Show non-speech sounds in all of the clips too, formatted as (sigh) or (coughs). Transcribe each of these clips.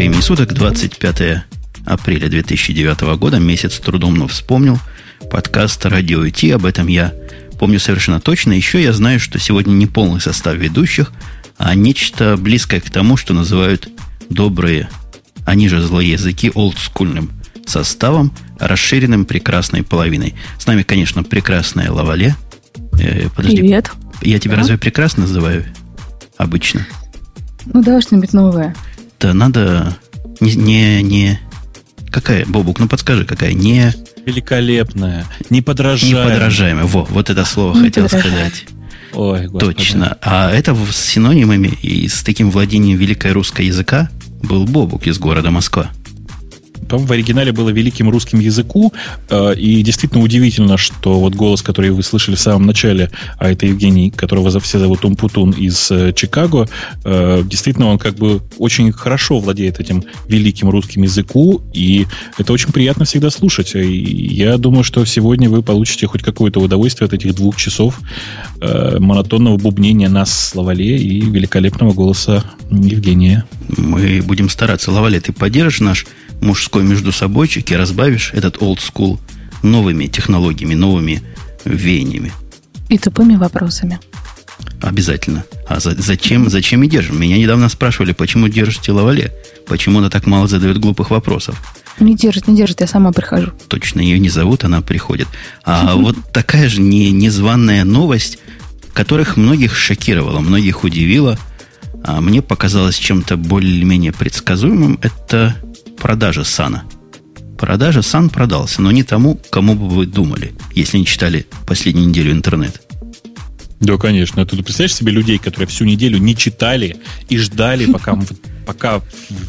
времени суток, 25 апреля 2009 года, месяц трудом, но вспомнил, подкаст «Радио IT», об этом я помню совершенно точно. Еще я знаю, что сегодня не полный состав ведущих, а нечто близкое к тому, что называют добрые, они же злые языки, олдскульным составом, расширенным прекрасной половиной. С нами, конечно, прекрасная Лавале. Э, подожди, Привет. Я тебя да? разве прекрасно называю? Обычно. Ну, давай что-нибудь новое. Да надо не, не, не... Какая, Бобук, ну подскажи, какая? Не... Великолепная, неподражаемая. Неподражаемая, во, вот это слово хотел сказать. Ой, господи. Точно. А это с синонимами и с таким владением великой русского языка был Бобук из города Москва по в оригинале было великим русским языку, э, и действительно удивительно, что вот голос, который вы слышали в самом начале, а это Евгений, которого все зовут Умпутун из э, Чикаго, э, действительно он как бы очень хорошо владеет этим великим русским языку, и это очень приятно всегда слушать. И я думаю, что сегодня вы получите хоть какое-то удовольствие от этих двух часов монотонного бубнения нас Лавале и великолепного голоса Евгения. Мы будем стараться. Лавале, ты поддержишь наш мужской между собойчик и разбавишь этот old school новыми технологиями, новыми веяниями. И тупыми вопросами. Обязательно. А за, зачем, зачем и держим? Меня недавно спрашивали, почему держите Лавале? Почему она так мало задает глупых вопросов? Не держит, не держит, я сама прихожу. Точно, ее не зовут, она приходит. А (laughs) вот такая же не, незваная новость, которых многих шокировала, многих удивила, а мне показалось чем-то более-менее предсказуемым, это продажа Сана. Продажа Сан продался, но не тому, кому бы вы думали, если не читали последнюю неделю интернет. Да, конечно. Ты представляешь себе людей, которые всю неделю не читали и ждали, пока, пока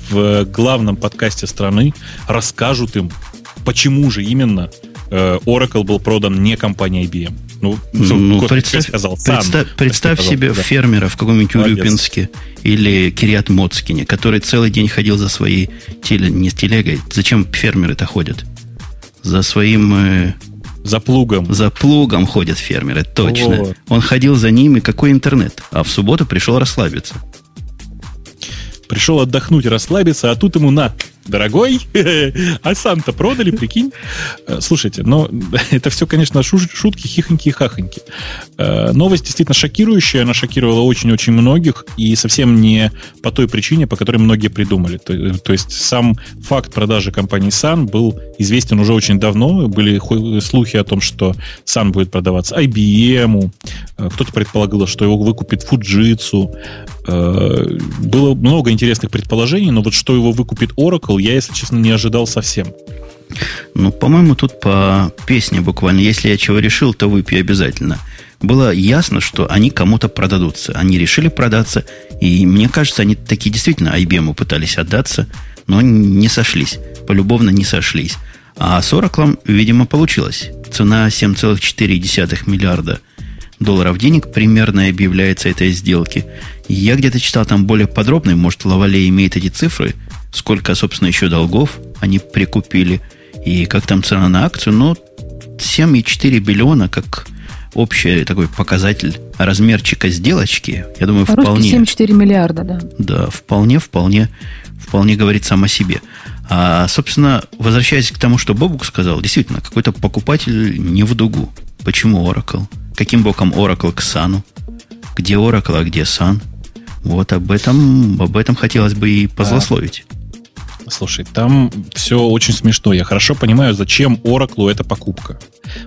в главном подкасте страны расскажут им, почему же именно э, Oracle был продан не компанией IBM. Ну, ну представь, сказал, сам, представь, представь себе да. фермера в каком-нибудь Урюпинске или Кириат Моцкине, который целый день ходил за своей теле, не телегой. Зачем фермеры-то ходят? За своим... Э, за плугом. За плугом ходят фермеры, точно. О. Он ходил за ними, какой интернет. А в субботу пришел расслабиться. Пришел отдохнуть, расслабиться, а тут ему на, дорогой, (laughs) а сам-то продали, прикинь. Э, слушайте, но (laughs) это все, конечно, шутки, хихоньки и хахоньки. Э, новость действительно шокирующая, она шокировала очень-очень многих, и совсем не по той причине, по которой многие придумали. То, то есть сам факт продажи компании Sun был известен уже очень давно, были слухи о том, что Sun будет продаваться IBM, э, кто-то предполагал, что его выкупит Fujitsu. Было много интересных предположений, но вот что его выкупит Oracle, Oracle я, если честно, не ожидал совсем. Ну, по-моему, тут по песне буквально. Если я чего решил, то выпью обязательно. Было ясно, что они кому-то продадутся. Они решили продаться. И мне кажется, они такие действительно IBM пытались отдаться, но не сошлись. Полюбовно не сошлись. А с Oracle, видимо, получилось. Цена 7,4 миллиарда долларов денег примерно объявляется этой сделки. Я где-то читал там более подробно, может, Лавале имеет эти цифры – сколько, собственно, еще долгов они прикупили, и как там цена на акцию, но 7,4 биллиона, как общий такой показатель размерчика сделочки, я думаю, По вполне... 7,4 миллиарда, да. Да, вполне, вполне, вполне говорит сам о себе. А, собственно, возвращаясь к тому, что Бобук сказал, действительно, какой-то покупатель не в дугу. Почему Oracle? Каким боком Oracle к Сану? Где Oracle, а где Sun? Вот об этом, об этом хотелось бы и позлословить. Слушай, там все очень смешно. Я хорошо понимаю, зачем Oracle эта покупка.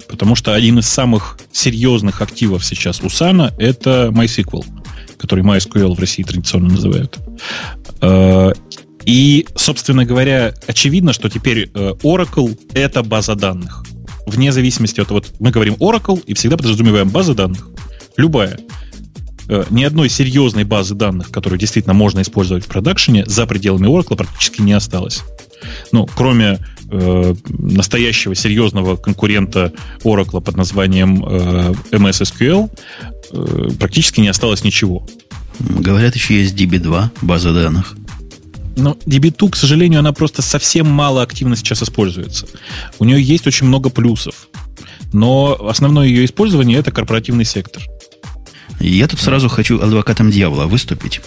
Потому что один из самых серьезных активов сейчас у Сана это MySQL, который MySQL в России традиционно называют. Э, и, собственно говоря, очевидно, что теперь э, Oracle — это база данных. Вне зависимости от... Вот мы говорим Oracle и всегда подразумеваем базы данных. Любая. Э, ни одной серьезной базы данных, которую действительно можно использовать в продакшене, за пределами Oracle практически не осталось. Ну, кроме э, настоящего серьезного конкурента Oracle под названием э, MS SQL, э, практически не осталось ничего. Говорят, еще есть DB2, база данных. Но DB2, к сожалению, она просто совсем мало активно сейчас используется. У нее есть очень много плюсов. Но основное ее использование это корпоративный сектор. Я тут сразу хочу адвокатом дьявола выступить.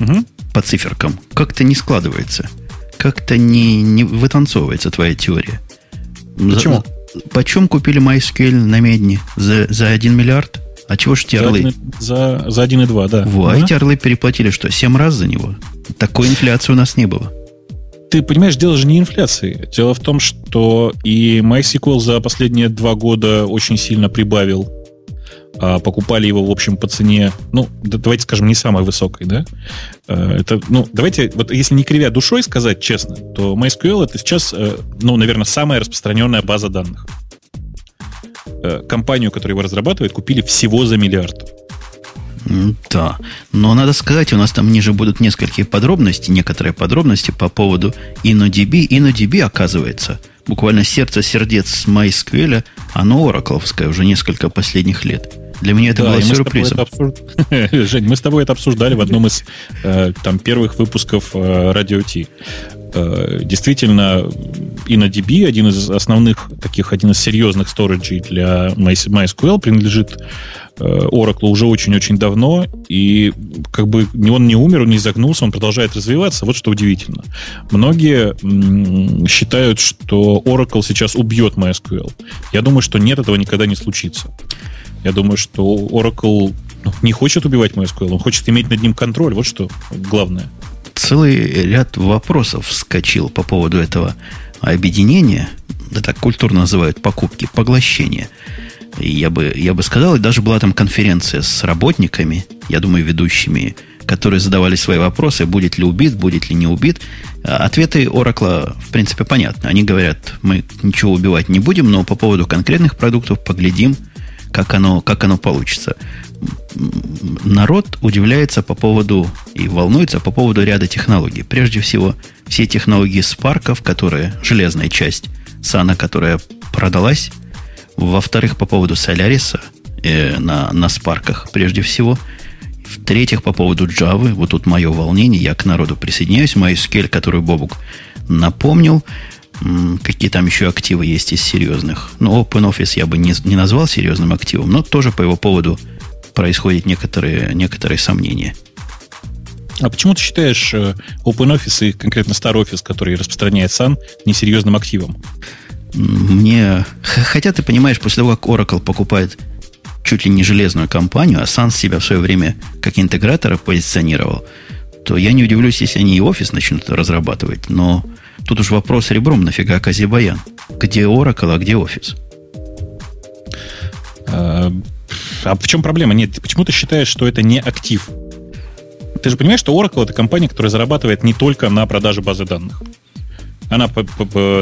Угу. по циферкам, как-то не складывается. Как-то не, не вытанцовывается твоя теория. Почему? За, почем купили MySQL на медне? За, за 1 миллиард? А чего ж те орлы? За, за 1,2, да. Во, а эти орлы переплатили что, 7 раз за него? Такой инфляции у нас не было. Ты понимаешь, дело же не инфляции. Дело в том, что и MySQL за последние два года очень сильно прибавил. А покупали его, в общем, по цене, ну, давайте скажем, не самой высокой, да? А, это, ну, давайте, вот если не кривя душой сказать честно, то MySQL это сейчас, э, ну, наверное, самая распространенная база данных. Э, компанию, которая его разрабатывает, купили всего за миллиард. Да, но надо сказать, у нас там ниже будут несколько подробностей, некоторые подробности по поводу InnoDB. InnoDB, оказывается, буквально сердце сердец MySQL, оно оракловское уже несколько последних лет. Для меня это да, было сюрпризом. обсуж... (laughs) Жень, мы с тобой это обсуждали в одном из э, там, первых выпусков э, Radio T. Э, действительно, InnoDB, один из основных таких, один из серьезных сториджей для MySQL, принадлежит э, Oracle уже очень-очень давно, и как бы он не умер, он не загнулся, он продолжает развиваться. Вот что удивительно. Многие считают, что Oracle сейчас убьет MySQL. Я думаю, что нет, этого никогда не случится. Я думаю, что Oracle ну, не хочет убивать MySQL, он хочет иметь над ним контроль. Вот что главное целый ряд вопросов вскочил по поводу этого объединения, да так культурно называют покупки, поглощения. И я бы, я бы сказал, и даже была там конференция с работниками, я думаю, ведущими, которые задавали свои вопросы, будет ли убит, будет ли не убит. Ответы Оракла, в принципе, понятны. Они говорят, мы ничего убивать не будем, но по поводу конкретных продуктов поглядим, как оно, как оно получится народ удивляется по поводу и волнуется по поводу ряда технологий. Прежде всего, все технологии спарков, которые, железная часть Сана, которая продалась. Во-вторых, по поводу Соляриса э, на, на спарках, прежде всего. В-третьих, по поводу Java. Вот тут мое волнение, я к народу присоединяюсь. MySQL, которую Бобук напомнил. Какие там еще активы есть из серьезных? Ну, OpenOffice я бы не, не назвал серьезным активом, но тоже по его поводу происходят некоторые, некоторые сомнения. А почему ты считаешь э, OpenOffice и конкретно StarOffice, который распространяет Sun, несерьезным активом? Мне... Хотя ты понимаешь, после того, как Oracle покупает чуть ли не железную компанию, а Sun себя в свое время как интегратора позиционировал, то я не удивлюсь, если они и офис начнут разрабатывать. Но тут уж вопрос ребром, нафига Казибаян? Где Oracle, а где офис? А, а в чем проблема? Нет, почему ты считаешь, что это не актив? Ты же понимаешь, что Oracle это компания, которая зарабатывает не только на продаже базы данных. Она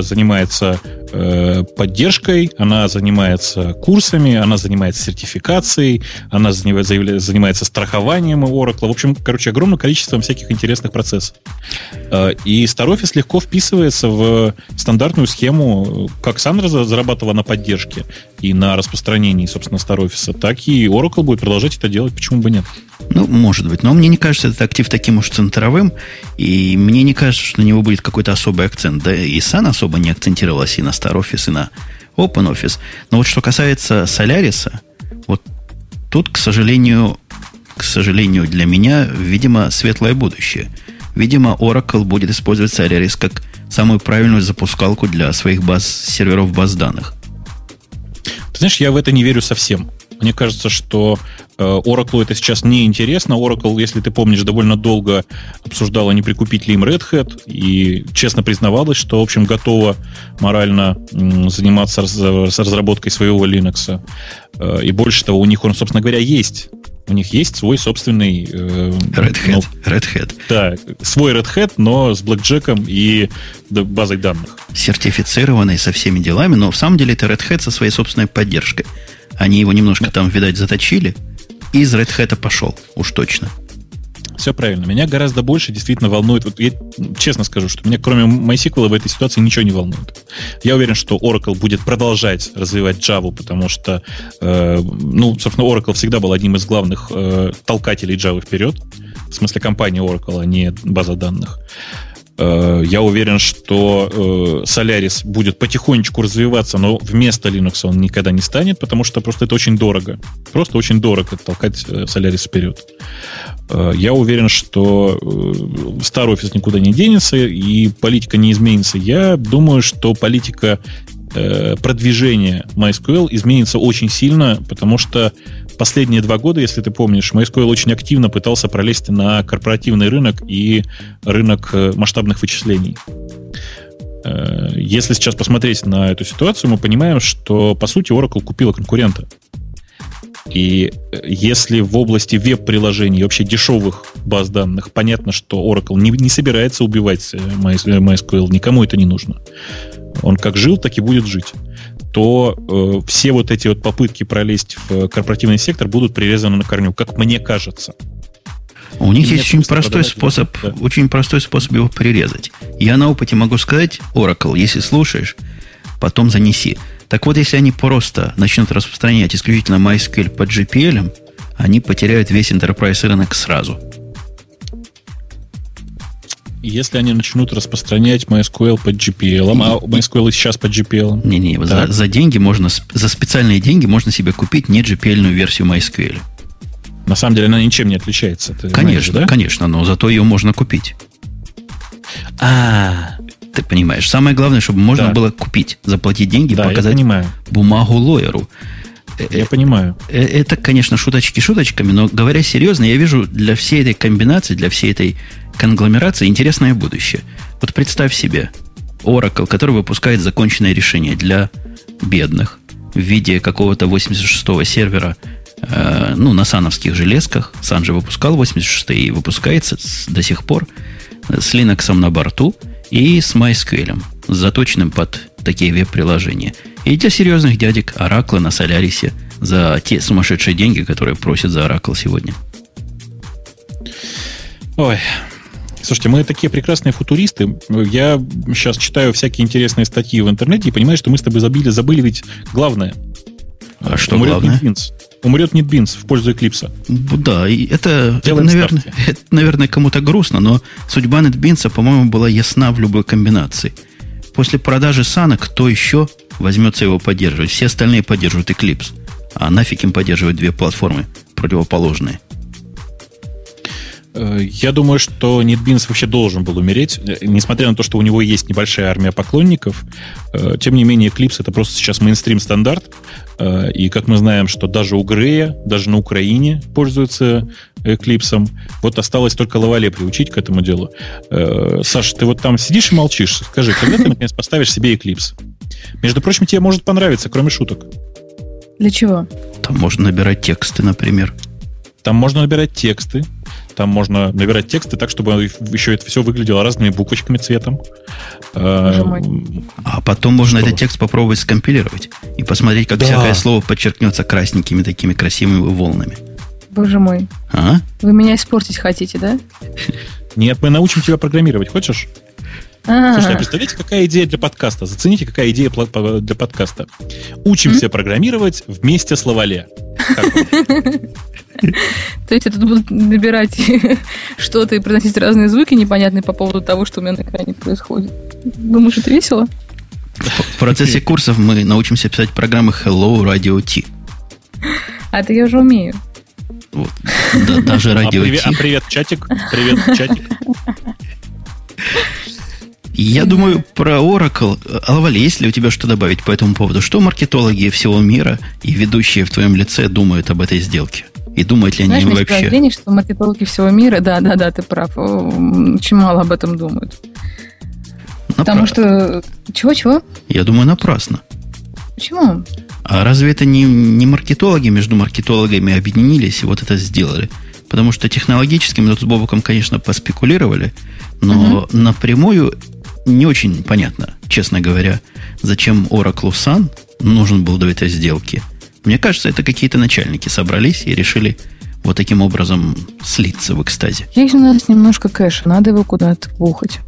занимается э, поддержкой, она занимается курсами, она занимается сертификацией, она занимается страхованием Oracle. В общем, короче, огромным количеством всяких интересных процессов. Э, и StarOffice легко вписывается в стандартную схему, как Sun зарабатывала на поддержке и на распространении, собственно, StarOffice, так и Oracle будет продолжать это делать, почему бы нет. Ну, может быть. Но мне не кажется этот актив таким уж центровым. И мне не кажется, что на него будет какой-то особый акцент. Да и Sun особо не акцентировалась и на Star Office, и на Open Office. Но вот что касается Solaris, вот тут, к сожалению, к сожалению для меня, видимо, светлое будущее. Видимо, Oracle будет использовать Solaris как самую правильную запускалку для своих баз, серверов баз данных. Ты знаешь, я в это не верю совсем. Мне кажется, что Oracle это сейчас не интересно. Oracle, если ты помнишь, довольно долго обсуждала, не прикупить ли им Red Hat, и честно признавалась, что, в общем, готова морально заниматься разработкой своего Linux. Э, и больше того, у них он, собственно говоря, есть у них есть свой собственный... Э, Red Hat. Ну, Red Hat. Да, свой Red Hat, но с блэкджеком и базой данных. Сертифицированный со всеми делами, но в самом деле это Red Hat со своей собственной поддержкой. Они его немножко там, видать, заточили. Из Red Hat пошел, уж точно. Все правильно. Меня гораздо больше действительно волнует. Вот я честно скажу, что меня кроме MySQL в этой ситуации ничего не волнует. Я уверен, что Oracle будет продолжать развивать Java, потому что, э, ну, собственно, Oracle всегда был одним из главных э, толкателей Java вперед. В смысле компании Oracle, а не база данных. Я уверен, что э, Solaris будет потихонечку развиваться, но вместо Linux он никогда не станет, потому что просто это очень дорого. Просто очень дорого толкать э, Solaris вперед. Я уверен, что старый офис никуда не денется, и политика не изменится. Я думаю, что политика продвижения MySQL изменится очень сильно, потому что последние два года, если ты помнишь, MySQL очень активно пытался пролезть на корпоративный рынок и рынок э, масштабных вычислений. Э, если сейчас посмотреть на эту ситуацию, мы понимаем, что, по сути, Oracle купила конкурента. И э, если в области веб-приложений, вообще дешевых баз данных, понятно, что Oracle не, не собирается убивать MySQL, никому это не нужно. Он как жил, так и будет жить то э, все вот эти вот попытки пролезть в корпоративный сектор будут прирезаны на корню, как мне кажется. У них есть очень простой способ, да. очень простой способ его прирезать. Я на опыте могу сказать, Oracle, если слушаешь, потом занеси. Так вот, если они просто начнут распространять исключительно MySQL по GPL, они потеряют весь enterprise рынок сразу если они начнут распространять MySQL под GPL, а MySQL и сейчас под GPL. Не-не, за, за деньги можно, за специальные деньги можно себе купить не GPL-ную версию MySQL. На самом деле она ничем не отличается. Ты конечно, знаешь, да? конечно, но зато ее можно купить. А, ты понимаешь, самое главное, чтобы можно да. было купить, заплатить деньги, да, показать бумагу лоеру. Я понимаю. Э, это, конечно, шуточки шуточками, но говоря серьезно, я вижу для всей этой комбинации, для всей этой конгломерации интересное будущее. Вот представь себе Oracle, который выпускает законченное решение для бедных в виде какого-то 86-го сервера, э, ну, на сановских железках. Сан же выпускал 86 и выпускается до сих пор с Linux на борту и с MySQL, заточенным под такие веб-приложения. И для серьезных дядек Oracle на Солярисе за те сумасшедшие деньги, которые просят за Oracle сегодня. Ой, Слушайте, мы такие прекрасные футуристы. Я сейчас читаю всякие интересные статьи в интернете и понимаю, что мы с тобой забили, забыли ведь главное. А что Умрет главное? NetBeans. Умрет NetBeans в пользу Eclipse. Да, и это, это, наверное, (laughs) это, наверное, кому-то грустно, но судьба NetBeans, по-моему, была ясна в любой комбинации. После продажи Сана кто еще возьмется его поддерживать? Все остальные поддерживают Eclipse. А нафиг им поддерживать две платформы противоположные. Э, я думаю, что NetBeans вообще должен был умереть, э, несмотря на то, что у него есть небольшая армия поклонников. Э, тем не менее, Eclipse это просто сейчас мейнстрим стандарт. И как мы знаем, что даже у Грея, даже на Украине пользуются Eclipse. Вот осталось только Лавале приучить к этому делу. Саша, ты вот там сидишь и молчишь. Скажи, когда ты наконец поставишь себе Eclipse? Между прочим, тебе может понравиться, кроме шуток. Для чего? Там можно набирать тексты, например. Там можно набирать тексты, там можно набирать тексты так, чтобы еще это все выглядело разными буквочками цветом. А потом можно что? этот текст попробовать скомпилировать и посмотреть, как да. всякое слово подчеркнется красненькими такими красивыми волнами. Боже мой. А? Вы меня испортить хотите, да? Нет, мы научим тебя программировать. Хочешь? А-а-а. Слушайте, а представляете, какая идея для подкаста? Зацените, какая идея для подкаста. Учимся программировать вместе с Лавале. (laughs) То есть я тут буду набирать (laughs) что-то и приносить разные звуки непонятные по поводу того, что у меня на экране происходит. Думаешь, это весело? (laughs) В процессе курсов мы научимся писать программы Hello Radio T. А это я уже умею. Вот. Да, даже радио а привет, а привет, чатик. Привет, чатик. Я думаю, про Oracle. Алвали, есть ли у тебя что добавить по этому поводу? Что маркетологи всего мира и ведущие в твоем лице думают об этой сделке? И думают ли они Знаешь, вообще? Подозрение, что маркетологи всего мира, да, да, да, ты прав, очень мало об этом думают. Напрасно. Потому что... Чего-чего? Я думаю, напрасно. Почему? А разве это не, не маркетологи между маркетологами объединились и вот это сделали? Потому что технологически мы тут с Бобуком, конечно, поспекулировали, но угу. напрямую не очень понятно, честно говоря, зачем Oracle Sun нужен был до этой сделки. Мне кажется, это какие-то начальники собрались и решили вот таким образом слиться в экстазе. Есть у нас немножко кэша, надо его куда-то бухать.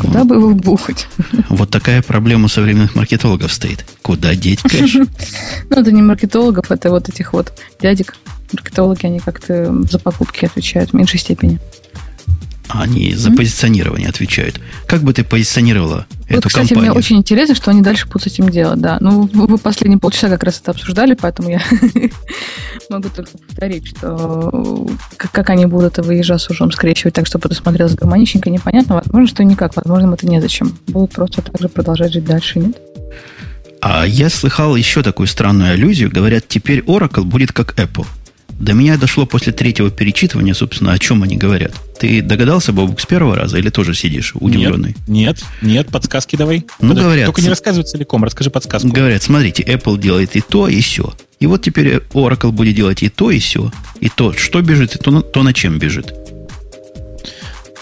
Куда бы его бухать? Вот такая проблема современных маркетологов стоит. Куда деть кэш? (laughs) Ну, это не маркетологов, это вот этих вот дядек. Маркетологи, они как-то за покупки отвечают в меньшей степени. Они за mm-hmm. позиционирование отвечают. Как бы ты позиционировала вот, эту кстати, компанию? мне очень интересно, что они дальше будут с этим делать, да. Ну, вы последние полчаса как раз это обсуждали, поэтому я (laughs) могу только повторить, что как, как они будут это выезжать с ужом скрещивать так, чтобы это смотрелось гармоничненько, непонятно. Возможно, что никак, возможно, это незачем. Будут просто так же продолжать жить дальше, нет? А я слыхал еще такую странную аллюзию. Говорят, теперь Oracle будет как Apple. До меня дошло после третьего перечитывания, собственно, о чем они говорят. Ты догадался, Бобук, с первого раза или тоже сидишь удивленный? Нет, нет, нет подсказки давай. Ну, Подожди, говорят... Только не рассказывай целиком, расскажи подсказку. Говорят, смотрите, Apple делает и то, и все. И вот теперь Oracle будет делать и то, и все. И то, что бежит, и то, то на чем бежит.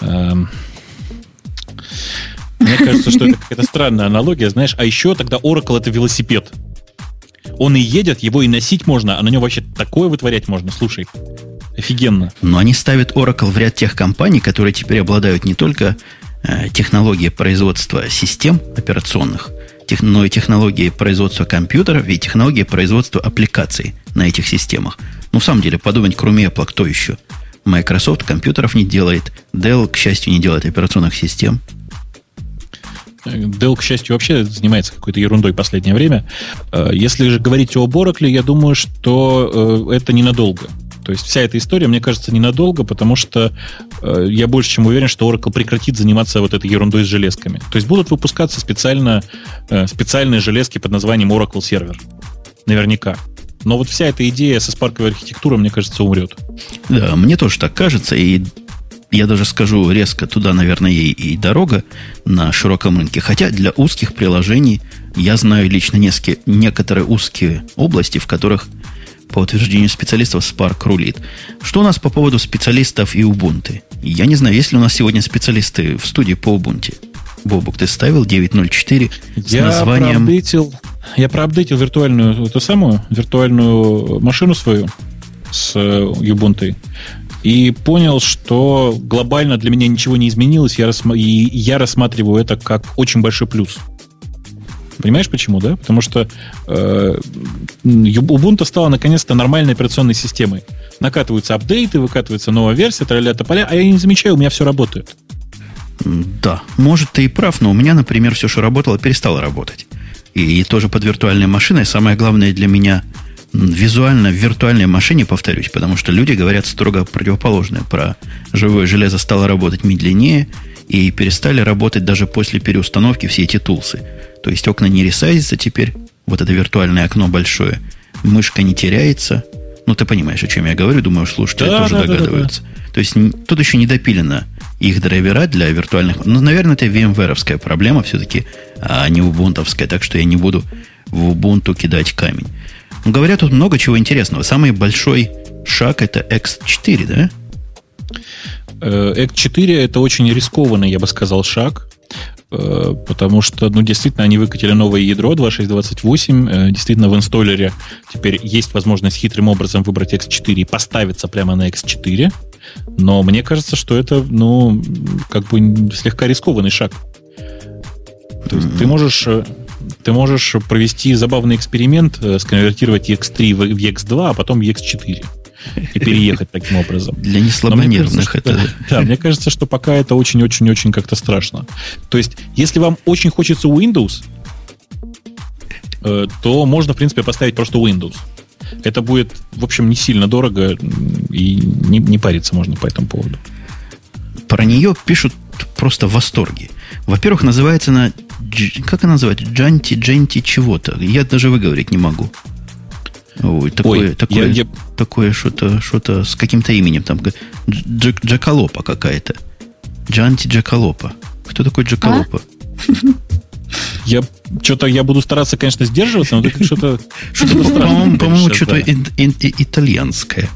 Эм... Мне кажется, что это какая-то странная аналогия, знаешь. А еще тогда Oracle это велосипед. Он и едет, его и носить можно, а на нем вообще такое вытворять можно. Слушай, офигенно. Но они ставят Oracle в ряд тех компаний, которые теперь обладают не только э, технологией производства систем операционных, тех, но и технологией производства компьютеров и технологией производства аппликаций на этих системах. Ну, в самом деле, подумать, кроме Apple, кто еще? Microsoft компьютеров не делает, Dell, к счастью, не делает операционных систем – Dell, к счастью, вообще занимается какой-то ерундой в последнее время. Э, если же говорить о Oracle, я думаю, что э, это ненадолго. То есть вся эта история, мне кажется, ненадолго, потому что э, я больше чем уверен, что Oracle прекратит заниматься вот этой ерундой с железками. То есть будут выпускаться специально, э, специальные железки под названием Oracle Server. Наверняка. Но вот вся эта идея со спарковой архитектурой, мне кажется, умрет. Да, мне тоже так кажется. И я даже скажу резко, туда, наверное, и, и дорога на широком рынке. Хотя для узких приложений я знаю лично несколько, некоторые узкие области, в которых, по утверждению специалистов, Spark рулит. Что у нас по поводу специалистов и Ubuntu? Я не знаю, есть ли у нас сегодня специалисты в студии по Ubuntu. Бобук, ты ставил 9.04 с я названием... Проапдейтил, я проапдейтил виртуальную, эту самую, виртуальную машину свою с э, Ubuntu и понял, что глобально для меня ничего не изменилось, я рассма- и я рассматриваю это как очень большой плюс. Понимаешь почему, да? Потому что э, Ubuntu стала наконец-то нормальной операционной системой. Накатываются апдейты, выкатывается новая версия, тролля тополя, а я не замечаю, у меня все работает. Да, может, ты и прав, но у меня, например, все, что работало, перестало работать. И, и тоже под виртуальной машиной. Самое главное для меня – визуально в виртуальной машине, повторюсь, потому что люди говорят строго противоположное. Про живое железо стало работать медленнее, и перестали работать даже после переустановки все эти тулсы. То есть окна не ресайзятся теперь, вот это виртуальное окно большое, мышка не теряется. Ну, ты понимаешь, о чем я говорю, думаю, слушатели да, тоже да, догадываются. Да, да, да. То есть тут еще не допилено их драйвера для виртуальных... Ну, наверное, это VMware проблема все-таки, а не убунтовская, так что я не буду в Ubuntu кидать камень. Говорят тут много чего интересного. Самый большой шаг это X4, да? X4 э, это очень рискованный, я бы сказал, шаг, э, потому что, ну, действительно, они выкатили новое ядро 2628, э, действительно, в инсталлере теперь есть возможность хитрым образом выбрать X4 и поставиться прямо на X4, но мне кажется, что это, ну, как бы слегка рискованный шаг. То есть mm-hmm. ты можешь ты можешь провести забавный эксперимент, э, сконвертировать X3 в X2, а потом в X4 и переехать таким образом. Для неслабонервных это... Да, мне кажется, что пока это очень-очень-очень как-то страшно. То есть, если вам очень хочется Windows, э, то можно, в принципе, поставить просто Windows. Это будет, в общем, не сильно дорого, и не, не париться можно по этому поводу. Про нее пишут просто в восторге. Во-первых, называется она как она называется? Джанти, Дженти чего-то. Я даже выговорить не могу. Ой, такое, Ой, такое, я, я... такое что-то, что-то с каким-то именем там. Джек, Джакалопа какая-то. Джанти Джакалопа. Кто такой Джакалопа? А? (laughs) Я что-то я буду стараться, конечно, сдерживаться, но это что-то (laughs) что-то По-моему, по-моему что-то итальянское.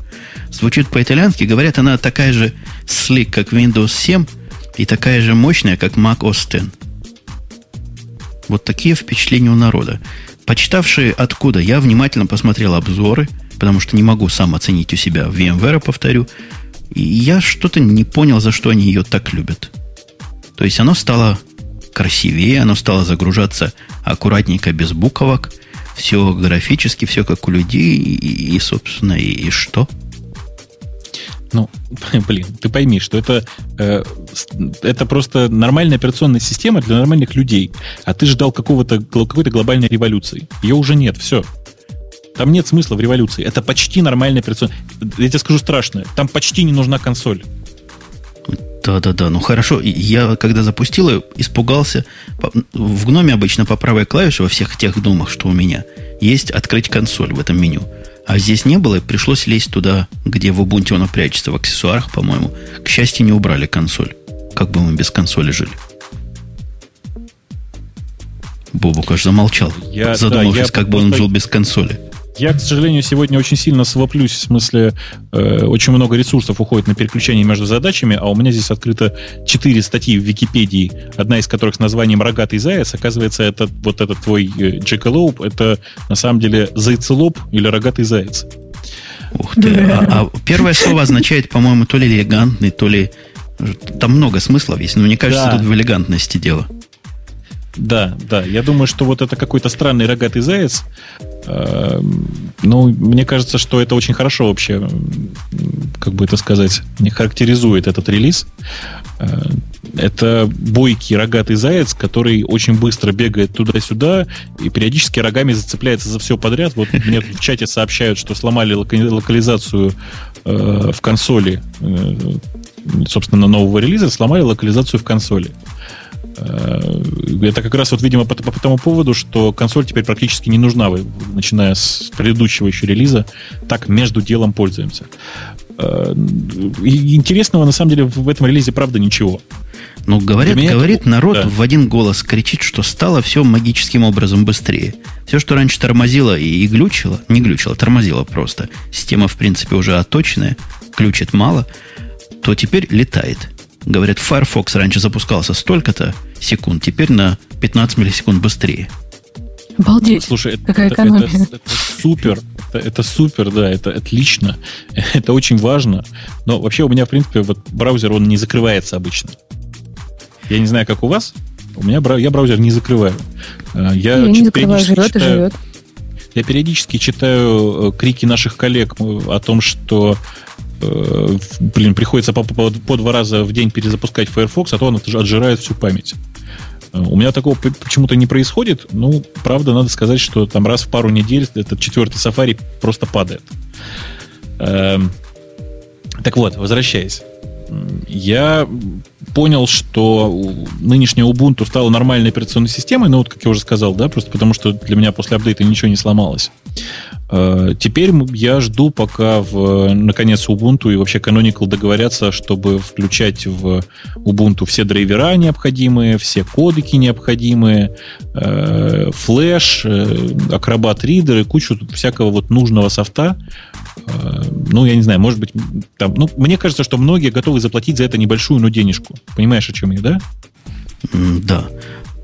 Звучит по-итальянски. Говорят, она такая же слик, как Windows 7, и такая же мощная, как Mac OS X. Вот такие впечатления у народа. Почитавшие откуда, я внимательно посмотрел обзоры, потому что не могу сам оценить у себя VMware, повторю. И я что-то не понял, за что они ее так любят. То есть оно стало красивее, оно стало загружаться аккуратненько, без буквок. Все графически, все как у людей. И, и собственно, и, и что? Ну, (laughs) блин, ты пойми, что это, э, это просто нормальная операционная система для нормальных людей. А ты ждал какого-то, какой-то глобальной революции. Ее уже нет, все. Там нет смысла в революции. Это почти нормальная операционная... Я тебе скажу страшное. Там почти не нужна консоль. Да-да-да, ну хорошо. Я, когда запустил ее, испугался. В гноме обычно по правой клавише во всех тех думах, что у меня, есть открыть консоль в этом меню. А здесь не было, и пришлось лезть туда, где в Ubuntu оно прячется, в аксессуарах, по-моему. К счастью, не убрали консоль. Как бы мы без консоли жили. Бобук аж замолчал, я, задумавшись, да, как бы он жил без консоли. Я, к сожалению, сегодня очень сильно совоплюсь, в смысле, э, очень много ресурсов уходит на переключение между задачами, а у меня здесь открыто четыре статьи в Википедии, одна из которых с названием «Рогатый заяц». Оказывается, это вот этот твой э, Джекалоуп, это на самом деле зайцелоп или рогатый заяц. Ух ты. А, а первое слово означает, по-моему, то ли элегантный, то ли... Там много смыслов есть, но мне кажется, да. тут в элегантности дело. Да, да. Я думаю, что вот это какой-то странный рогатый заяц. Э, ну, мне кажется, что это очень хорошо вообще, как бы это сказать, не характеризует этот релиз. Э, это бойкий рогатый заяц, который очень быстро бегает туда-сюда и периодически рогами зацепляется за все подряд. Вот мне в чате сообщают, что сломали локализацию э, в консоли, собственно, нового релиза, сломали локализацию в консоли. Э, это как раз вот, видимо, по, по тому поводу, что консоль теперь практически не нужна, начиная с предыдущего еще релиза. Так между делом пользуемся. Э, интересного, на самом деле, в этом релизе, правда, ничего. Ну, говорит, меня говорит это... народ да. в один голос кричит, что стало все магическим образом быстрее. Все, что раньше тормозило и, и глючило, не глючило, тормозило просто. Система, в принципе, уже оточенная, ключит мало, то теперь летает. Говорят, Firefox раньше запускался столько-то секунд, теперь на 15 миллисекунд быстрее. Обалдеть. Слушай, это, какая экономия. Это, это, это супер. Это, это супер, да, это отлично. (laughs) Это очень важно. Но вообще у меня, в принципе, вот браузер, он не закрывается обычно. Я не знаю, как у вас. У меня я браузер не закрываю. Э, я, я не закрываю, живет читаю, и живет. Я периодически читаю э, крики наших коллег о том, что Э, блин, приходится по, по, по два раза в день перезапускать Firefox, а то он отжирает всю память. Э, у меня такого почему-то не происходит. Ну, правда, надо сказать, что там раз в пару недель этот четвертый Safari просто падает. Эм, так вот, возвращаясь я понял, что нынешняя Ubuntu стала нормальной операционной системой, ну вот, как я уже сказал, да, просто потому что для меня после апдейта ничего не сломалось. Э, теперь я жду, пока в, наконец Ubuntu и вообще Canonical договорятся, чтобы включать в Ubuntu все драйвера необходимые, все кодеки необходимые, э, флеш, э, Acrobat Reader и кучу всякого вот нужного софта, Э, ну, я не знаю, может быть, там, ну, мне кажется, что многие готовы заплатить за это небольшую, но денежку. Понимаешь, о чем я, да? Да.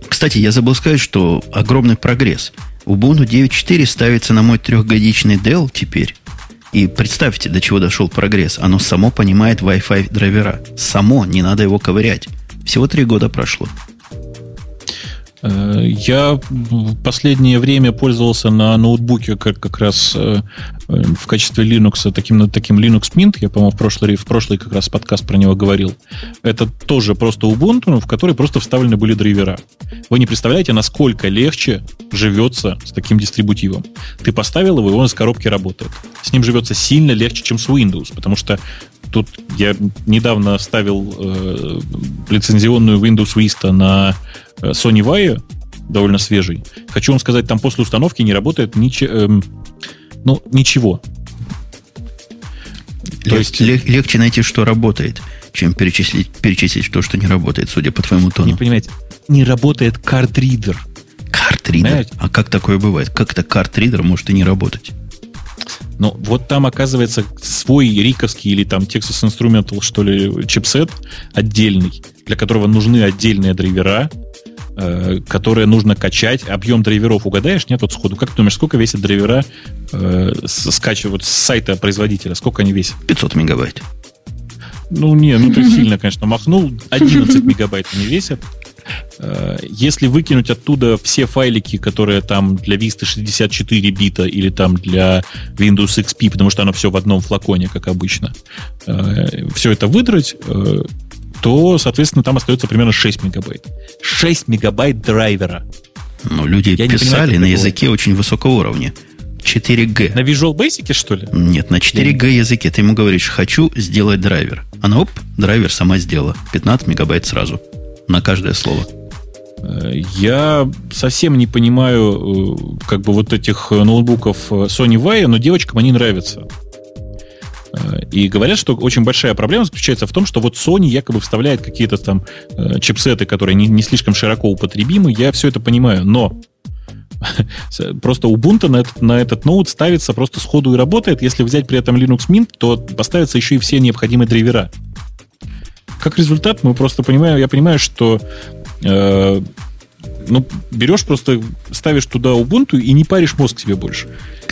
Кстати, я забыл сказать, что огромный прогресс. Ubuntu 9.4 ставится на мой трехгодичный Dell теперь. И представьте, до чего дошел прогресс. Оно само понимает Wi-Fi драйвера. Само, не надо его ковырять. Всего три года прошло. Э, я в последнее время пользовался на ноутбуке как, как раз э, в качестве Linux таким, таким Linux Mint. Я, по-моему, в прошлый, в прошлый как раз подкаст про него говорил. Это тоже просто Ubuntu, в который просто вставлены были драйвера. Вы не представляете, насколько легче живется с таким дистрибутивом. Ты поставил его, и он из коробки работает. С ним живется сильно легче, чем с Windows, потому что тут я недавно ставил э, лицензионную Windows Vista на Э, Sony Vaio, довольно свежий. Хочу вам сказать, там после установки не работает ничего. Эм, ну, ничего. То есть... Легче найти, что работает, чем перечислить, перечислить то, что не работает, судя по твоему тону. Не понимаете, не работает картридер. Картридер? А как такое бывает? Как это картридер может и не работать? Ну, вот там, оказывается, свой риковский или там Texas Instrumental, что ли, чипсет отдельный, для которого нужны отдельные драйвера, э, которые нужно качать. Объем драйверов угадаешь? Нет, вот сходу. Как ты думаешь, сколько весят драйвера э, скачивают с сайта производителя? Сколько они весят? 500 мегабайт. Ну, не, ну ты сильно, конечно, махнул. 11 мегабайт они весят. Э, если выкинуть оттуда все файлики, которые там для Vista 64 бита или там для Windows XP, потому что оно все в одном флаконе, как обычно, э, все это выдрать, э, то, соответственно, там остается примерно 6 мегабайт. 6 мегабайт драйвера. Ну, люди Я писали понимаю, на языке очень высокого уровня. 4G. На Visual Basic, что ли? Нет, на 4G языке. Ты ему говоришь, хочу сделать драйвер. Она, оп, драйвер сама сделала. 15 мегабайт сразу. На каждое слово. Я совсем не понимаю э, как бы вот этих ноутбуков Sony Vaio, но девочкам они нравятся. Э, и говорят, что очень большая проблема заключается в том, что вот Sony якобы вставляет какие-то там э, чипсеты, которые не, не слишком широко употребимы. Я все это понимаю, но (laughs) просто Ubuntu на этот, на этот ноут ставится просто сходу и работает. Если взять при этом Linux Mint, то поставятся еще и все необходимые драйвера. Как результат, мы просто понимаем, я понимаю, что э, ну, берешь просто, ставишь туда Ubuntu и не паришь мозг себе больше.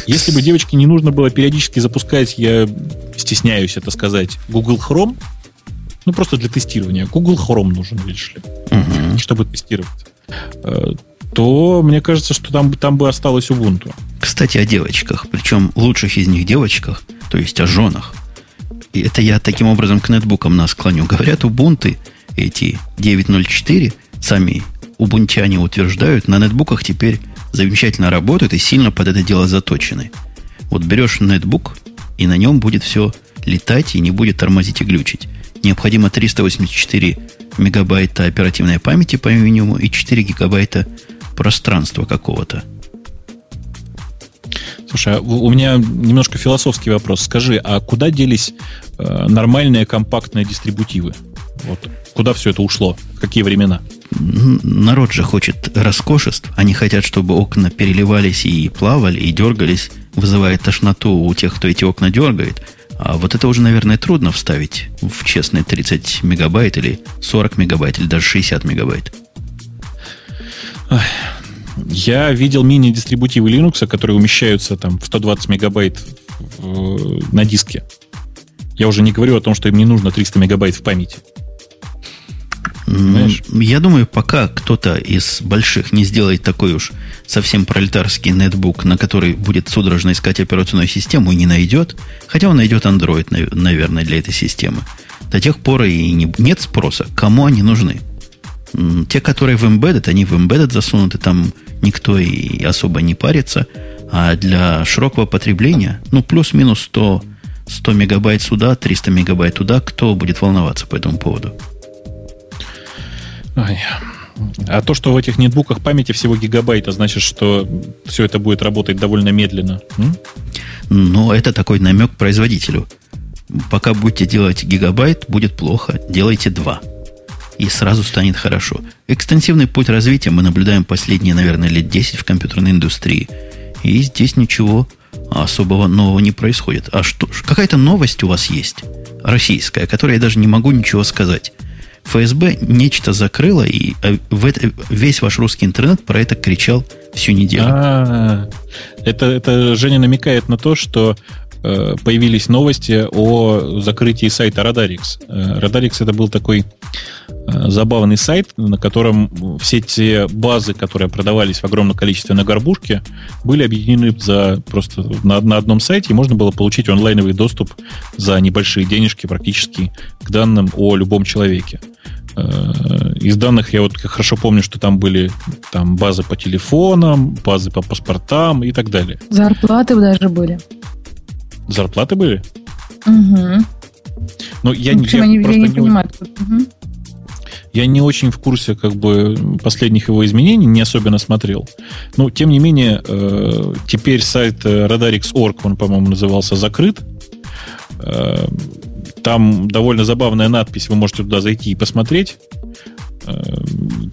Если бы девочке не нужно было периодически запускать, я стесняюсь это сказать, Google Chrome, ну, просто для тестирования. Google Chrome нужен, видишь ли, угу. чтобы тестировать. Э, то мне кажется, что там, там бы осталось Ubuntu. Кстати, о девочках, причем лучших из них девочках, то есть о женах. И это я таким образом к нетбукам нас клоню. Говорят, Ubuntu эти 9.04, сами убунтяне утверждают, на нетбуках теперь замечательно работают и сильно под это дело заточены. Вот берешь нетбук, и на нем будет все летать и не будет тормозить и глючить. Необходимо 384 мегабайта оперативной памяти по минимуму и 4 гигабайта пространства какого-то. Слушай, а у меня немножко философский вопрос. Скажи, а куда делись э, нормальные компактные дистрибутивы? Вот куда все это ушло? В какие времена? Народ же хочет роскошеств. Они хотят, чтобы окна переливались и плавали, и дергались, вызывая тошноту у тех, кто эти окна дергает. А вот это уже, наверное, трудно вставить в честные 30 мегабайт или 40 мегабайт, или даже 60 мегабайт. Я видел мини-дистрибутивы Linux, которые умещаются там в 120 мегабайт на диске. Я уже не говорю о том, что им не нужно 300 мегабайт в памяти. Понимаешь? Я думаю, пока кто-то из больших не сделает такой уж совсем пролетарский нетбук, на который будет судорожно искать операционную систему и не найдет, хотя он найдет Android, наверное, для этой системы, до тех пор и не, нет спроса, кому они нужны. Те, которые в embedded, они в embedded засунуты, там никто и особо не парится. А для широкого потребления, ну, плюс-минус 100, 100 мегабайт сюда, 300 мегабайт туда, кто будет волноваться по этому поводу? Ой. А то, что в этих нетбуках памяти всего гигабайт, значит, что все это будет работать довольно медленно. М? Но это такой намек производителю. Пока будете делать гигабайт, будет плохо. Делайте два. И сразу станет хорошо. Экстенсивный путь развития мы наблюдаем последние, наверное, лет 10 в компьютерной индустрии. И здесь ничего особого нового не происходит. А что? Какая-то новость у вас есть, российская, которой я даже не могу ничего сказать. ФСБ нечто закрыло, и э, в это, весь ваш русский интернет про это кричал всю неделю. А, это, это Женя намекает на то, что э, появились новости о закрытии сайта Radarix. Э, Radarix это был такой забавный сайт, на котором все те базы, которые продавались в огромном количестве на горбушке, были объединены за просто на, на одном сайте, и можно было получить онлайновый доступ за небольшие денежки практически к данным о любом человеке. Э, из данных я вот хорошо помню, что там были там базы по телефонам, базы по паспортам и так далее. Зарплаты даже были. Зарплаты были? Угу. Ну, я, ну, я, я не, не понимаю. Угу. Я не очень в курсе как бы последних его изменений, не особенно смотрел. Но, тем не менее, э, теперь сайт Radarix.org, он, по-моему, назывался, закрыт. Э, там довольно забавная надпись, вы можете туда зайти и посмотреть. Э,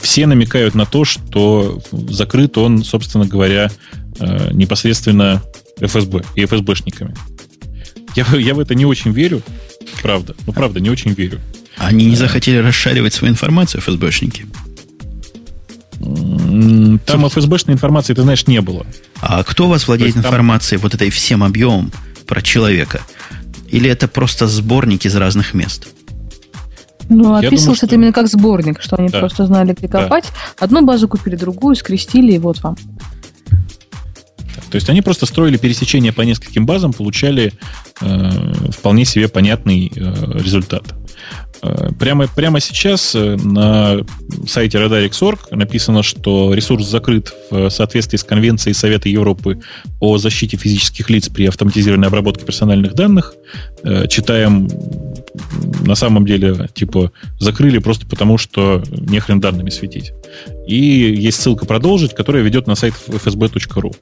все намекают на то, что закрыт он, собственно говоря, э, непосредственно ФСБ и ФСБшниками. Я, я в это не очень верю, правда. Ну, правда, не очень верю. Они не захотели расшаривать свою информацию, ФСБшники? Там ФСБшной информации, ты знаешь, не было. А кто у вас владеет информацией там... вот этой всем объемом про человека? Или это просто сборник из разных мест? Ну, описывался это именно как сборник, что они да. просто знали, где копать. Да. Одну базу купили, другую, скрестили, и вот вам. То есть они просто строили пересечение по нескольким базам, получали э, вполне себе понятный э, результат. Э, прямо, прямо сейчас э, на сайте Radarix.org написано, что ресурс закрыт в соответствии с Конвенцией Совета Европы о защите физических лиц при автоматизированной обработке персональных данных. Э, читаем на самом деле, типа, закрыли просто потому, что нехрен данными светить. И есть ссылка продолжить, которая ведет на сайт fsb.ru.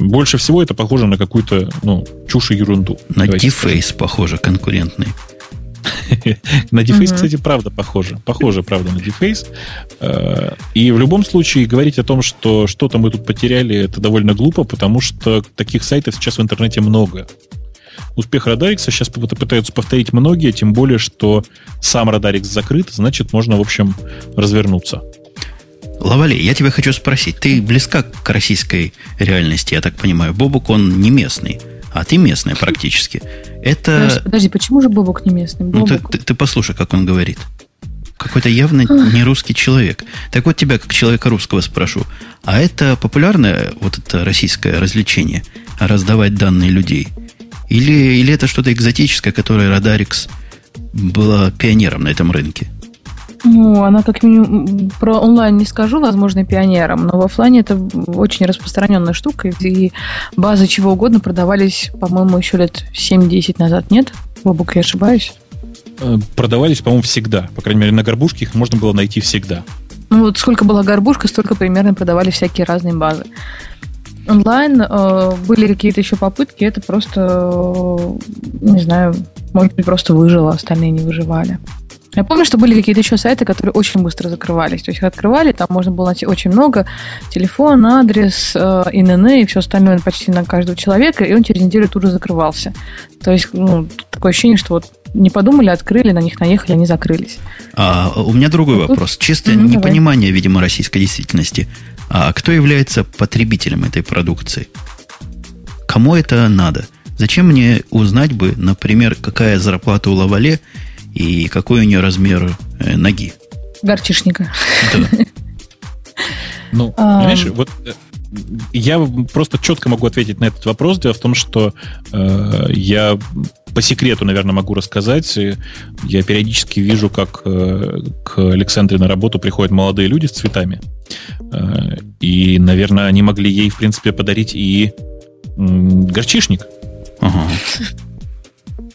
Больше всего это похоже на какую-то ну, чушь и ерунду. На Deface похоже, конкурентный. (laughs) На Deface, кстати, правда похоже. Похоже, правда, на Deface. Э, и в любом случае говорить о том, что что-то мы тут потеряли, это довольно глупо, потому что таких сайтов сейчас в интернете много. Успех Radarix сейчас пытаются повторить многие, тем более, что сам Radarix закрыт, значит, можно, в общем, развернуться. Лавали, я тебя хочу спросить. Ты близка к российской реальности, я так понимаю. Бобук, он не местный а ты местная практически. Это... Подожди, подожди почему же Бобок не местный? Бобок... Ну, ты, ты, ты послушай, как он говорит. Какой-то явно не русский человек. Так вот тебя, как человека русского, спрошу. А это популярное вот это российское развлечение? Раздавать данные людей? Или, или это что-то экзотическое, которое Радарикс была пионером на этом рынке? Ну, она как минимум про онлайн не скажу, возможно, пионером, но в офлайне это очень распространенная штука, и базы чего угодно продавались, по-моему, еще лет 7-10 назад, нет? Бобук, я ошибаюсь? Э, продавались, по-моему, всегда. По крайней мере, на горбушке их можно было найти всегда. Ну, вот сколько была горбушка, столько примерно продавали всякие разные базы. Онлайн э, были какие-то еще попытки, это просто, э, не знаю, может быть, просто выжило, остальные не выживали. Я помню, что были какие-то еще сайты, которые очень быстро закрывались. То есть их открывали, там можно было найти очень много. Телефон, адрес, э, ИНН и все остальное почти на каждого человека, и он через неделю тут же закрывался. То есть ну, такое ощущение, что вот не подумали, открыли, на них наехали, они закрылись. А, у меня другой а вопрос. Тут... Чисто mm-hmm, непонимание, давай. видимо, российской действительности. А кто является потребителем этой продукции? Кому это надо? Зачем мне узнать бы, например, какая зарплата у Лавале и какой у нее размер э, ноги. Горчишника. Да. (laughs) Ну, понимаешь, вот э, я просто четко могу ответить на этот вопрос. Дело в том, что э, я по секрету, наверное, могу рассказать. Я периодически вижу, как э, к Александре на работу приходят молодые люди с цветами. Э, и, наверное, они могли ей, в принципе, подарить и э, горчишник. Ага.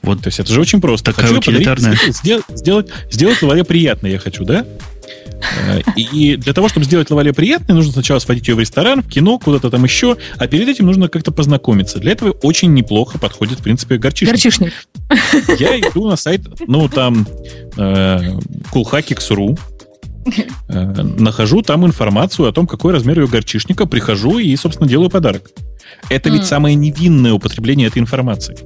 Вот. То есть это же очень просто. Такая хочу утилитарная... сделать, сделать, сделать лавале приятно я хочу, да? Э, и для того, чтобы сделать лавале приятной, нужно сначала сводить ее в ресторан, в кино, куда-то там еще, а перед этим нужно как-то познакомиться. Для этого очень неплохо подходит, в принципе, горчишник. Горчишник. Я иду на сайт, ну, там, э, coolhackix.ru, э, нахожу там информацию о том, какой размер ее горчишника, прихожу и, собственно, делаю подарок. Это ведь самое невинное употребление этой информации.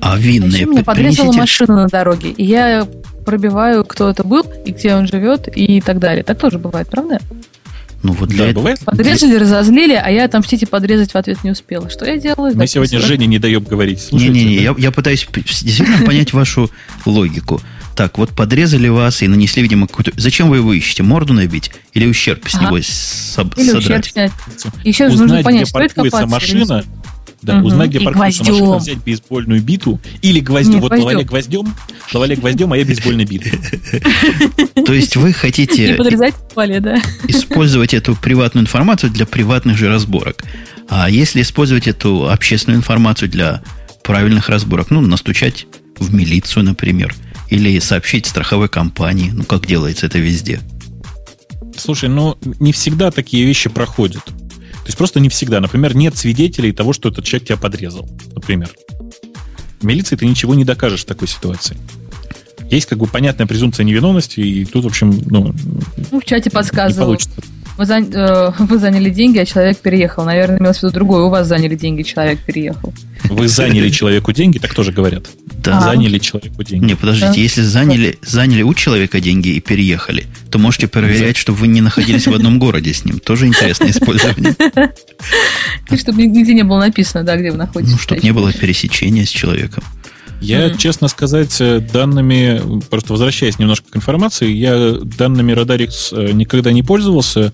А винные... Мне подрезала машину на дороге, и я пробиваю, кто это был, и где он живет, и так далее. Так тоже бывает, правда? Ну вот для да, этого... бывает. Подрезали, разозлили, а я отомстить и подрезать в ответ не успела. Что я делаю? Мы сегодня Жене не даем говорить. Не-не-не, я, я пытаюсь действительно понять вашу логику. Так, вот подрезали вас и нанесли, видимо, какую-то... Зачем вы его ищете? Морду набить? Или ущерб с него соб... Или содрать? ущерб снять. Еще Узнать, нужно понять, где стоит копаться машина, да, угу. узнать, где паркуется машина, взять бейсбольную биту или гвоздем. Нет, вот гвоздем. лавале гвоздем, лавале гвоздем, а я бейсбольной битой. (laughs) То есть вы хотите использовать эту приватную информацию для приватных же разборок. А если использовать эту общественную информацию для правильных разборок, ну, настучать в милицию, например, или сообщить страховой компании, ну, как делается это везде. Слушай, ну, не всегда такие вещи проходят. Есть просто не всегда. Например, нет свидетелей того, что этот человек тебя подрезал. Например. В милиции ты ничего не докажешь в такой ситуации. Есть как бы понятная презумпция невиновности, и тут, в общем, ну... Ну, в чате подсказывал. Вы, зан... э, (laughs) вы заняли деньги, а человек переехал. Наверное, имелось в виду другое. У вас заняли деньги, человек переехал. Вы заняли человеку деньги, так тоже говорят. Да. Заняли человеку деньги. Не, подождите, да. если заняли, заняли у человека деньги и переехали, то можете проверять, чтобы вы не находились в одном городе с ним. Тоже интересное использование. И чтобы нигде не было написано, да, где вы находитесь. Ну, чтобы не было пересечения с человеком. Я, mm-hmm. честно сказать, э, данными, просто возвращаясь немножко к информации, я данными Radarix э, никогда не пользовался,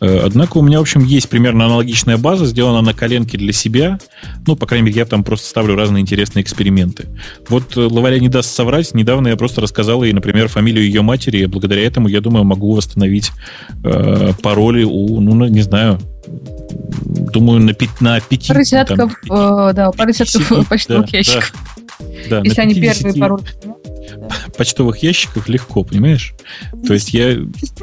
э, однако у меня, в общем, есть примерно аналогичная база, сделана на коленке для себя, ну, по крайней мере, я там просто ставлю разные интересные эксперименты. Вот Лаваля не даст соврать, недавно я просто рассказал ей, например, фамилию ее матери, и благодаря этому, я думаю, могу восстановить э, пароли у, ну, не знаю, думаю, на, пи- на пяти... Пару десятков, там, э, да, пару десятков почтовых (laughs) да, ящиков. Да, Если они первые пароли. Почтовых ящиков легко, понимаешь? То есть я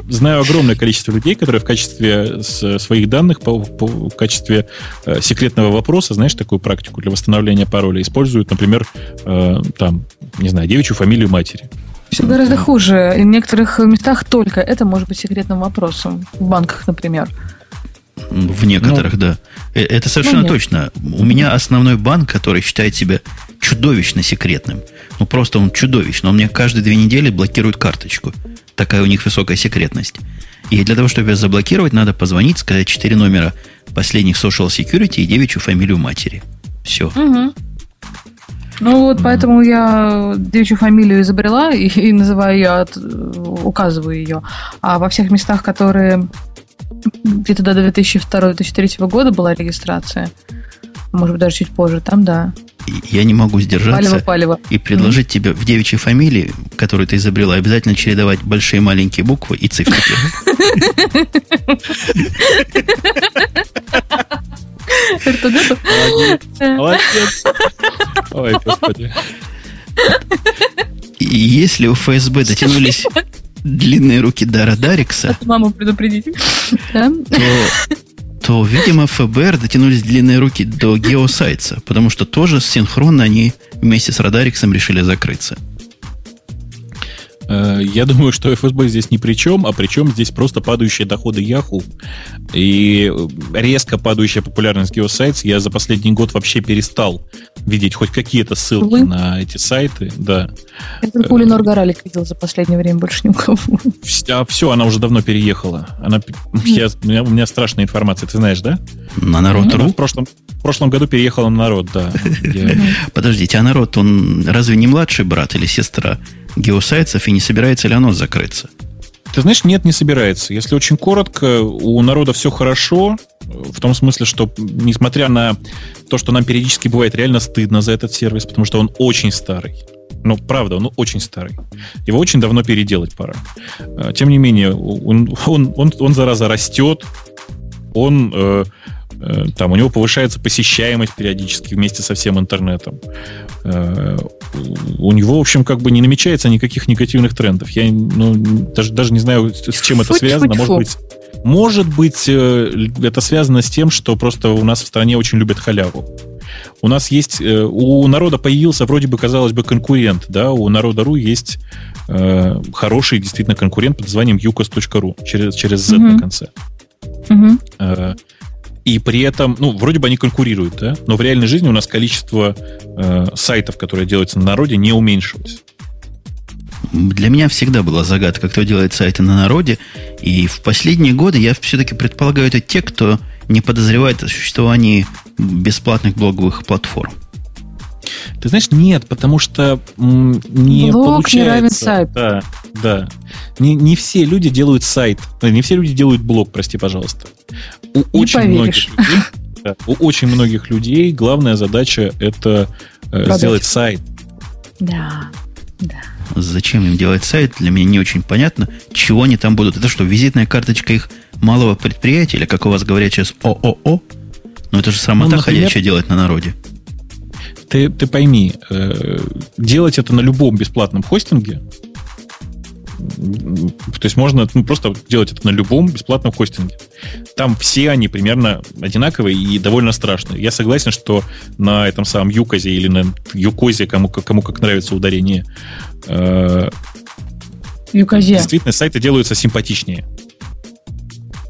знаю огромное количество людей, которые в качестве своих данных, по, по, в качестве э, секретного вопроса, знаешь, такую практику для восстановления пароля используют, например, э, там, не знаю, девичью фамилию матери. Все гораздо хуже. В некоторых местах только это может быть секретным вопросом. В банках, например. В некоторых, ну, да. Э, это совершенно ну, точно. У меня основной банк, который считает себя чудовищно секретным. Ну, просто он чудовищно. Он мне каждые две недели блокирует карточку. Такая у них высокая секретность. И для того, чтобы ее заблокировать, надо позвонить, сказать четыре номера последних social security и девичью фамилию матери. Все. Угу. Ну вот, поэтому я девичью фамилию изобрела и, и называю ее, от, указываю ее. А во всех местах, которые где-то до 2002-2003 года была регистрация. Может быть, даже чуть позже. Там, да. Я не могу сдержаться палево, палево. и предложить mm-hmm. тебе в девичьей фамилии, которую ты изобрела, обязательно чередовать большие и маленькие буквы и цифрики. Молодец. Ой, господи. И если у ФСБ дотянулись длинные руки Дара Дарикса, маму предупредить, то, видимо, ФБР дотянулись длинные руки до Геосайца, потому что тоже синхронно они вместе с Радариксом решили закрыться. Э, я думаю, что ФСБ здесь ни при чем, а причем здесь просто падающие доходы Яху и резко падающая популярность Geosites. Я за последний год вообще перестал видеть хоть какие-то ссылки Вы? на эти сайты. Да. Я только Улинор Горалик видел за последнее время, больше ни у кого. А все, она уже давно переехала. Она, я, у, меня, у меня страшная информация, ты знаешь, да? На народ.ру? в прошлом, в прошлом году переехала на народ, да. (laughs) Подождите, а народ, он разве не младший брат или сестра геосайтсов, и не собирается ли оно закрыться? Ты знаешь, нет, не собирается. Если очень коротко, у народа все хорошо, в том смысле, что несмотря на то, что нам периодически бывает реально стыдно за этот сервис, потому что он очень старый. Ну, правда, он очень старый. Его очень давно переделать пора. А, тем не менее, он, он, он, он зараза растет, он э, Э, там у него повышается посещаемость периодически вместе со всем интернетом. Э, у него, в общем, как бы не намечается никаких негативных трендов. Я ну, даже, даже не знаю, с чем это связано. Может быть, может быть, э, это связано с тем, что просто у нас в стране очень любят халяву. У нас есть, у народа появился вроде бы, казалось бы, конкурент, да, у народа.ру есть э, хороший действительно конкурент под названием ucas.ru через, через Z mm-hmm. на конце. Mm-hmm. И при этом, ну, вроде бы они конкурируют, да, но в реальной жизни у нас количество э, сайтов, которые делаются на народе, не уменьшилось. Для меня всегда была загадка, кто делает сайты на народе. И в последние годы я все-таки предполагаю, это те, кто не подозревает о существовании бесплатных блоговых платформ. Ты знаешь, нет, потому что не Блог получается. не равен сайт. Да, да. Не, не все люди делают сайт, не все люди делают блог, прости, пожалуйста. У не очень поверишь. многих людей, да, у очень многих людей главная задача это э, сделать сайт. Да, да. Зачем им делать сайт, для меня не очень понятно. Чего они там будут? Это что, визитная карточка их малого предприятия, или как у вас говорят сейчас ООО? Ну это же срамота ну, например, ходячая делать на народе ты, ты пойми, э, делать это на любом бесплатном хостинге, то есть можно ну, просто делать это на любом бесплатном хостинге. Там все они примерно одинаковые и довольно страшные. Я согласен, что на этом самом Юказе или на Юкозе, кому, кому как нравится ударение, э, Юказе. действительно сайты делаются симпатичнее.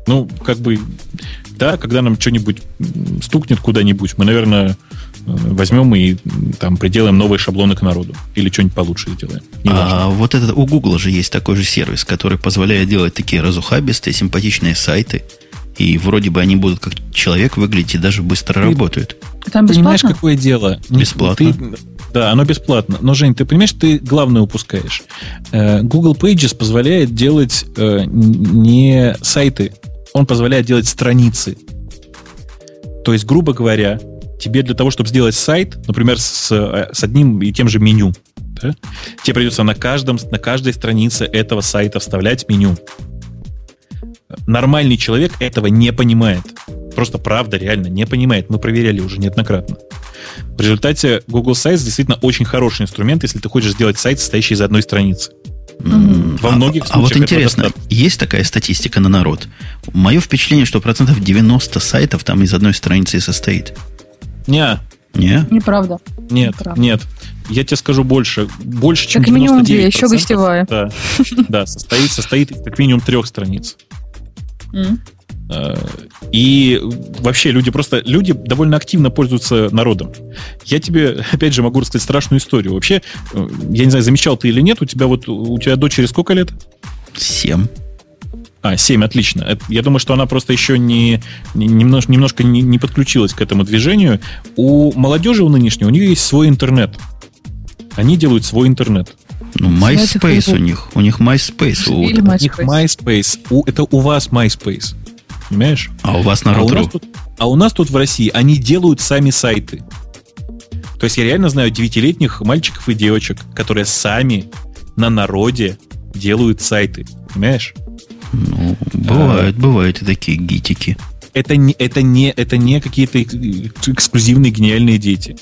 Ну, как бы, да, когда нам что-нибудь стукнет куда-нибудь, мы, наверное, возьмем и там приделаем новые шаблоны к народу. Или что-нибудь получше сделаем. А вот это у Google же есть такой же сервис, который позволяет делать такие разухабистые, симпатичные сайты. И вроде бы они будут как человек выглядеть и даже быстро ты, работают. Там бесплатно? Понимаешь, какое дело? Бесплатно. Ты, Да, оно бесплатно. Но, Жень, ты понимаешь, ты главное упускаешь. Э, Google Pages позволяет делать э, не сайты, он позволяет делать страницы. То есть, грубо говоря, тебе для того, чтобы сделать сайт, например, с, с одним и тем же меню, да, тебе придется на, каждом, на каждой странице этого сайта вставлять меню. Нормальный человек этого не понимает. Просто правда, реально не понимает. Мы проверяли уже неоднократно. В результате Google Sites действительно очень хороший инструмент, если ты хочешь сделать сайт, состоящий из одной страницы. Во многих а, а вот интересно, есть такая статистика на народ? Мое впечатление, что процентов 90 сайтов там из одной страницы состоит. Не. Не? Неправда. Нет, Неправда. нет. Я тебе скажу больше. Больше, чем как 99%. минимум две, еще гостевая. Да, (laughs) да состоит, состоит как минимум трех страниц. Mm. И вообще люди просто, люди довольно активно пользуются народом. Я тебе, (laughs) опять же, могу рассказать страшную историю. Вообще, э, я не знаю, замечал ты или нет, у тебя вот, у тебя дочери сколько лет? Семь. А, 7, отлично. Я думаю, что она просто еще не, не немножко, немножко не, не подключилась к этому движению. У молодежи у нынешней, у нее есть свой интернет. Они делают свой интернет. Ну, MySpace у них. У них MySpace. У, MySpace. У них MySpace. У, это у вас MySpace. Понимаешь? А у вас на а у, нас тут, а у нас тут в России они делают сами сайты. То есть я реально знаю девятилетних мальчиков и девочек, которые сами на народе делают сайты. Понимаешь? Ну, бывают, а, бывают и такие гитики. Это не, это не, это не какие-то эксклюзивные гениальные дети.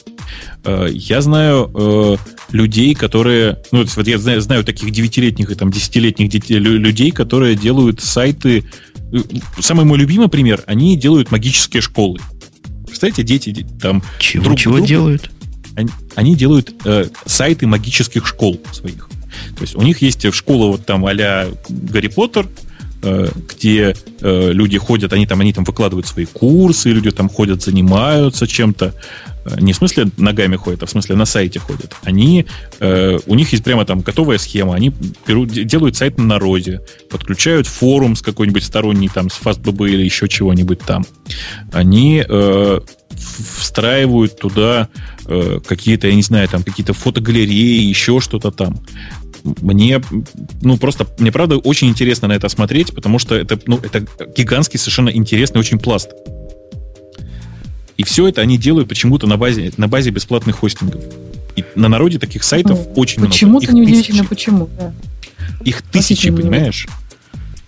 Э, я знаю э, людей, которые... Ну, вот я знаю, знаю таких девятилетних и там десятилетних детей, людей, которые делают сайты... Самый мой любимый пример, они делают магические школы. Представляете, дети там... Чего, друг чего друга, делают? Они, они делают э, сайты магических школ своих. То есть у них есть школа вот там а-ля Гарри Поттер, Э, где э, люди ходят, они там, они там выкладывают свои курсы, люди там ходят, занимаются чем-то. Э, не в смысле ногами ходят, а в смысле на сайте ходят. Они, у них есть прямо там готовая схема. Они берут, делают сайт на народе, подключают форум с какой-нибудь сторонней, там, с FastBB или еще чего-нибудь там. Они встраивают туда какие-то, я не знаю, там какие-то фотогалереи, еще что-то там мне, ну, просто, мне правда очень интересно на это смотреть, потому что это, ну, это гигантский, совершенно интересный очень пласт. И все это они делают почему-то на базе, на базе бесплатных хостингов. И на народе таких сайтов ну, очень почему-то много. Почему-то неудивительно, почему. Да. Их тысячи, понимаешь?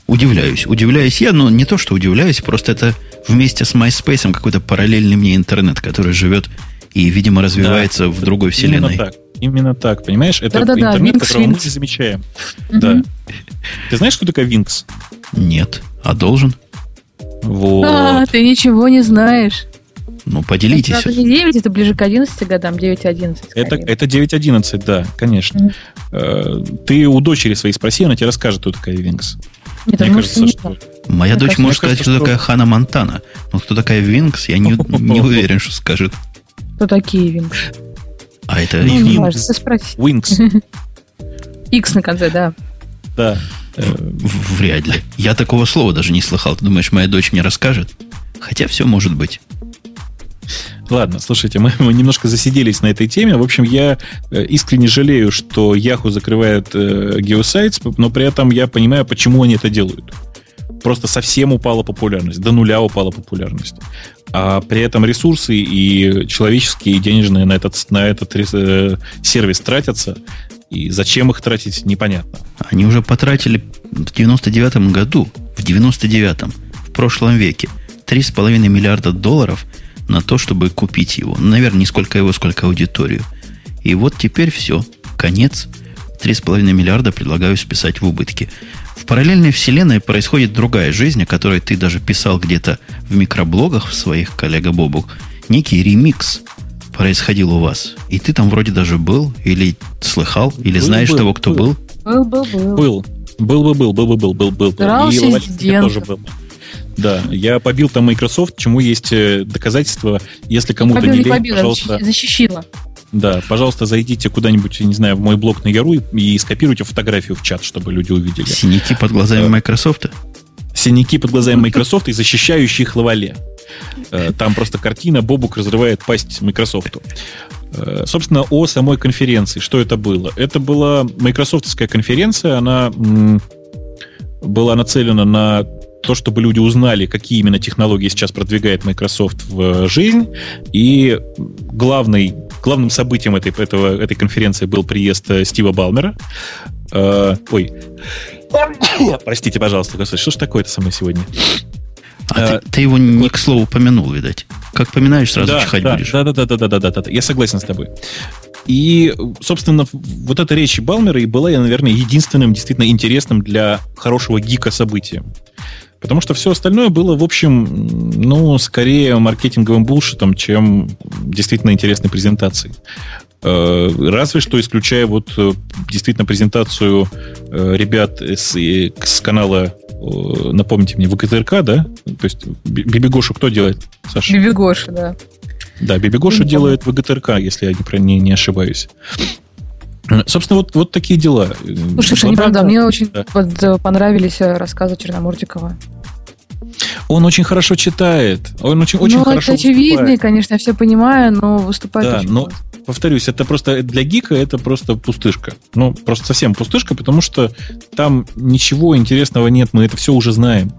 Удивляюсь. Удивляюсь я, но не то, что удивляюсь, просто это вместе с MySpace какой-то параллельный мне интернет, который живет и, видимо, развивается да, в другой вселенной. Именно так. Именно так, понимаешь? Это да, да, интернет, Wings, которого Wings. мы не замечаем. Угу. Да. Ты знаешь, что такое Wings? Нет. А должен? Вот. А, ты ничего не знаешь. Ну, поделитесь. Это не 9, это ближе к 11 годам, 9-11. Это, это 9-11, да, конечно. Mm. Ты у дочери своей спроси, она тебе расскажет, кто такая Wings. Нет, Мне кажется, что... Моя Мне дочь может сказать, кажется, кто что... такая Хана Монтана. Но кто такая Wings, я не, не (laughs) уверен, что скажет. Кто такие Wings? А это ну, спроси. Wings. X на конце, да. Да. Вряд ли. Я такого слова даже не слыхал. Ты думаешь, моя дочь мне расскажет? Хотя все может быть. Ладно, слушайте, мы, мы немножко засиделись на этой теме. В общем, я э, искренне жалею, что Yahoo закрывает э, Geosites, но при этом я понимаю, почему они это делают. Просто совсем упала популярность, до нуля упала популярность а при этом ресурсы и человеческие, и денежные на этот, на этот э, сервис тратятся, и зачем их тратить, непонятно. Они уже потратили в 99 году, в 99-м, в прошлом веке, 3,5 миллиарда долларов на то, чтобы купить его. Наверное, не сколько его, сколько аудиторию. И вот теперь все, конец. 3,5 миллиарда предлагаю списать в убытки. В параллельной вселенной происходит другая жизнь, о которой ты даже писал где-то в микроблогах в своих, коллега Бобук. Некий ремикс происходил у вас. И ты там вроде даже был, или слыхал, или был, знаешь был, того, кто был. Был, был, был. Был. Был, был, был, был, был, был, был, был. И Ломаченко тоже был. Да, я побил там Microsoft, чему есть э, доказательства. Если кому-то побил, не, не лень, побил, пожалуйста... Защищила. Да, пожалуйста, зайдите куда-нибудь, не знаю, в мой блог на Яру и, и скопируйте фотографию в чат, чтобы люди увидели. Синяки под глазами Microsoft? Синяки под глазами (laughs) Microsoft и защищающие их лавале. Э, там просто картина, Бобук разрывает пасть Microsoft. Э, собственно, о самой конференции. Что это было? Это была майкрософтовская конференция, она была нацелена на то, чтобы люди узнали, какие именно технологии сейчас продвигает Microsoft в жизнь. И главный, главным событием этой, этого, этой конференции был приезд э, Стива Балмера. Э, ой, (coughs) простите, пожалуйста, господи, что ж такое-то со мной сегодня? А э, ты, ты его не к слову помянул, видать. Как поминаешь, сразу да, чихать да, будешь. Да, да, да, да, да, да, да, да. Я согласен с тобой. И, собственно, вот эта речь Балмера и была, наверное, единственным действительно интересным для хорошего гика событием. Потому что все остальное было, в общем, ну, скорее маркетинговым булшитом, чем действительно интересной презентацией. Э, разве что исключая вот э, действительно презентацию э, ребят с, с канала, напомните мне, ВКТРК, да? То есть Бибигошу кто делает, Саша? Бибигоша, да. Да, Бибигоша делает ВГТРК, если я не, не ошибаюсь. Собственно, вот, вот такие дела. Слушай, неправда, мне очень да. понравились рассказы Черномордикова. Он очень хорошо читает. Он очень, очень ну, хорошо это очевидно, конечно, я все понимаю, но выступает да, очень но, классно. Повторюсь, это просто для гика это просто пустышка. Ну, просто совсем пустышка, потому что там ничего интересного нет, мы это все уже знаем.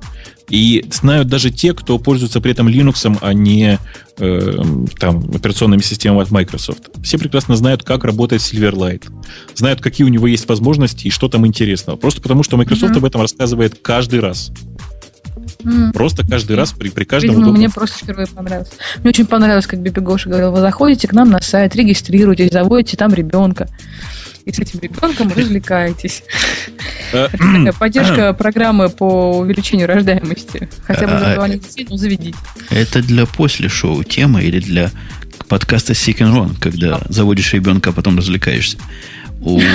И знают даже те, кто пользуется при этом Linux, а не э, там, операционными системами от Microsoft. Все прекрасно знают, как работает Silverlight. Знают, какие у него есть возможности и что там интересного. Просто потому, что Microsoft mm-hmm. об этом рассказывает каждый раз. Mm. Просто каждый раз при, при каждом Видимо, Мне просто впервые понравилось. Мне очень понравилось, как Биби Гоша говорил, вы заходите к нам на сайт, регистрируетесь, заводите там ребенка. И с этим ребенком развлекаетесь. (laughs) Поддержка программы по увеличению рождаемости. Хотя бы за а, детей, но заведите. Это для после шоу темы или для подкаста Sick and Run, когда заводишь ребенка, а потом развлекаешься. (laughs)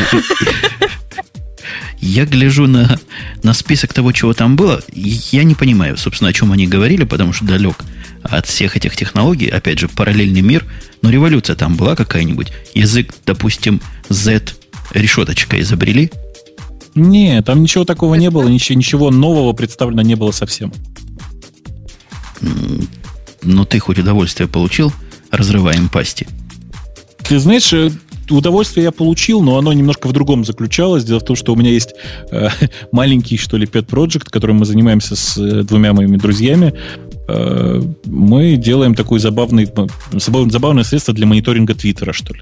Я гляжу на, на список того, чего там было. Я не понимаю, собственно, о чем они говорили, потому что далек от всех этих технологий. Опять же, параллельный мир. Но революция там была какая-нибудь. Язык, допустим, Z решеточка изобрели. Не, там ничего такого не было, ничего, ничего нового представлено не было совсем. Но ты хоть удовольствие получил, разрываем пасти. Ты знаешь, э, удовольствие я получил, но оно немножко в другом заключалось. Дело в том, что у меня есть э, (laughs) маленький, что ли, pet project, которым мы занимаемся с э, двумя моими друзьями. Э, мы делаем такое забавный, забавное средство для мониторинга Твиттера, что ли.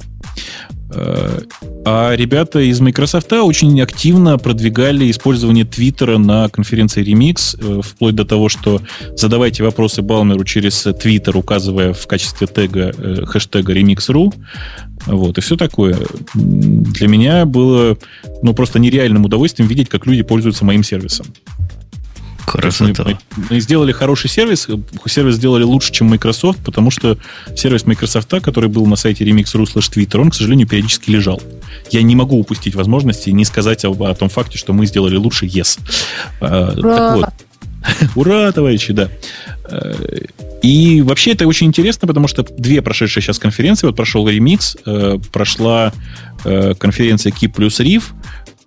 Э, а ребята из Microsoft очень активно продвигали использование Твиттера на конференции Remix, э, вплоть до того, что задавайте вопросы Балмеру через Твиттер, указывая в качестве тега хэштега Remix.ru. Вот, и все такое. Для меня было ну, просто нереальным удовольствием видеть, как люди пользуются моим сервисом. Красота. Мы, мы сделали хороший сервис, сервис сделали лучше, чем Microsoft, потому что сервис Microsoft, который был на сайте remix.ru slash Twitter, он, к сожалению, периодически лежал. Я не могу упустить возможности не сказать о, о том факте, что мы сделали лучше yes. А, так вот. (laughs) Ура, товарищи, да. Э, и вообще это очень интересно, потому что две прошедшие сейчас конференции, вот прошел Remix, э, прошла э, конференция Key плюс Reef,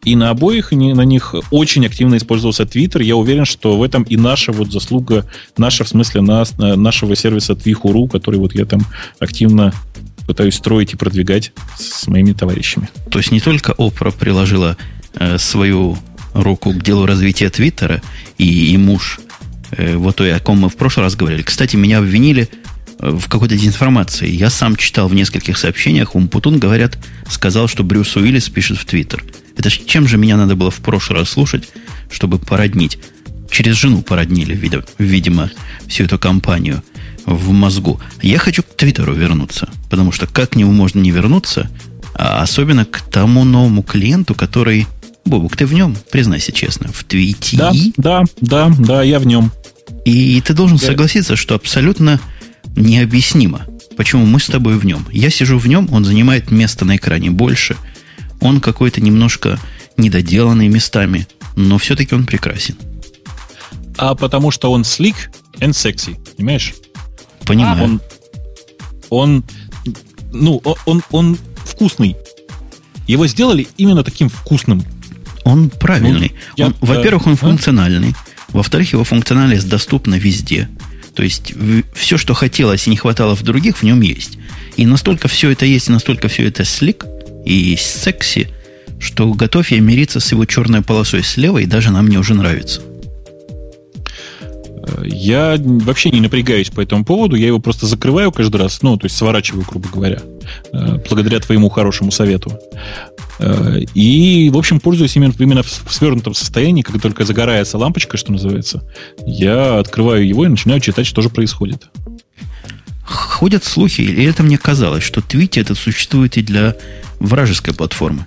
и на обоих, и на них очень активно использовался Twitter. Я уверен, что в этом и наша вот заслуга, наша в смысле нас, нашего сервиса Twihuru, который вот я там активно пытаюсь строить и продвигать с моими товарищами. То есть не только Опра приложила э, свою руку к делу развития Твиттера и, и муж, э, вот то, о ком мы в прошлый раз говорили. Кстати, меня обвинили э, в какой-то дезинформации. Я сам читал в нескольких сообщениях, Умпутун, говорят, сказал, что Брюс Уиллис пишет в Твиттер. Это ж чем же меня надо было в прошлый раз слушать, чтобы породнить? Через жену породнили, видимо, всю эту компанию в мозгу. Я хочу к Твиттеру вернуться, потому что как к нему можно не вернуться, а особенно к тому новому клиенту, который... Бобук, ты в нем, признайся честно, в Твите? Да, да, да, да, я в нем. И ты должен согласиться, что абсолютно необъяснимо, почему мы с тобой в нем. Я сижу в нем, он занимает место на экране больше – он какой-то немножко недоделанный местами, но все-таки он прекрасен. А потому что он слик и sexy, понимаешь? Понимаю. Он, он, ну, он, он вкусный. Его сделали именно таким вкусным. Он правильный. Ну, он, во-первых, он а? функциональный. Во-вторых, его функциональность доступна везде. То есть все, что хотелось и не хватало в других, в нем есть. И настолько все это есть, и настолько все это слик и секси, что готов я мириться с его черной полосой слева, и даже нам мне уже нравится. Я вообще не напрягаюсь по этому поводу, я его просто закрываю каждый раз, ну, то есть сворачиваю, грубо говоря, э, благодаря твоему хорошему совету. Э, и, в общем, пользуюсь именно, именно в свернутом состоянии, когда только загорается лампочка, что называется, я открываю его и начинаю читать, что же происходит. Ходят слухи, или это мне казалось, что Твити этот существует и для вражеской платформы.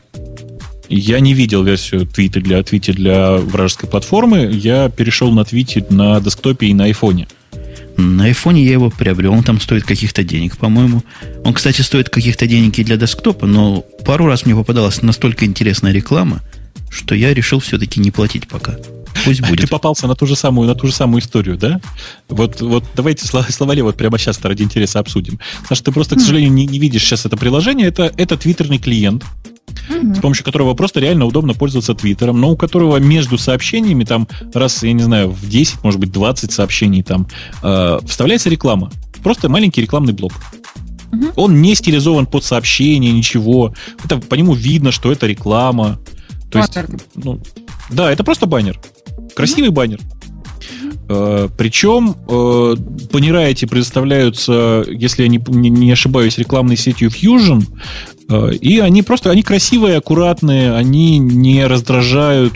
Я не видел версию твита для твити для вражеской платформы. Я перешел на твити на десктопе и на айфоне. На айфоне я его приобрел, он там стоит каких-то денег, по-моему. Он, кстати, стоит каких-то денег и для десктопа, но пару раз мне попадалась настолько интересная реклама, что я решил все-таки не платить пока. Пусть будет. Ты попался на ту же самую, на ту же самую историю, да? Вот, вот давайте словаре вот прямо сейчас ради интереса обсудим. Саша, ты просто, к сожалению, не, не видишь сейчас это приложение. Это, это твиттерный клиент, с помощью которого просто реально удобно пользоваться Твиттером, но у которого между сообщениями там раз, я не знаю, в 10, может быть, 20 сообщений там э, вставляется реклама. Просто маленький рекламный блок. Он не стилизован под сообщение, ничего. Это по нему видно, что это реклама. То есть, ну, да, это просто баннер. Красивый баннер. Э, Причем э, баннера эти предоставляются, если я не, не ошибаюсь, рекламной сетью Fusion, э, и они просто, они красивые, аккуратные, они не раздражают,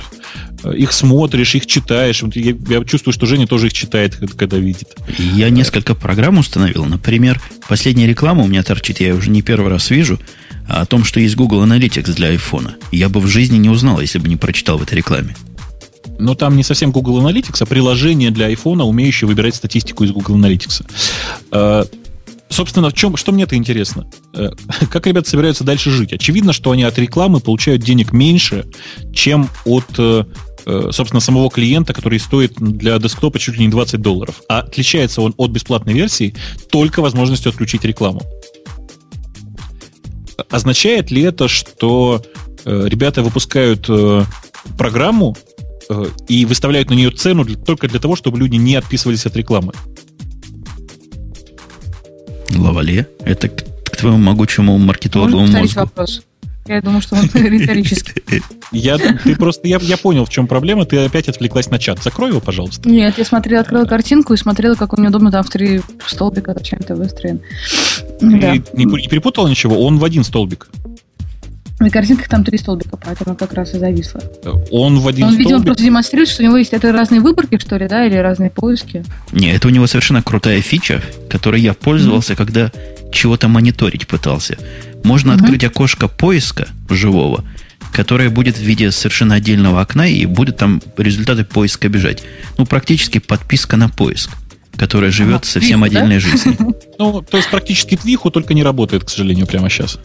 их смотришь, их читаешь. Вот я, я чувствую, что Женя тоже их читает, когда видит. Я несколько программ установил. Например, последняя реклама у меня торчит, я уже не первый раз вижу, о том, что есть Google Analytics для iPhone. Я бы в жизни не узнал, если бы не прочитал в этой рекламе но там не совсем Google Analytics, а приложение для iPhone, умеющее выбирать статистику из Google Analytics. Э, собственно, в чем, что мне это интересно? Э, (laughs) как ребята собираются дальше жить? Очевидно, что они от рекламы получают денег меньше, чем от, э, собственно, самого клиента, который стоит для десктопа чуть ли не 20 долларов. А отличается он от бесплатной версии только возможностью отключить рекламу. Означает ли это, что ребята выпускают программу, и выставляют на нее цену для, только для того, чтобы люди не отписывались от рекламы. Лавале, это к, к твоему могучему маркетологовому мозгу. вопрос? Я думаю, что он (laughs) риторический. Я, ты просто, я, я понял, в чем проблема. Ты опять отвлеклась на чат. Закрой его, пожалуйста. Нет, я смотрела, открыла картинку и смотрела, как он неудобно там в три столбика зачем-то выстроен. Да. Не, не перепутал ничего? Он в один столбик. На картинках там три столбика, поэтому как раз и зависло. Он в один Он, столбик... видимо, просто демонстрирует, что у него есть это разные выборки, что ли, да, или разные поиски. Не, это у него совершенно крутая фича, которой я пользовался, mm-hmm. когда чего-то мониторить пытался. Можно mm-hmm. открыть окошко поиска живого, которое будет в виде совершенно отдельного окна, и будет там результаты поиска бежать. Ну, практически подписка на поиск которая живет ага, совсем твиху, отдельной да? жизнью. Ну, то есть практически Твиху только не работает, к сожалению, прямо сейчас.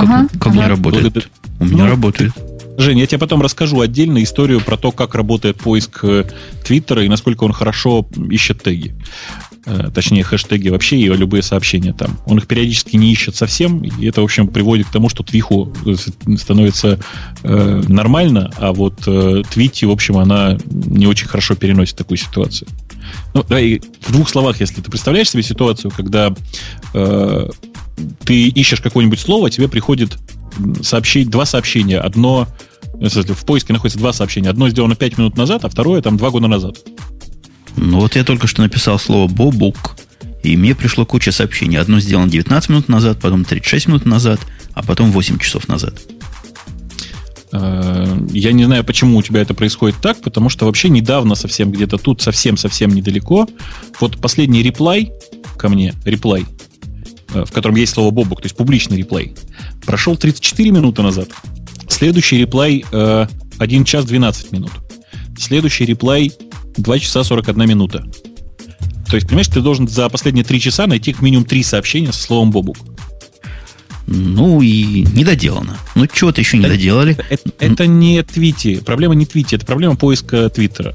Как, ага, как ага. не работает? Благодар... У меня ну, работает. Жень, я тебе потом расскажу отдельно историю про то, как работает поиск э, Твиттера и насколько он хорошо ищет теги. Э, точнее, хэштеги вообще и любые сообщения там. Он их периодически не ищет совсем, и это, в общем, приводит к тому, что Твиху э, становится э, нормально, а вот э, Твити, в общем, она не очень хорошо переносит такую ситуацию. Ну, давай в двух словах, если ты представляешь себе ситуацию, когда э, ты ищешь какое-нибудь слово, тебе приходит сообщение, два сообщения. Одно, в поиске находится два сообщения. Одно сделано 5 минут назад, а второе там 2 года назад. Ну вот я только что написал слово «бобук», и мне пришло куча сообщений. Одно сделано 19 минут назад, потом 36 минут назад, а потом 8 часов назад. Э, я не знаю, почему у тебя это происходит так, потому что вообще недавно совсем где-то тут, совсем-совсем недалеко, вот последний реплай ко мне, реплай, Э, в котором есть слово Бобук, то есть публичный реплей, прошел 34 минуты назад. Следующий реплей 1 э, час 12 минут. Следующий реплей 2 часа 41 минута. То есть, понимаешь, ты должен за последние 3 часа найти как минимум 3 сообщения со словом Бобук. Ну и не доделано. Ну, чего-то еще не это, доделали. Это, это не твити. Проблема не твити, это проблема поиска Твиттера.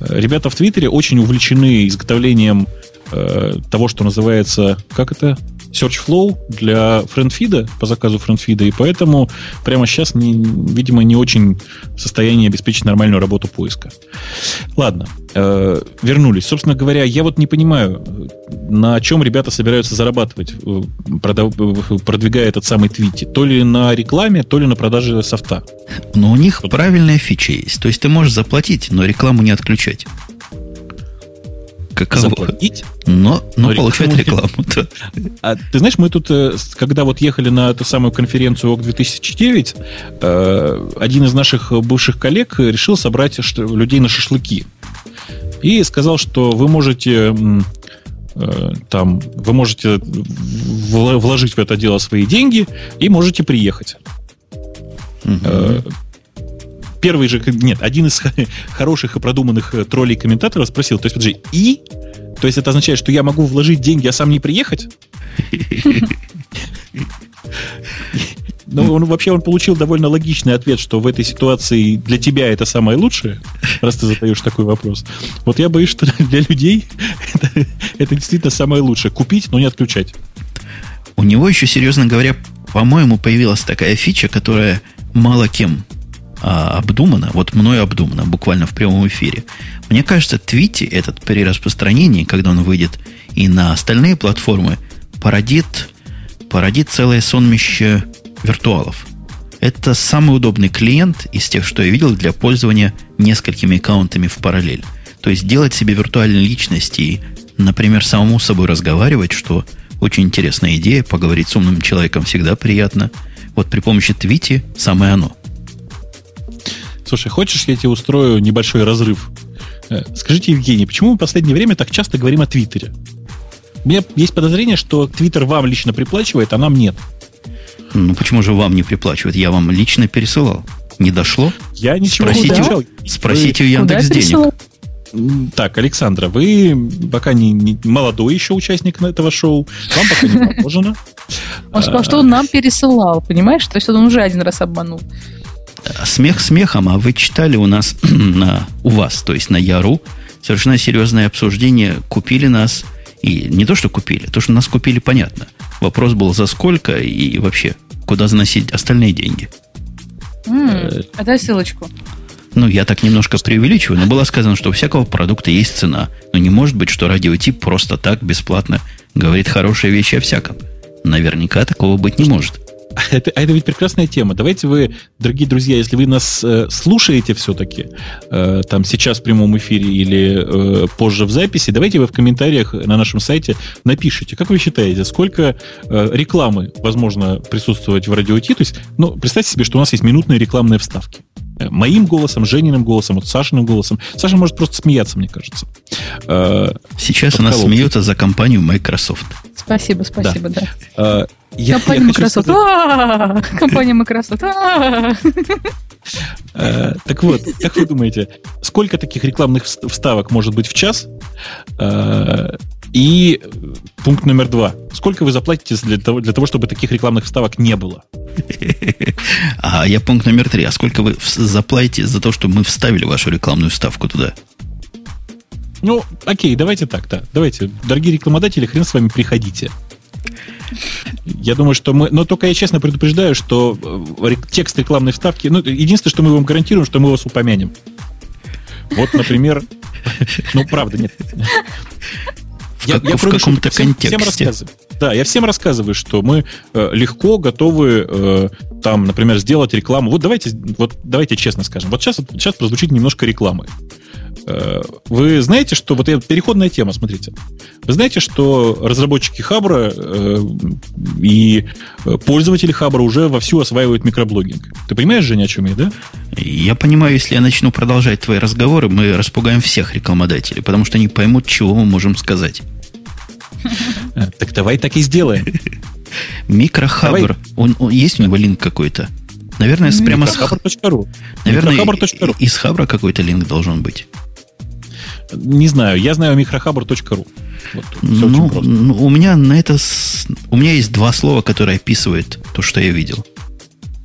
Э, ребята в Твиттере очень увлечены изготовлением э, того, что называется, как это? Search flow для френдфида, по заказу френдфида, и поэтому прямо сейчас, не, видимо, не очень в состоянии обеспечить нормальную работу поиска. Ладно, э, вернулись. Собственно говоря, я вот не понимаю, на чем ребята собираются зарабатывать, э, продвигая этот самый твити. То ли на рекламе, то ли на продаже софта. Но у них вот. правильная фича есть. То есть ты можешь заплатить, но рекламу не отключать. Каково? Заплатить? Но, но, но получать рекламу. Да. А ты знаешь, мы тут, э, когда вот ехали на эту самую конференцию ОК 2009, э, один из наших бывших коллег решил собрать людей на шашлыки. И сказал, что вы можете э, там, вы можете вложить в это дело свои деньги и можете приехать. Угу первый же, нет, один из (laughs) хороших и продуманных э, троллей-комментаторов спросил, то есть, подожди, и? То есть это означает, что я могу вложить деньги, а сам не приехать? (laughs) Ну, он вообще он получил довольно логичный ответ, что в этой ситуации для тебя это самое лучшее, раз ты задаешь такой вопрос. Вот я боюсь, что (laughs) для людей это, это действительно самое лучшее. Купить, но не отключать. У него еще, серьезно говоря, по-моему, появилась такая фича, которая мало кем а, обдумано, вот мною обдумано, буквально в прямом эфире. Мне кажется, Твити этот при распространении, когда он выйдет и на остальные платформы, породит, породит целое сонмище виртуалов. Это самый удобный клиент из тех, что я видел для пользования несколькими аккаунтами в параллель. То есть делать себе виртуальные личности и, например, самому с собой разговаривать, что очень интересная идея, поговорить с умным человеком всегда приятно. Вот при помощи Твити самое оно. Слушай, хочешь, я тебе устрою небольшой разрыв? Э, скажите, Евгений, почему мы в последнее время так часто говорим о Твиттере? У меня есть подозрение, что Твиттер вам лично приплачивает, а нам нет. Ну почему же вам не приплачивает? Я вам лично пересылал. Не дошло? Я ничего спросите, не получал. Спросите вы... у Яндекс денег. Так, Александра, вы пока не, не молодой еще участник этого шоу, вам пока не положено. (laughs) Он сказал, что он нам пересылал, понимаешь? То есть он уже один раз обманул. Смех смехом, а вы читали у нас (clears throat) на, у вас, то есть на Яру, совершенно серьезное обсуждение. Купили нас, и не то, что купили, то, что нас купили, понятно. Вопрос был за сколько и вообще, куда заносить остальные деньги. Mm, а дай ссылочку. Ну, я так немножко преувеличиваю, но было сказано, что у всякого продукта есть цена. Но не может быть, что радиотип просто так бесплатно говорит хорошие вещи о всяком. Наверняка такого быть не может. Это, а это ведь прекрасная тема. Давайте вы, дорогие друзья, если вы нас э, слушаете все-таки, э, там сейчас в прямом эфире или э, позже в записи, давайте вы в комментариях на нашем сайте напишите, как вы считаете, сколько э, рекламы возможно присутствовать в радио Ти? То есть, ну, представьте себе, что у нас есть минутные рекламные вставки. Э, моим голосом, Жениным голосом, вот Сашиным голосом. Саша может просто смеяться, мне кажется. Э, сейчас она смеется за компанию Microsoft. Спасибо, спасибо, да. да. Я, Компания я Microsoft. Сказать... (laughs) Компания Microsoft. (laughs) Э, так вот, как вы думаете, сколько таких рекламных вставок может быть в час? Э, и пункт номер два. Сколько вы заплатите для того, для того, чтобы таких рекламных вставок не было? (laughs) А я пункт номер три. А сколько вы заплатите за то, чтобы мы вставили вашу рекламную вставку туда? Ну, окей, давайте так, да. Давайте, дорогие рекламодатели, хрен с вами приходите. Я думаю, что мы... Но только я честно предупреждаю, что э, текст рекламной вставки... Ну, единственное, что мы вам гарантируем, что мы вас упомянем. Вот, например... (laughs) Ну, правда, нет. В, я, как, я в каком-то всем, контексте. Всем рассказываю. Да, я всем рассказываю, что мы э, легко готовы э, там, например, сделать рекламу. Вот давайте, вот давайте честно скажем. Вот сейчас, сейчас прозвучит немножко рекламы. Э, вы знаете, что... Вот это переходная тема, смотрите. Вы знаете, что разработчики Хабра э, и пользователи Хабра уже вовсю осваивают микроблогинг. Ты понимаешь, Женя, о чем я, да? Я понимаю, если я начну продолжать твои разговоры, мы распугаем всех рекламодателей, потому что они поймут, чего мы можем сказать. Э, так давай так и сделаем. Микрохабр. Он, он, есть у него линк какой-то? Наверное, прямо с... Наверное, из Хабра какой-то линк должен быть. Не знаю, я знаю microhubber.ru. Вот, ну, ну, у меня на это... У меня есть два слова, которые описывают то, что я видел.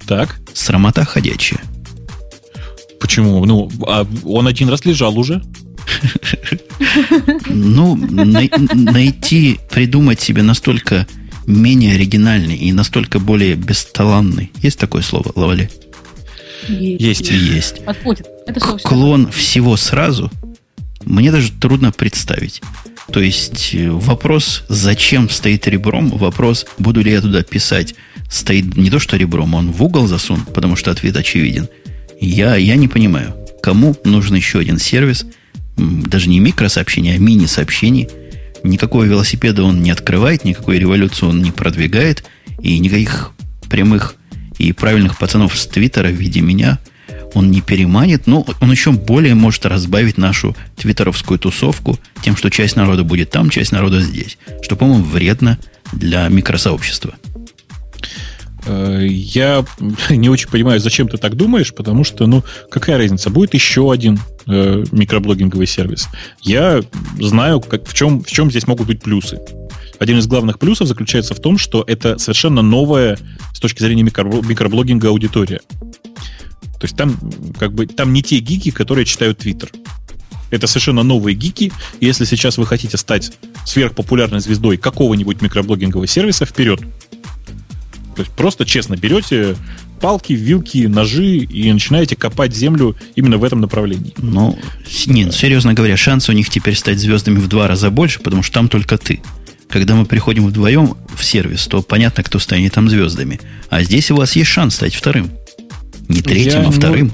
Так. Срамота ходячая. Почему? Ну, а он один раз лежал уже. (laughs) Ну, найти, придумать себе настолько менее оригинальный и настолько более бесталанный. Есть такое слово, Лавали? Есть. Есть. Подходит. Это Клон всего сразу мне даже трудно представить. То есть э, вопрос, зачем стоит ребром, вопрос, буду ли я туда писать, стоит не то что ребром, он в угол засун, потому что ответ очевиден. Я, я не понимаю, кому нужен еще один сервис, даже не микросообщения, а мини-сообщений. Никакого велосипеда он не открывает, никакой революции он не продвигает, и никаких прямых и правильных пацанов с Твиттера в виде меня он не переманит, но он еще более может разбавить нашу твиттеровскую тусовку тем, что часть народа будет там, часть народа здесь. Что, по-моему, вредно для микросообщества. Э, Я (laughs) не очень понимаю, зачем ты так думаешь, потому что, ну, какая разница? Будет еще один э, микроблогинговый сервис. Я знаю, как, в, чем, в чем здесь могут быть плюсы. Один из главных плюсов заключается в том, что это совершенно новая с точки зрения микро- микроблогинга аудитория. То есть там как бы там не те гики, которые читают Твиттер. Это совершенно новые гики. Если сейчас вы хотите стать сверхпопулярной звездой какого-нибудь микроблогингового сервиса, вперед. То есть просто честно берете палки, вилки, ножи и начинаете копать землю именно в этом направлении. Ну, с- не, ну, серьезно говоря, шансы у них теперь стать звездами в два раза больше, потому что там только ты. Когда мы приходим вдвоем в сервис, то понятно, кто станет там звездами. А здесь у вас есть шанс стать вторым. Не третьим, Я, а ну, вторым.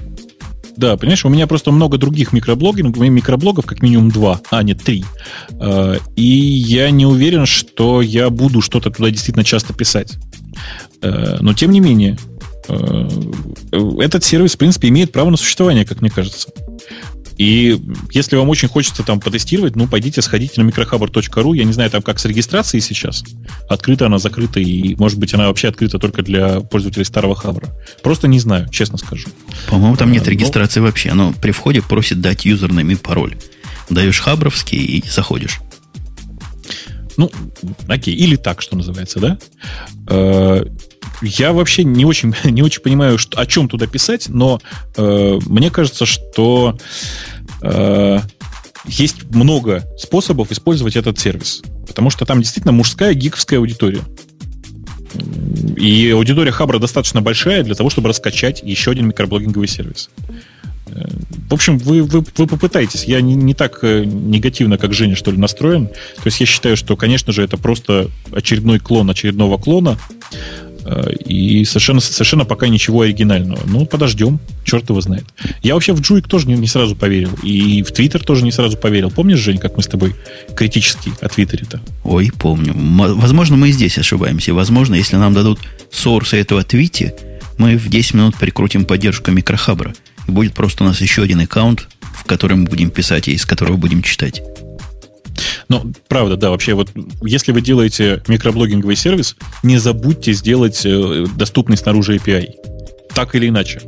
Да, понимаешь, у меня просто много других меня микроблогов как минимум два, а нет, три. Э, И я не уверен, что я буду что-то туда действительно часто писать. Э, Но тем не менее, э, этот сервис, в принципе, имеет право на существование, как мне кажется. И если вам очень хочется там потестировать, ну, пойдите, сходите на microhubber.ru. Я не знаю, там как с регистрацией сейчас. Открыта она, закрыта, и, может быть, она вообще открыта только для пользователей старого хабра. Просто не знаю, честно скажу. По-моему, там нет А, ну. регистрации вообще. Оно при входе просит дать юзернейм и пароль. Даешь хабровский и заходишь. Ну, окей, или так, что называется, да? Я вообще не очень, (laughs) не очень понимаю, что, о чем туда писать, но э, мне кажется, что э, есть много способов использовать этот сервис. Потому что там действительно мужская гиковская аудитория. И аудитория Хабра достаточно большая для того, чтобы раскачать еще один микроблогинговый сервис. Э, В общем, вы, вы, вы попытаетесь. Я не, не так э, негативно, как Женя, что ли, настроен. То есть я считаю, что, конечно же, это просто очередной клон очередного клона. Э, И совершенно, совершенно пока ничего оригинального. Ну, подождем, черт его знает. Я вообще в Джуик тоже не, не сразу поверил. И в Твиттер тоже не сразу поверил. Помнишь, Жень, как мы с тобой критически о Твиттере-то? Ой, помню. Возможно, мы и здесь ошибаемся. Возможно, если нам дадут сорсы этого твити, мы в 10 минут прикрутим поддержку микрохабра. И будет просто у нас еще один аккаунт, в котором мы будем писать и из которого будем читать. Ну, правда, да, вообще, вот если вы делаете микроблогинговый сервис, не забудьте сделать э, доступный снаружи API. Так или иначе.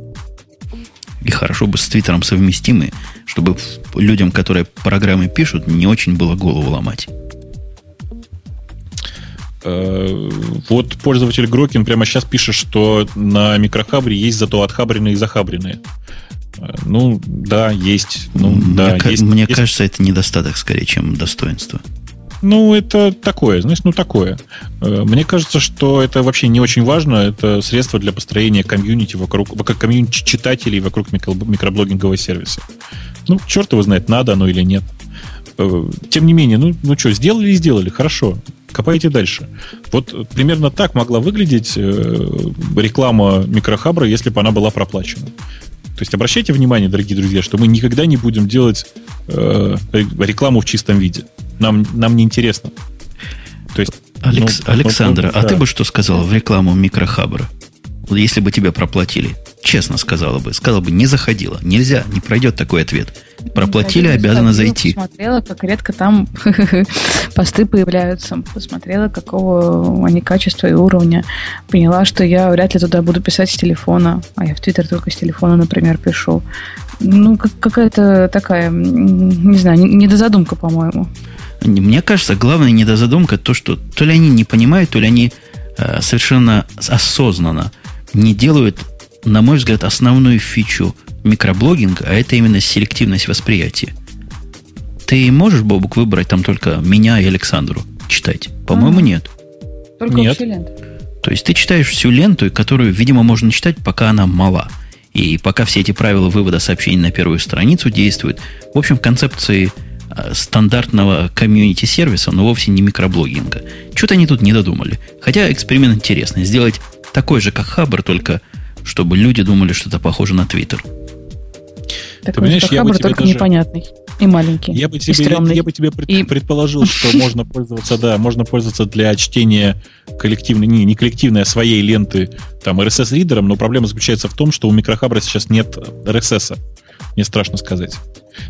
И хорошо бы с Твиттером совместимы, чтобы людям, которые программы пишут, не очень было голову ломать. Э, Вот пользователь Грокин прямо сейчас пишет, что на микрохабре есть зато отхабренные и захабренные. Э, Ну, да, есть. Ну, мне да, ка- есть. мне есть. кажется, это недостаток скорее, чем достоинство. Ну, это такое, знаешь, ну такое. Э, Мне кажется, что это вообще не очень важно. Это средство для построения комьюнити вокруг, вокруг комьюнити читателей вокруг микро- микроблогингового сервиса. Ну, черт его знает, надо оно или нет. Э, Тем не менее, ну, ну что, сделали и сделали, хорошо. Копайте дальше. Вот примерно так могла выглядеть э, реклама микрохабра, если бы она была проплачена. То есть обращайте внимание, дорогие друзья, что мы никогда не будем делать э, рекламу в чистом виде. Нам, нам не интересно. То есть, Алекс- ну, Александра, ну, а да. ты бы что сказал в рекламу микрохабра? Если бы тебя проплатили, честно сказала бы, сказала бы, не заходила, нельзя, не пройдет такой ответ. Проплатили, Я обязана зайти. Посмотрела, как редко там (laughs) посты появляются. Посмотрела, какого они качества и уровня. Поняла, что я вряд ли туда буду писать с телефона. А я в Твиттер только с телефона, например, пишу. Ну, как- какая-то такая, не знаю, не- недозадумка, по-моему. Мне кажется, главная недозадумка то, что то ли они не понимают, то ли они э, совершенно осознанно не делают, на мой взгляд, основную фичу микроблогинга, а это именно селективность восприятия. Ты можешь, Бобук, выбрать там только меня и Александру читать? По-моему, Ага. нет. Только Нет. общая лента. То есть ты читаешь всю ленту, которую, видимо, можно читать, пока она мала. И пока все эти правила вывода сообщений на первую страницу действуют. В общем, концепции э, стандартного комьюнити-сервиса, но вовсе не микроблогинга. Что-то они тут не додумали. Хотя эксперимент интересный. Сделать такой же, как Хабр, только чтобы люди думали, что это похоже на Твиттер. Так понимаешь, я бы Хабр тебе только даже- непонятный и маленький. Я бы и тебе, стрёмный. я бы тебе пред- И- предположил, что (laughs) можно пользоваться, да, можно пользоваться для чтения коллективной, не, не коллективной, а своей ленты там RSS-ридером, но проблема заключается в том, что у микрохабра сейчас нет RSS. Мне страшно сказать.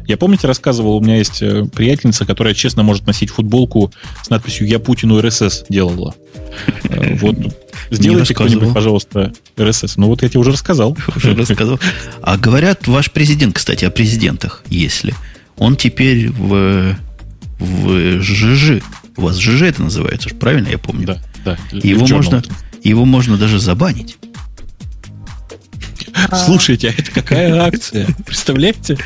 Я, помните, рассказывал, у меня есть э, приятельница, которая честно может носить футболку с надписью «Я Путину РСС» делала. Э, Вот. Сделайте кто-нибудь, пожалуйста, РСС. Ну вот я тебе уже рассказал. Уже рассказал. А говорят, ваш президент, кстати, о президентах, если. Он теперь в, в ЖЖ. У вас ЖЖ это называется, правильно я помню? Да, да. Его можно, его можно даже забанить. Слушайте, а это какая акция? Представляете?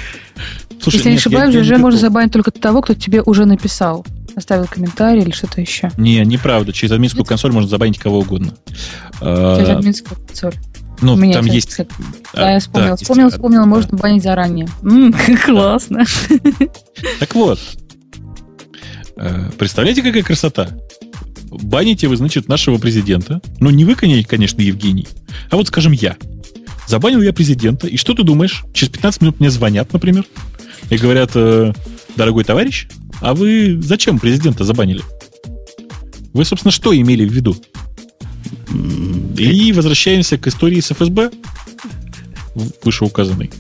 Слушай, Если не нет, ошибаюсь, я- я ЖЖ не можно забанить только того, кто тебе уже написал. Оставил комментарий или что-то еще. Не, неправда. Через админскую консоль можно забанить кого угодно. А, Через админскую консоль. Ну, У меня там есть... а, Да, я вспомнила, да, вспомнила, есть, вспомнила, а, можно банить заранее. М, (laughs) Классно. Так вот. Э, Представляете, какая красота? Баните вы, значит, нашего президента. Ну, не вы, коне- конечно, Евгений, а вот, скажем, я. Забанил я президента, и что ты думаешь? Через 15 минут мне звонят, например, и говорят, э, дорогой товарищ, а вы зачем президента забанили? Вы, собственно, что имели в виду? И возвращаемся к истории с ФСБ, вышеуказанной.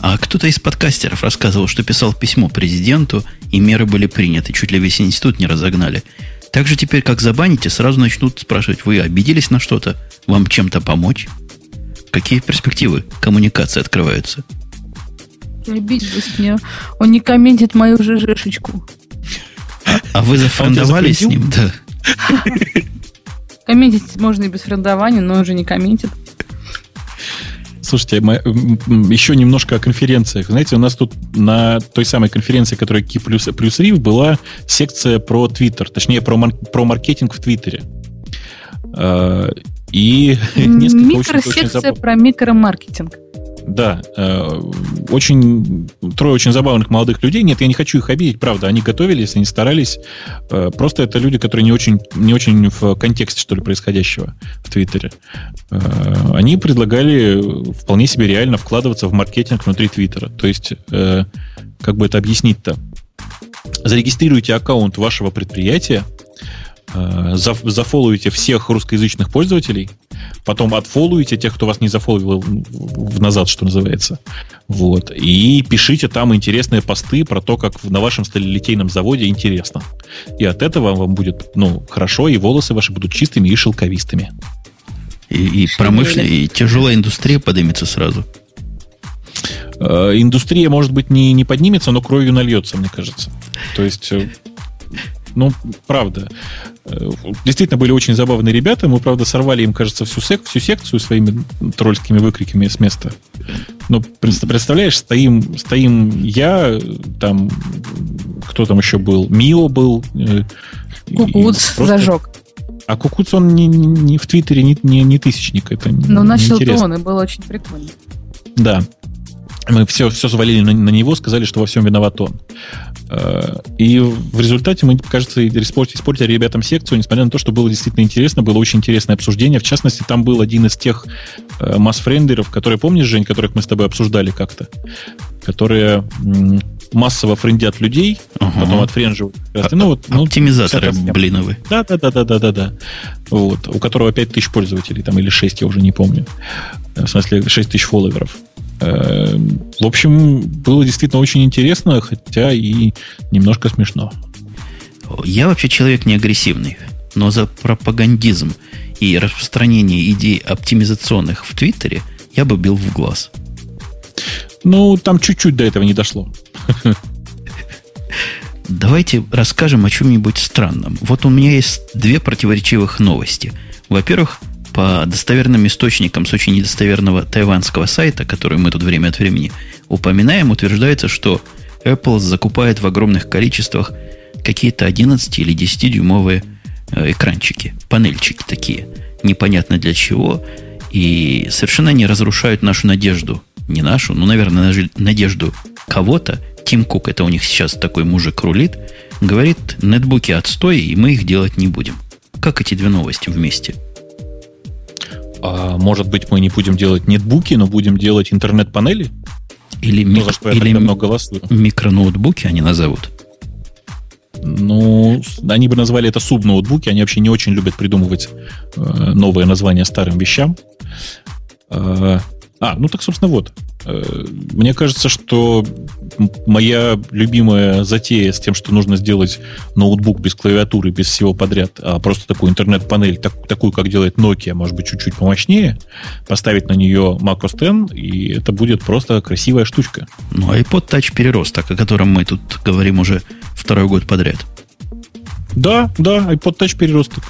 А кто-то из подкастеров рассказывал, что писал письмо президенту, и меры были приняты, чуть ли весь институт не разогнали. Так же теперь, как забаните, сразу начнут спрашивать, вы обиделись на что-то? Вам чем-то помочь? Какие перспективы коммуникации открываются? Я обиделась мне. Он не комментит мою ЖЖшечку. А вы зафрендовались с запретил? ним? Да. (laughs) Комментить можно и без френдования, но он же не комментит. Слушайте, мы, еще немножко о конференциях. Знаете, у нас тут на той самой конференции, которая Ки плюс, плюс Рив, была секция про Твиттер, точнее, про, мар- про маркетинг в Твиттере. А, И (laughs) несколько очень, очень Микросекция забав- про микромаркетинг. Да, э, очень трое очень забавных молодых людей. Нет, я не хочу их обидеть, правда. Они готовились, они старались. Э, Просто это люди, которые не очень, не очень в контексте, что ли, происходящего в Твиттере. Э, Они предлагали вполне себе реально вкладываться в маркетинг внутри Твиттера. То есть, э, как бы это объяснить-то? Зарегистрируйте аккаунт вашего предприятия, э, заф- зафолловите всех русскоязычных пользователей, потом отфолловите тех, кто вас не зафолловил в- в назад, что называется. Вот. И пишите там интересные посты про то, как на вашем сталелитейном заводе интересно. И от этого вам будет ну, хорошо, и волосы ваши будут чистыми и шелковистыми. И, и промышленная, и тяжелая индустрия поднимется сразу. Э, Индустрия, может быть, не, не поднимется, но кровью нальется, мне кажется. То есть, э, ну, правда. Э, Действительно, были очень забавные ребята. Мы, правда, сорвали им, кажется, всю, сек- всю секцию своими тролльскими выкриками с места. Предста- представляешь, стоим, стоим я, там, кто там еще был? Мио был. э, Кукуц просто- зажег. А Кукуц, он не, не- не в Твиттере, не, не, не тысячник. Это Но начал неинтересно. то он, и было очень прикольно. Да. Мы все, все завалили на, на него, сказали, что во всем виноват он. Э, И в результате мы, кажется, испортили, ребятам секцию, несмотря на то, что было действительно интересно, было очень интересное обсуждение. В частности, там был один из тех э, масс-френдеров, которые, помнишь, Жень, которых мы с тобой обсуждали как-то, которые массово френдят людей, Ага. потом отфренживают. Ну, вот, ну, Оптимизаторы вся та схема. блиновы. Да, да, да, да, да, да, да. Вот. У которого 5 тысяч пользователей, там, или 6, я уже не помню. Э, В смысле, 6 тысяч фолловеров. Э, В общем, было действительно очень интересно, хотя и немножко смешно. Я вообще человек не агрессивный, но за пропагандизм и распространение идей оптимизационных в Твиттере я бы бил в глаз. Ну, там чуть-чуть до этого не дошло. Давайте расскажем о чем-нибудь странном. Вот у меня есть две противоречивых новости. Во-первых, по достоверным источникам с очень недостоверного тайванского сайта, который мы тут время от времени упоминаем, утверждается, что Apple закупает в огромных количествах какие-то 11 или 10-дюймовые э, экранчики. панельчики такие, непонятно для чего, и совершенно не разрушают нашу надежду. Не нашу, но, наверное, надежду кого-то. Тим Кук, это у них сейчас такой мужик рулит, говорит, нетбуки отстой, и мы их делать не будем. Как эти две новости вместе? А может быть, мы не будем делать нетбуки, но будем делать интернет-панели? Или, ну, мик... или много микроноутбуки они назовут? Ну, они бы назвали это субноутбуки. Они вообще не очень любят придумывать э, новые названия старым вещам. Э, а, ну так, собственно, вот. Э, мне кажется, что моя любимая затея с тем, что нужно сделать ноутбук без клавиатуры, без всего подряд, а просто такую интернет-панель, так, такую, как делает Nokia, может быть, чуть-чуть помощнее, поставить на нее macOS X, и это будет просто красивая штучка. Ну, iPod Touch переросток, о котором мы тут говорим уже второй год подряд. Да, да, iPod Touch переросток.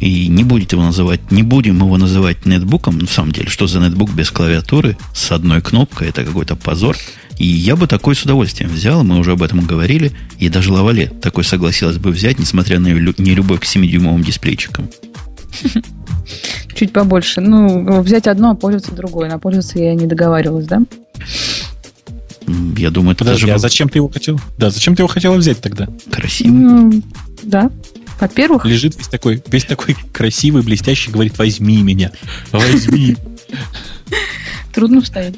И не будет его называть, не будем его называть нетбуком. На самом деле, что за нетбук без клавиатуры с одной кнопкой? Это какой-то позор. И я бы такой с удовольствием взял, мы уже об этом говорили, и даже Лавале такой согласилась бы взять, несмотря на нелюбовь к 7-дюймовым дисплейчикам. (laughs) Чуть побольше. Ну, взять одно, а пользоваться другой. На пользоваться я не договаривалась, да? Я думаю, это Подожди, даже... а зачем ты его хотел? Да, зачем ты его хотела взять тогда? Красивый. Ну, да. Во-первых... Лежит весь такой, весь такой красивый, блестящий, говорит, возьми меня, возьми. Трудно вставить.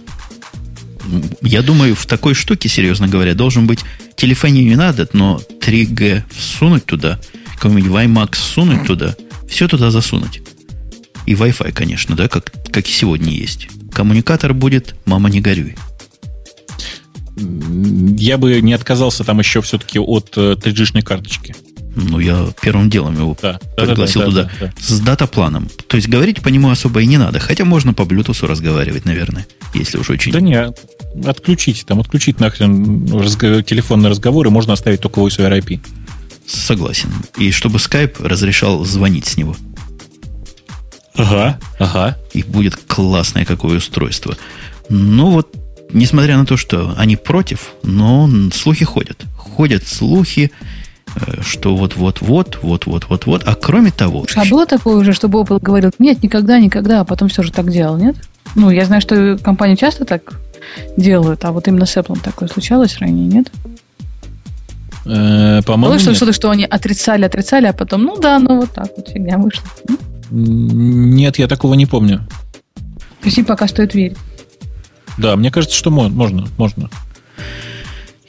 Я думаю, в такой штуке, серьезно говоря, должен быть телефонию не надо, но 3G всунуть туда, какой-нибудь WiMAX всунуть туда, все туда засунуть. И Wi-Fi, конечно, да, как, как и сегодня есть. Коммуникатор будет, мама не горюй. Я бы не отказался там еще все-таки от 3G-шной э, карточки. Ну, я первым делом его да, пригласил да, да, туда да, да, да. с датапланом. То есть говорить по нему особо и не надо. Хотя можно по Bluetooth разговаривать, наверное, если уж очень... Да не, отключить, там отключить нахрен разго- телефонные разговоры, можно оставить только Voice over IP. Согласен. И чтобы Skype разрешал звонить с него. Ага, ага. И будет классное какое устройство. Ну вот, несмотря на то, что они против, но слухи ходят. Ходят слухи, что вот-вот-вот, вот-вот-вот-вот. А кроме того... А было такое уже, чтобы Apple говорил, нет, никогда, никогда, а потом все же так делал, нет? Ну, я знаю, что компании часто так делают, а вот именно с Apple такое случалось ранее, нет? Э, по-моему, что, что-то, что они отрицали, отрицали, а потом, ну да, ну вот так вот фигня вышла. Нет, я такого не помню. То есть им пока стоит верить. Да, мне кажется, что можно, можно.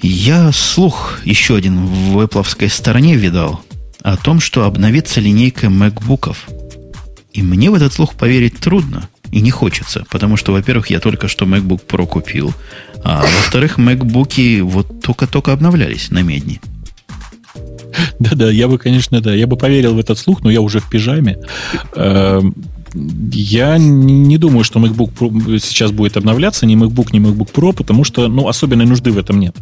Я слух еще один в Apple стороне видал о том, что обновится линейка MacBook'ов. И мне в этот слух поверить трудно и не хочется, потому что, во-первых, я только что MacBook Pro купил, а во-вторых, MacBook'и вот только-только обновлялись на медне. Да-да, я бы, конечно, да, я бы поверил в этот слух, но я уже в пижаме. Я не думаю, что MacBook Pro сейчас будет обновляться, ни MacBook, ни MacBook Pro, потому что ну, особенной нужды в этом нет.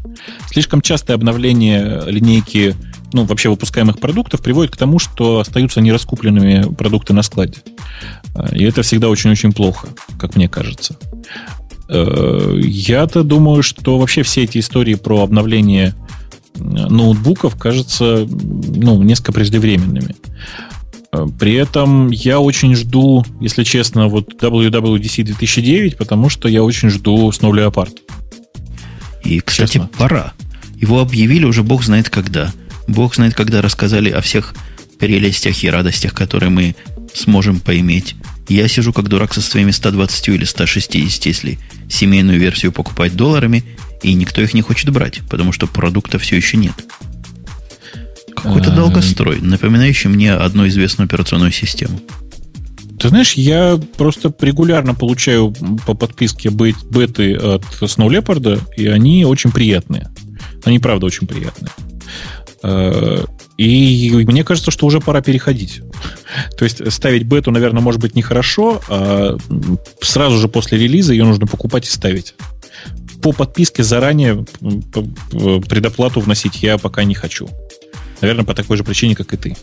Слишком частое обновление линейки, ну, вообще выпускаемых продуктов приводит к тому, что остаются нераскупленными продукты на складе. И это всегда очень-очень плохо, как мне кажется. Э, я-то думаю, что вообще все эти истории про обновление ноутбуков кажутся ну, несколько преждевременными. Э, при этом я очень жду, если честно, вот WWDC 2009, потому что я очень жду Snow Leopard. И, кстати, честно. пора. Его объявили уже бог знает когда. Бог знает, когда рассказали о всех прелестях и радостях, которые мы сможем поиметь. Я сижу как дурак со своими 120 или 160, если семейную версию покупать долларами, и никто их не хочет брать, потому что продукта все еще нет. Какой-то долгострой, напоминающий мне одну известную операционную систему. Ты знаешь, я просто регулярно получаю по подписке беты от Snow Leopard, и они очень приятные. Они, правда, очень приятные. Э, и мне кажется, что уже пора переходить. То есть ставить бету, наверное, может быть нехорошо, а сразу же после релиза ее нужно покупать и ставить. По подписке заранее предоплату вносить я пока не хочу. Наверное, по такой же причине, как и ты.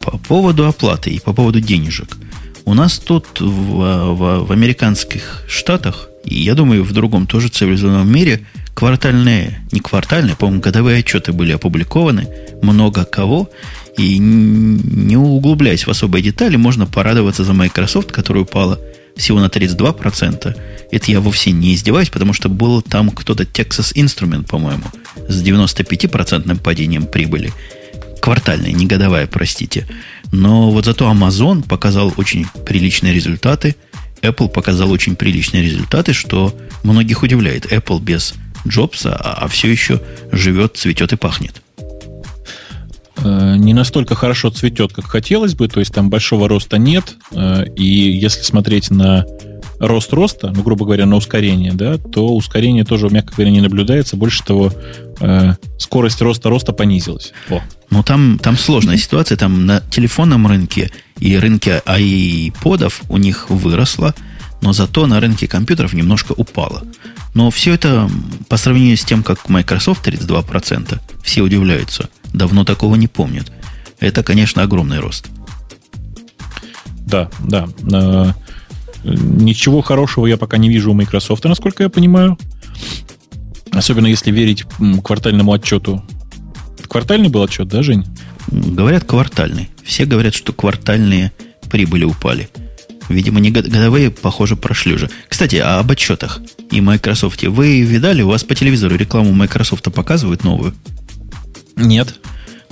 По поводу оплаты и по поводу денежек. У нас тут в, в, в американских штатах И я думаю, в другом тоже цивилизованном мире квартальные, не квартальные, по-моему, годовые отчеты были опубликованы, много кого, и не углубляясь в особые детали, можно порадоваться за Microsoft, которая упала всего на 32%. Это я вовсе не издеваюсь, потому что был там кто-то Texas Instrument, по-моему, с 95% падением прибыли. Квартальная, не годовая, простите. Но вот зато Amazon показал очень приличные результаты. Apple показал очень приличные результаты, что многих удивляет. Apple без Джобса, а, а все еще живет, цветет и пахнет. Э, не настолько хорошо цветет, как хотелось бы, то есть там большого роста нет, э, и если смотреть на рост роста, ну, грубо говоря, на ускорение, да, то ускорение тоже, мягко говоря, не наблюдается. Больше того, э, скорость роста роста понизилась. О. Ну, там, там сложная ситуация. Там на телефонном рынке и рынке айподов у них выросла, но зато на рынке компьютеров немножко упала. Но все это по сравнению с тем, как Microsoft 32%, все удивляются. Давно такого не помнят. Это, конечно, огромный рост. Да, да. Ничего хорошего я пока не вижу у Microsoft, насколько я понимаю. Особенно если верить квартальному отчету. Квартальный был отчет, да, Жень? Говорят, квартальный. Все говорят, что квартальные прибыли упали. Видимо, не годовые, похоже, прошли уже. Кстати, а об отчетах и Microsoft. Вы видали, у вас по телевизору рекламу Microsoft показывают новую? Нет.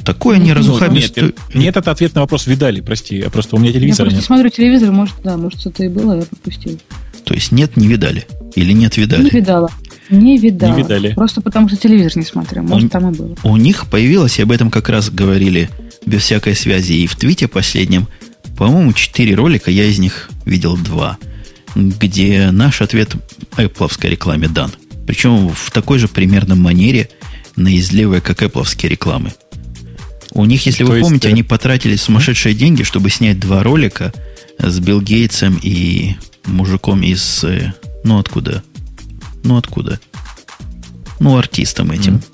Такое не разухабистое... Нет, нет, это ответ на вопрос видали, прости. Я просто у меня телевизор Я просто нет. смотрю телевизор, может, да, может, что-то и было, я пропустил. То есть нет, не видали? Или нет, видали? Не видала. Не видала. Не видали. Просто потому, что телевизор не смотрел. Может, у, там и было. У них появилось, и об этом как раз говорили без всякой связи и в твите последнем, по-моему, четыре ролика, я из них видел два, где наш ответ Apple рекламе дан. Причем в такой же примерно манере, наизлевой, как Apple рекламы. У них, если То вы есть, помните, э... они потратили сумасшедшие деньги, чтобы снять два ролика с Билл Гейтсом и мужиком из... Э, ну, откуда? Ну, откуда? Ну, артистом этим. Mm.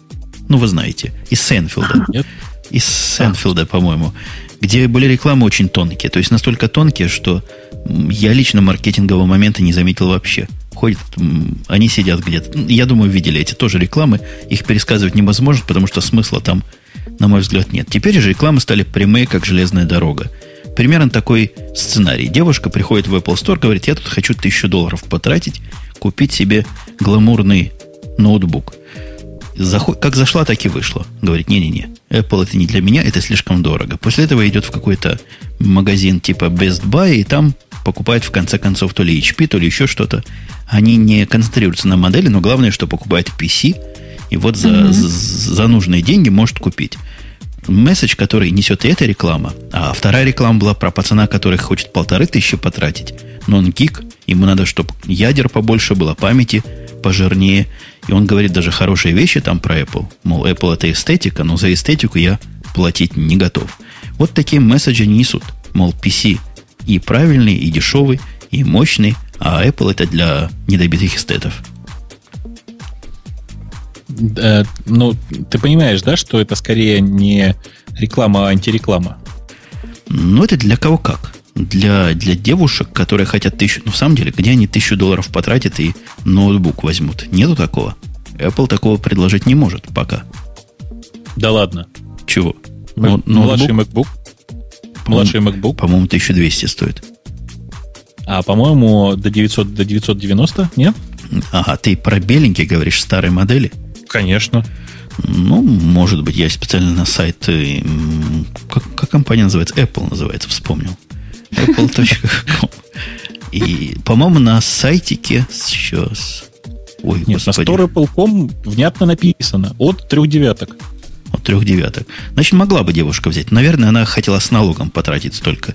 Ну, вы знаете. Из Сенфилда. (laughs) Нет. Из Сенфилда, по-моему где были рекламы очень тонкие. То есть настолько тонкие, что я лично маркетингового момента не заметил вообще. Ходят, они сидят где-то. Я думаю, видели эти тоже рекламы. Их пересказывать невозможно, потому что смысла там, на мой взгляд, нет. Теперь же рекламы стали прямые, как железная дорога. Примерно такой сценарий. Девушка приходит в Apple Store, говорит, я тут хочу тысячу долларов потратить, купить себе гламурный ноутбук. Заход... Как зашла, так и вышла. Говорит, не-не-не, Apple это не для меня, это слишком дорого. После этого идет в какой-то магазин типа Best Buy, и там покупает в конце концов то ли HP, то ли еще что-то. Они не концентрируются на модели, но главное, что покупает PC, и вот за, mm-hmm. за, нужные деньги может купить. Месседж, который несет и эта реклама, а вторая реклама была про пацана, который хочет полторы тысячи потратить, но он гик, ему надо, чтобы ядер побольше было, памяти пожирнее, и он говорит даже хорошие вещи там про Apple. Мол, Apple это эстетика, но за эстетику я платить не готов. Вот такие месседжи несут. Мол, PC и правильный, и дешевый, и мощный, а Apple это для недобитых эстетов. Э, ну, ты понимаешь, да, что это скорее не реклама, а антиреклама? Ну, это для кого как для, для девушек, которые хотят тысячу... Ну, в самом деле, где они тысячу долларов потратят и ноутбук возьмут? Нету такого. Apple такого предложить не может пока. Да ладно. Чего? Ну, младший MacBook? Младший MacBook? По-моему, 1200 стоит. А, по-моему, до 900, до 990, нет? Ага, ты про беленький говоришь, старой модели? Конечно. Ну, может быть, я специально на сайт... Э, как, как компания называется? Apple называется, вспомнил apple.com. И, по-моему, на сайтике сейчас... Ой, Нет, господи. на storeapple.com внятно написано. От трех девяток. От трех девяток. Значит, могла бы девушка взять. Наверное, она хотела с налогом потратить столько.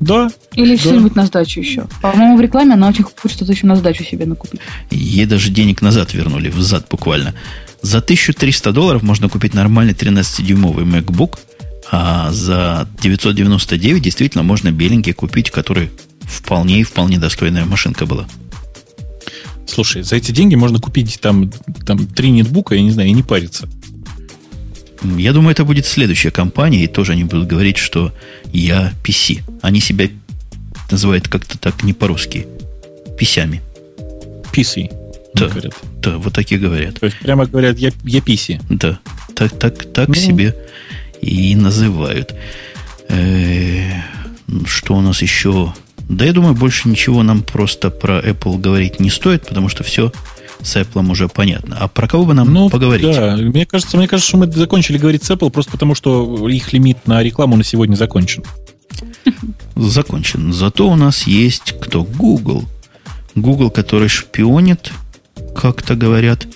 Да. Или да. что-нибудь на сдачу еще. По-моему, в рекламе она очень хочет что-то еще на сдачу себе накупить. Ей даже денег назад вернули, взад буквально. За 1300 долларов можно купить нормальный 13-дюймовый MacBook – а за 999 действительно можно беленький купить, который вполне и вполне достойная машинка была. Слушай, за эти деньги можно купить там, там три нетбука, я не знаю, и не париться. Я думаю, это будет следующая компания, и тоже они будут говорить, что я PC. Они себя называют как-то так не по-русски. Писями. PC. Да, говорят. да, вот такие говорят. То есть прямо говорят, я, я PC. Да, так, так, так ну. себе и называют. Э, что у нас еще? Да, я думаю, больше ничего нам просто про Apple говорить не стоит, потому что все с Apple уже понятно. А про кого бы нам ну, поговорить? Да, мне кажется, мне кажется, что мы закончили говорить с Apple просто потому, что их лимит на рекламу на сегодня закончен. Закончен. Зато у нас есть кто? Google. Google, который шпионит, как-то говорят.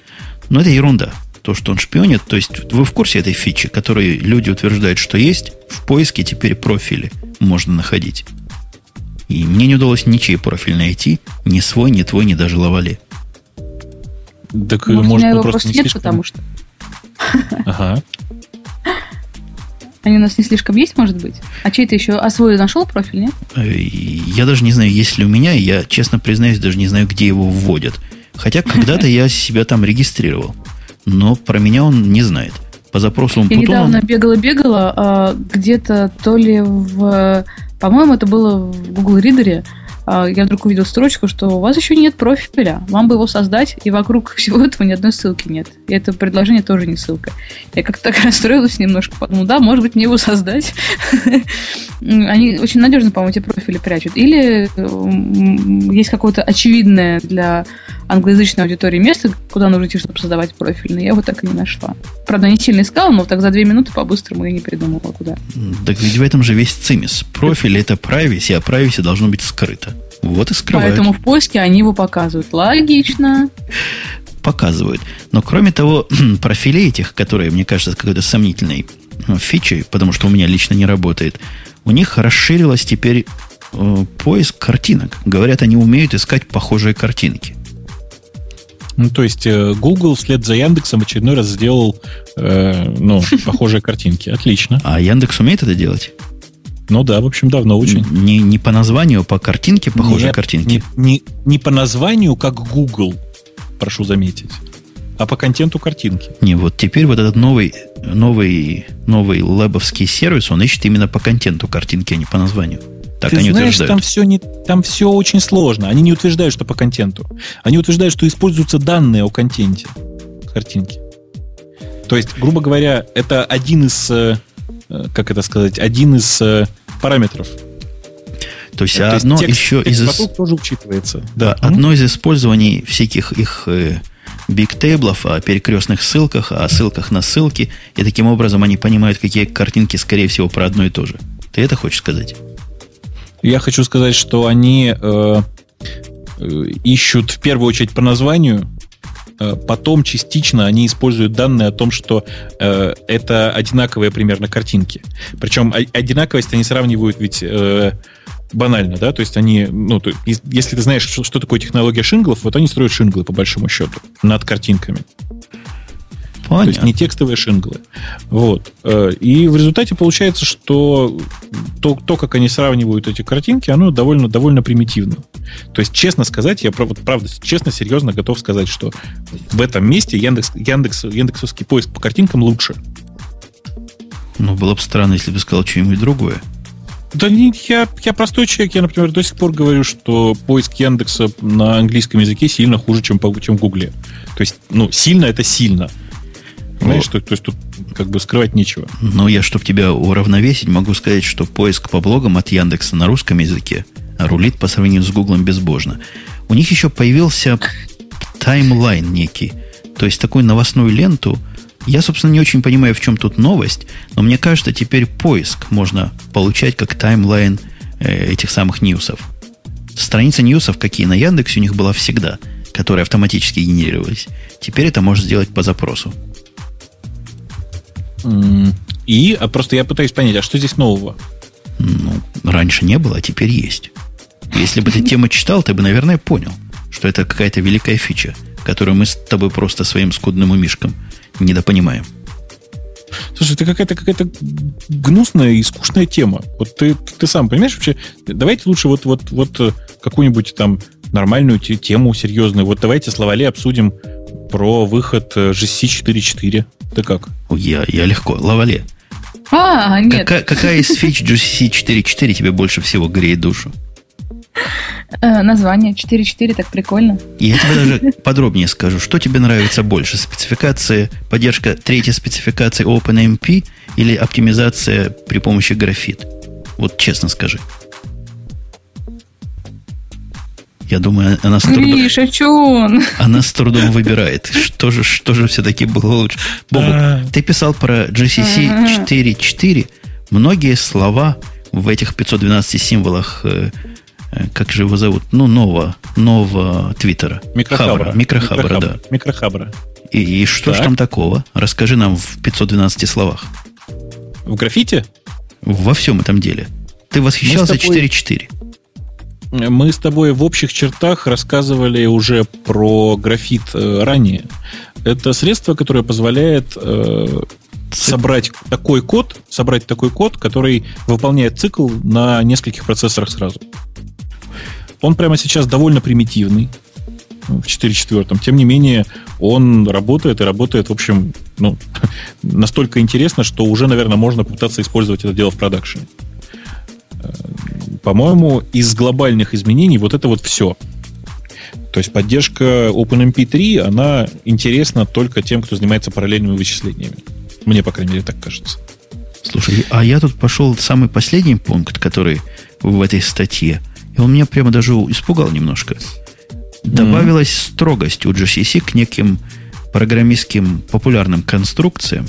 Но это ерунда. То, что он шпионит, то есть вы в курсе этой фичи, которые люди утверждают, что есть, в поиске теперь профили можно находить. И мне не удалось ничей профиль найти, ни свой, ни твой, ни даже лавали. Так, может, может у меня его просто нет, слишком... потому что... Ага. Они у нас не слишком есть, может быть? А чей ты еще? А свой нашел профиль, нет? Э, я даже не знаю, есть ли у меня. Я, честно признаюсь, даже не знаю, где его вводят. Хотя (laughs) когда-то я себя там регистрировал. Но про меня он не знает. По запросу он Я недавно бегала-бегала, а, где-то то ли в... По-моему, это было в Google Reader, я вдруг увидел строчку, что у вас еще нет профиля, вам бы его создать, и вокруг (laughs) всего этого ни одной ссылки нет. И это предложение тоже не ссылка. Я как-то так (laughs) расстроилась немножко, подумала, да, может быть, мне его создать. (laughs) Они очень надежно, по-моему, эти профили прячут. Или есть какое-то очевидное для англоязычной аудитории место, куда нужно идти, чтобы создавать профиль, но я его так и не нашла. Правда, не сильно искала, но так за две минуты по-быстрому я не придумала, куда. Так ведь в этом же весь цимис. Профиль – это privacy, а privacy должно быть скрыто. Вот и скрывают. Поэтому в поиске они его показывают. Логично. Показывают. Но кроме того, (clears throat) профилей этих, которые, мне кажется, какой-то сомнительной ну, фичей, потому что у меня лично не работает, у них расширилось теперь э, поиск картинок. Говорят, они умеют искать похожие картинки. Ну, то есть э, Google вслед за Яндексом в очередной раз сделал э, ну, (laughs) похожие картинки. Отлично. А Яндекс умеет это делать? Ну да, в общем, давно очень. Не, не по названию, а по картинке похожие Нет, картинки. Не, не, не по названию, как Google, прошу заметить, а по контенту картинки. Не, вот теперь вот этот новый, новый, новый лэбовский сервис, он ищет именно по контенту картинки, а не по названию. Так Ты они знаешь, утверждают. там все, не, там все очень сложно. Они не утверждают, что по контенту. Они утверждают, что используются данные о контенте картинки. То есть, грубо говоря, это один из, э, э, как это сказать, один из э, параметров. То есть, То одно текст, еще текст из... тоже учитывается. Да, да. одно из использований всяких их бигтейблов, о перекрестных ссылках, о ссылках на ссылки, и таким образом они понимают, какие картинки, скорее всего, про одно и то же. Ты это хочешь сказать? Я хочу сказать, что они э, э, ищут в первую очередь по названию, э, потом частично они используют данные о том, что э, это одинаковые примерно картинки. Причем одинаковость они сравнивают ведь э, банально, да, то есть они, ну, то, если ты знаешь, что, что такое технология шинглов, вот они строят шинглы по большому счету над картинками. Понятно. То есть не текстовые шинглы. Вот. Э, и в результате получается, что то, то, как они сравнивают эти картинки, оно довольно, довольно примитивно. То есть, честно сказать, я вот, правда, честно, серьезно готов сказать, что в этом месте Яндекс, Яндекс, Яндексовский поиск по картинкам лучше. Ну, было бы странно, если бы сказал что-нибудь другое. Да не, я, я простой человек, я, например, до сих пор говорю, что поиск Яндекса на английском языке сильно хуже, чем, чем в Гугле. То есть, ну, сильно это сильно. Понимаешь, что, то есть тут как бы скрывать нечего. Но я, чтобы тебя уравновесить, могу сказать, что поиск по блогам от Яндекса на русском языке рулит по сравнению с Гуглом безбожно. У них еще появился таймлайн некий. То есть такую новостную ленту. Я, собственно, не очень понимаю, в чем тут новость, но мне кажется, теперь поиск можно получать как таймлайн э, этих самых ньюсов. Страница ньюсов, какие на Яндексе у них была всегда, которые автоматически генерировались. Теперь это можно сделать по запросу. И а просто я пытаюсь понять, а что здесь нового? Ну, раньше не было, а теперь есть. Если бы ты тему читал, ты бы, наверное, понял, что это какая-то великая фича, которую мы с тобой просто своим скудным умишком недопонимаем. Слушай, это какая-то какая-то гнусная и скучная тема. Вот ты, ты сам понимаешь вообще? Давайте лучше вот, вот, вот э, какую-нибудь там нормальную тему серьезную. Вот давайте словали обсудим про выход GC э, 4.4. Ты как? Я, я легко. Лавале. А, нет. Какая, какая из фич GCC 4.4 тебе больше всего греет душу? Э, название 4.4, так прикольно. Я тебе даже (laughs) подробнее скажу, что тебе нравится больше, спецификация, поддержка третьей спецификации OpenMP или оптимизация при помощи графит? Вот честно скажи. Я думаю, она с трудом... Гриша, что он? Она с трудом выбирает. Что же, что же все-таки было лучше? Бобу, А. ты писал про GCC 4.4. Многие слова в этих 512 символах, э, э, как же его зовут? Ну, нового, нового твиттера. Микрохабра. Хабра. Микрохабра, да. Микрохабра. И, и что ж Так. там такого? Расскажи нам в 512 словах. В граффите Во всем этом деле. Ты восхищался тобой- 4.4. мы с тобой в общих чертах рассказывали уже про графит э, ранее. Это средство, которое позволяет э, собрать такой код, собрать такой код, который выполняет цикл на нескольких процессорах сразу. Он прямо сейчас довольно примитивный в 4.4. Тем не менее, он работает и работает, в общем, ну, (laughs) настолько интересно, что уже, наверное, можно попытаться использовать это дело в продакшене. По-моему, из глобальных изменений вот это вот все. То есть поддержка OpenMP3, она интересна только тем, кто занимается параллельными вычислениями. Мне, по крайней мере, так кажется. Слушай, а я тут пошел самый последний пункт, который в этой статье, и он меня прямо даже испугал немножко. Добавилась строгость у GCC к неким программистским популярным конструкциям.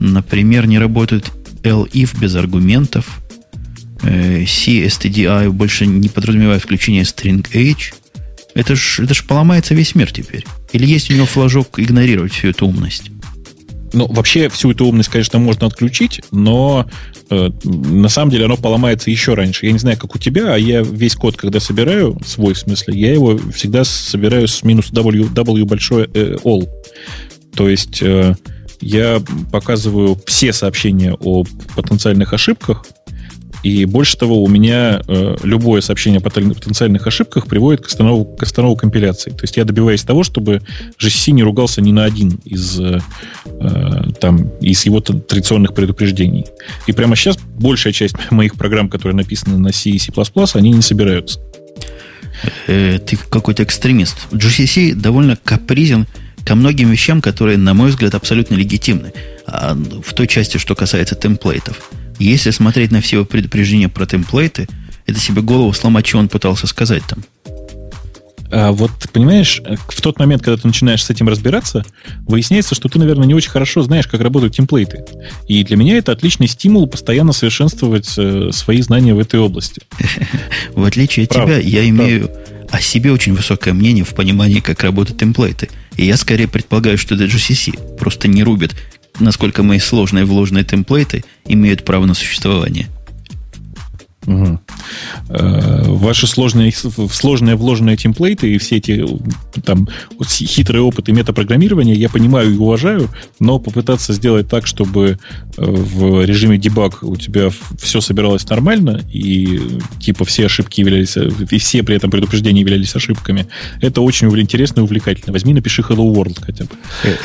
Например, не работает LIF без аргументов, CSTDI больше не подразумевает включение string H. Это ж, это ж поломается весь мир теперь. Или есть у него флажок игнорировать всю эту умность? Ну, вообще, всю эту умность, конечно, можно отключить, но э, на самом деле оно поломается еще раньше. Я не знаю, как у тебя, а я весь код, когда собираю, свой в смысле, я его всегда собираю с минус W, w большое э, all. То есть э, я показываю все сообщения о потенциальных ошибках, и больше того, у меня э, любое сообщение о потен- потенциальных ошибках приводит к останову, к останову компиляции. То есть я добиваюсь того, чтобы GCC не ругался ни на один из, э, э, там, из его традиционных предупреждений. И прямо сейчас большая часть (laughs) моих программ, которые написаны на C и C++, они не собираются. Э, ты какой-то экстремист. GCC довольно капризен ко многим вещам, которые, на мой взгляд, абсолютно легитимны. А в той части, что касается темплейтов. Если смотреть на все его предупреждения про темплейты, это себе голову сломать, что он пытался сказать там. А вот, понимаешь, в тот момент, когда ты начинаешь с этим разбираться, выясняется, что ты, наверное, не очень хорошо знаешь, как работают темплейты. И для меня это отличный стимул постоянно совершенствовать э, свои знания в этой области. (laughs) В отличие от тебя, я имею о себе очень высокое мнение в понимании, как работают темплейты. И я скорее предполагаю, что это GCC просто не рубит, насколько мои сложные вложенные темплейты имеют право на существование. Э, Ваши сложные, сложные вложенные темплейты и все эти там хитрые опыты метапрограммирования я понимаю и уважаю, но попытаться сделать так, чтобы э, в режиме дебаг у тебя все собиралось нормально и типа все ошибки являлись, э, и все при этом предупреждения являлись ошибками, это очень интересно и увлекательно. Возьми, напиши Hello World хотя бы.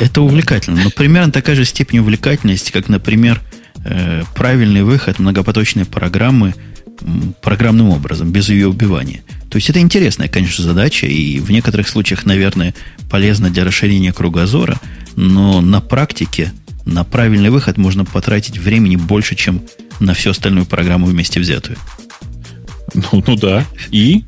Это увлекательно. Но примерно такая же степень увлекательности, как, например, правильный выход многопоточной программы программным образом, без ее убивания. То есть это интересная, конечно, задача, и в некоторых случаях, наверное, полезна для расширения кругозора, но на практике на правильный выход можно потратить времени больше, чем на всю остальную программу вместе взятую. Ну, ну да. И?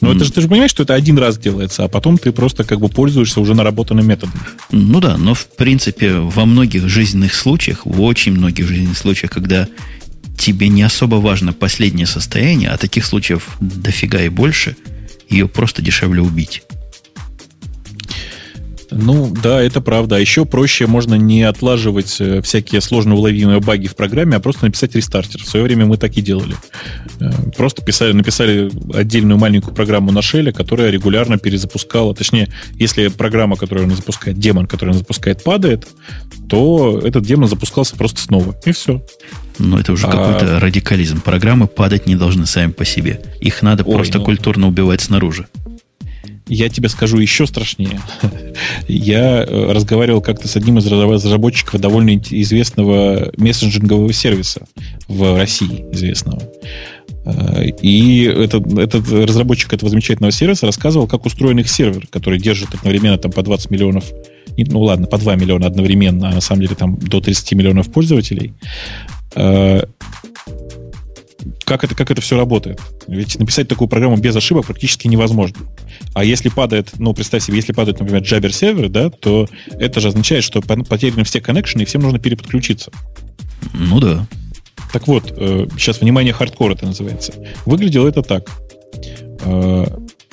Но это же ты же понимаешь, что это один раз делается, а потом ты просто как бы пользуешься уже наработанным методом. Ну да, но в принципе во многих жизненных случаях, в очень многих жизненных случаях, когда тебе не особо важно последнее состояние, а таких случаев дофига и больше, ее просто дешевле убить. Ну, да, это правда. А еще проще можно не отлаживать э, всякие сложно уловимые баги в программе, а просто написать рестартер. В свое время мы так и делали. Э, Просто писали, написали отдельную маленькую программу на шеле, которая регулярно перезапускала. Точнее, если программа, которую она запускает, демон, который она запускает, падает, то этот демон запускался просто снова. И все. Но это уже А- какой-то радикализм. Программы падать не должны сами по себе. Их надо Ой, просто ну. культурно убивать снаружи. Я тебе скажу еще страшнее. (laughs) Я э, разговаривал как-то с одним из разработчиков довольно известного мессенджингового сервиса в России известного. И этот, этот разработчик этого замечательного сервиса рассказывал, как устроен их сервер, который держит одновременно там по 20 миллионов, ну ладно, по 2 миллиона одновременно, а на самом деле там до 30 миллионов пользователей. Как это, как это все работает? Ведь написать такую программу без ошибок практически невозможно. А если падает, ну, представь себе, если падает, например, Jabber сервер, да, то это же означает, что потеряны все коннекшены, и всем нужно переподключиться. Ну да. Так вот, сейчас, внимание, хардкор это называется. Выглядело это так.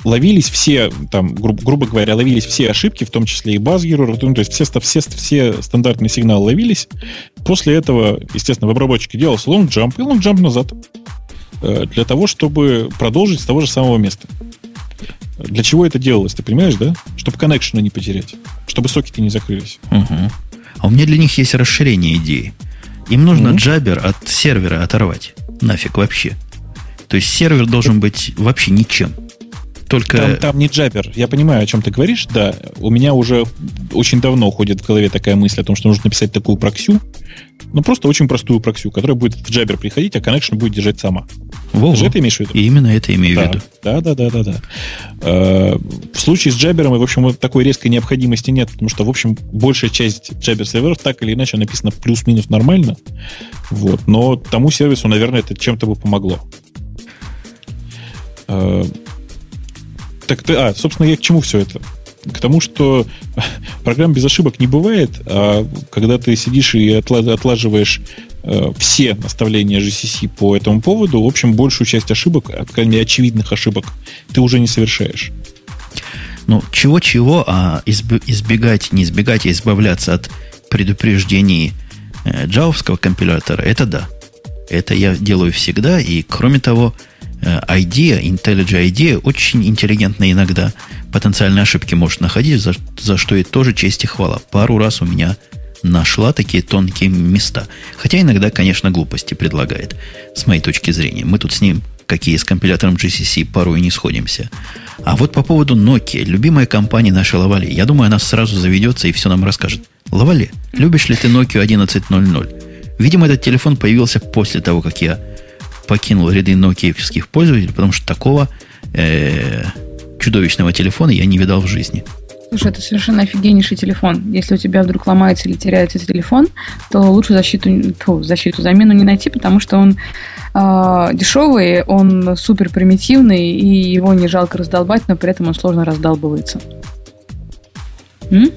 Ловились все, там, гру- грубо говоря, ловились все ошибки, в том числе и bus error, то есть все, все, все стандартные сигналы ловились. После этого, естественно, в обработчике делался long jump и long jump назад для того, чтобы продолжить с того же самого места. Для чего это делалось, ты понимаешь, да? Чтобы connection ы не потерять, чтобы сокеты не закрылись. Угу. А у меня для них есть расширение идеи. Им нужно mm-hmm. джабер от сервера оторвать. Нафиг вообще. То есть сервер должен быть вообще ничем. Только... Там, там не джабер. Я понимаю, о чем ты говоришь. Да, у меня уже очень давно ходит в голове такая мысль о том, что нужно написать такую проксю. Ну, просто очень простую проксю, которая будет в джабер приходить, а connection будет держать сама. Во-во. Же это имеешь в виду? И именно это имею да. в виду. Да, да, да, да, да. Э, в случае с джабером, в общем, вот такой резкой необходимости нет, потому что, в общем, большая часть джабер серверов так или иначе написана плюс-минус нормально. Вот. Но тому сервису, наверное, это чем-то бы помогло. Так ты, а, собственно, я к чему все это? К тому, что (laughs) программ без ошибок не бывает, а когда ты сидишь и отлаживаешь э, все наставления GCC по этому поводу, в общем, большую часть ошибок, по крайней мере, очевидных ошибок, ты уже не совершаешь. Ну, чего-чего, а избегать, не избегать, а избавляться от предупреждений э, джавовского компилятора, это да. Это я делаю всегда, и кроме того, IDEA, IntelliJ IDEA очень интеллигентно иногда потенциальные ошибки может находить, за, за что и тоже честь и хвала. Пару раз у меня нашла такие тонкие места. Хотя иногда, конечно, глупости предлагает, с моей точки зрения. Мы тут с ним, какие с компилятором GCC, порой не сходимся. А вот по поводу Nokia, любимая компания нашей Лавали, я думаю, она сразу заведется и все нам расскажет. Лавали, любишь ли ты Nokia 1100? Видимо, этот телефон появился после того, как я покинул ряды нокиевских пользователей, потому что такого э, чудовищного телефона я не видал в жизни. Слушай, это совершенно офигеннейший телефон. Если у тебя вдруг ломается или теряется телефон, то лучше защиту, фу, защиту, замену не найти, потому что он э, дешевый, он супер примитивный, и его не жалко раздолбать, но при этом он сложно раздалбывается. М?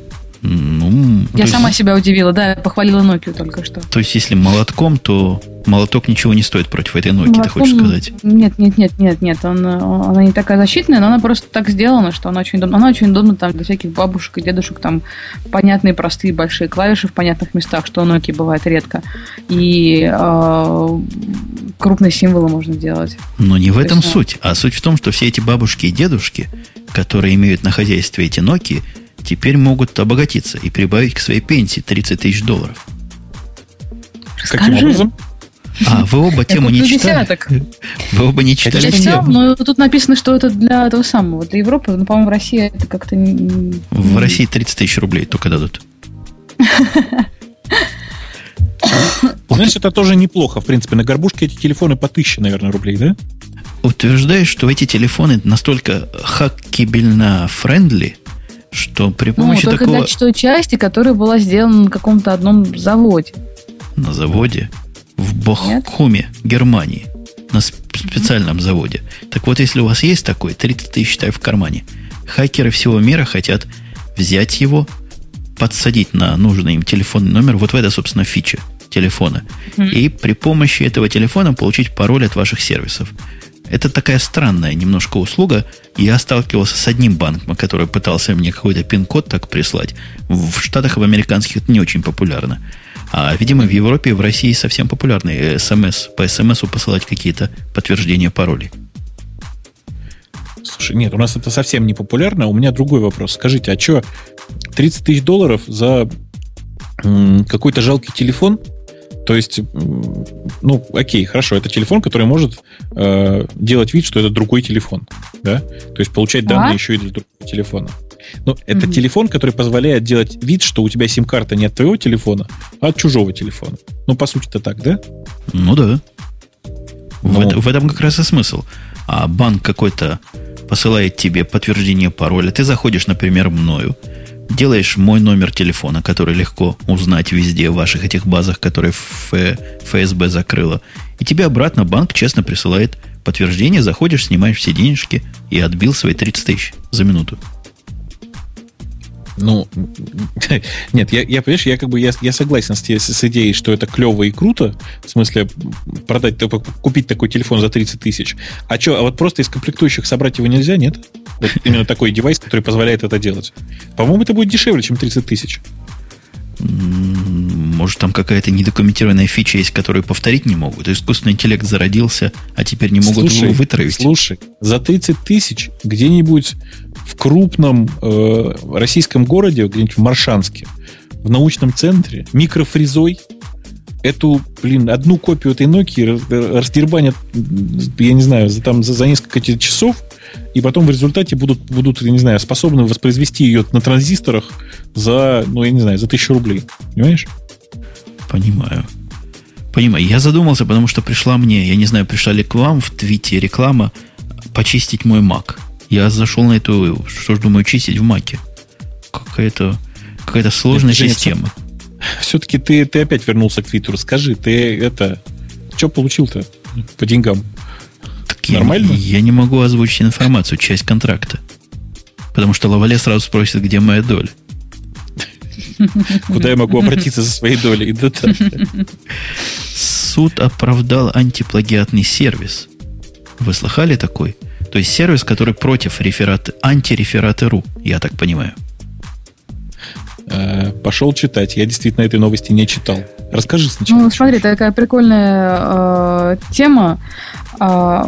Ну, я сама есть, себя удивила, да, я похвалила Nokia только что. То есть, если молотком, то молоток ничего не стоит против этой Nokia, молотком, ты хочешь сказать? Нет, нет, нет, нет, нет, он, она не такая защитная, но она просто так сделана, что она очень удобна. Она очень удобна там для всяких бабушек и дедушек, там понятные, простые, большие клавиши в понятных местах, что у Nokia бывает редко. И э, крупные символы можно делать. Но не в этом есть, суть, а суть в том, что все эти бабушки и дедушки, которые имеют на хозяйстве эти Nokia, теперь могут обогатиться и прибавить к своей пенсии 30 тысяч долларов. Каким образом? А, вы оба тему не читали? Вы оба не читали тему? Но тут написано, что это для этого самого, для Европы. Но, по-моему, в России это как-то... В России 30 тысяч рублей только дадут. (laughs) Знаешь, это тоже неплохо. В принципе, на горбушке эти телефоны по тысяче, наверное, рублей, да? Утверждаешь, что эти телефоны настолько хаккибельно-френдли, что при помощи ну, только такого... для той части, которая была сделана на каком-то одном заводе. На заводе? В Бохуме, Германии. На специальном mm-hmm. заводе. Так вот, если у вас есть такой, 30 тысяч, считай, в кармане. Хакеры всего мира хотят взять его, подсадить на нужный им телефонный номер. Вот в это, собственно, фича телефона. Mm-hmm. И при помощи этого телефона получить пароль от ваших сервисов. Это такая странная немножко услуга. Я сталкивался с одним банком, который пытался мне какой-то пин-код так прислать. В Штатах, в американских это не очень популярно. А, видимо, в Европе и в России совсем популярны смс. По смс посылать какие-то подтверждения паролей. Слушай, нет, у нас это совсем не популярно. У меня другой вопрос. Скажите, а что, 30 тысяч долларов за какой-то жалкий телефон – то есть, ну, окей, хорошо, это телефон, который может э, делать вид, что это другой телефон, да? То есть получать а? данные еще и для другого телефона. Но mm-hmm. это телефон, который позволяет делать вид, что у тебя сим-карта не от твоего телефона, а от чужого телефона. Ну, по сути-то так, да? Ну да. В, это, в этом как раз и смысл. А банк какой-то посылает тебе подтверждение пароля. Ты заходишь, например, мною, делаешь мой номер телефона, который легко узнать везде в ваших этих базах, которые ФСБ закрыла. И тебе обратно банк честно присылает подтверждение, заходишь, снимаешь все денежки и отбил свои 30 тысяч за минуту. Ну, (laughs) нет, я, я понимаешь, я как бы я, я согласен с, с, идеей, что это клево и круто, в смысле продать, купить такой телефон за 30 тысяч. А что, а вот просто из комплектующих собрать его нельзя, нет? Вот именно такой девайс, который позволяет это делать. По-моему, это будет дешевле, чем 30 тысяч. Может, там какая-то недокументированная фича есть, которую повторить не могут. Искусственный интеллект зародился, а теперь не могут слушай, его вытравить. Слушай, за 30 тысяч где-нибудь в крупном э, российском городе, где-нибудь в Маршанске, в научном центре, микрофризой, эту, блин, одну копию этой Nokia раздербанят, я не знаю, за, там, за, за несколько часов, и потом в результате будут, будут, я не знаю, способны воспроизвести ее на транзисторах за, ну, я не знаю, за тысячу рублей. Понимаешь? Понимаю. Понимаю. Я задумался, потому что пришла мне, я не знаю, пришла ли к вам в твите реклама почистить мой Mac. Я зашел на эту, что ж думаю, чистить в Маке. Какая-то какая сложная Нет, система. Все-таки ты, ты опять вернулся к Твиттеру. Скажи, ты это... Что получил-то по деньгам? Так Нормально? Я, я не могу озвучить информацию, часть контракта. Потому что Лавале сразу спросит, где моя доля. Куда я могу обратиться за своей долей? Суд оправдал антиплагиатный сервис. Вы слыхали такой? То есть сервис, который против рефераты, антирефераты.ру, я так понимаю. Э, пошел читать. Я действительно этой новости не читал. Расскажи сначала. Ну, смотри, такая прикольная э, тема. Э,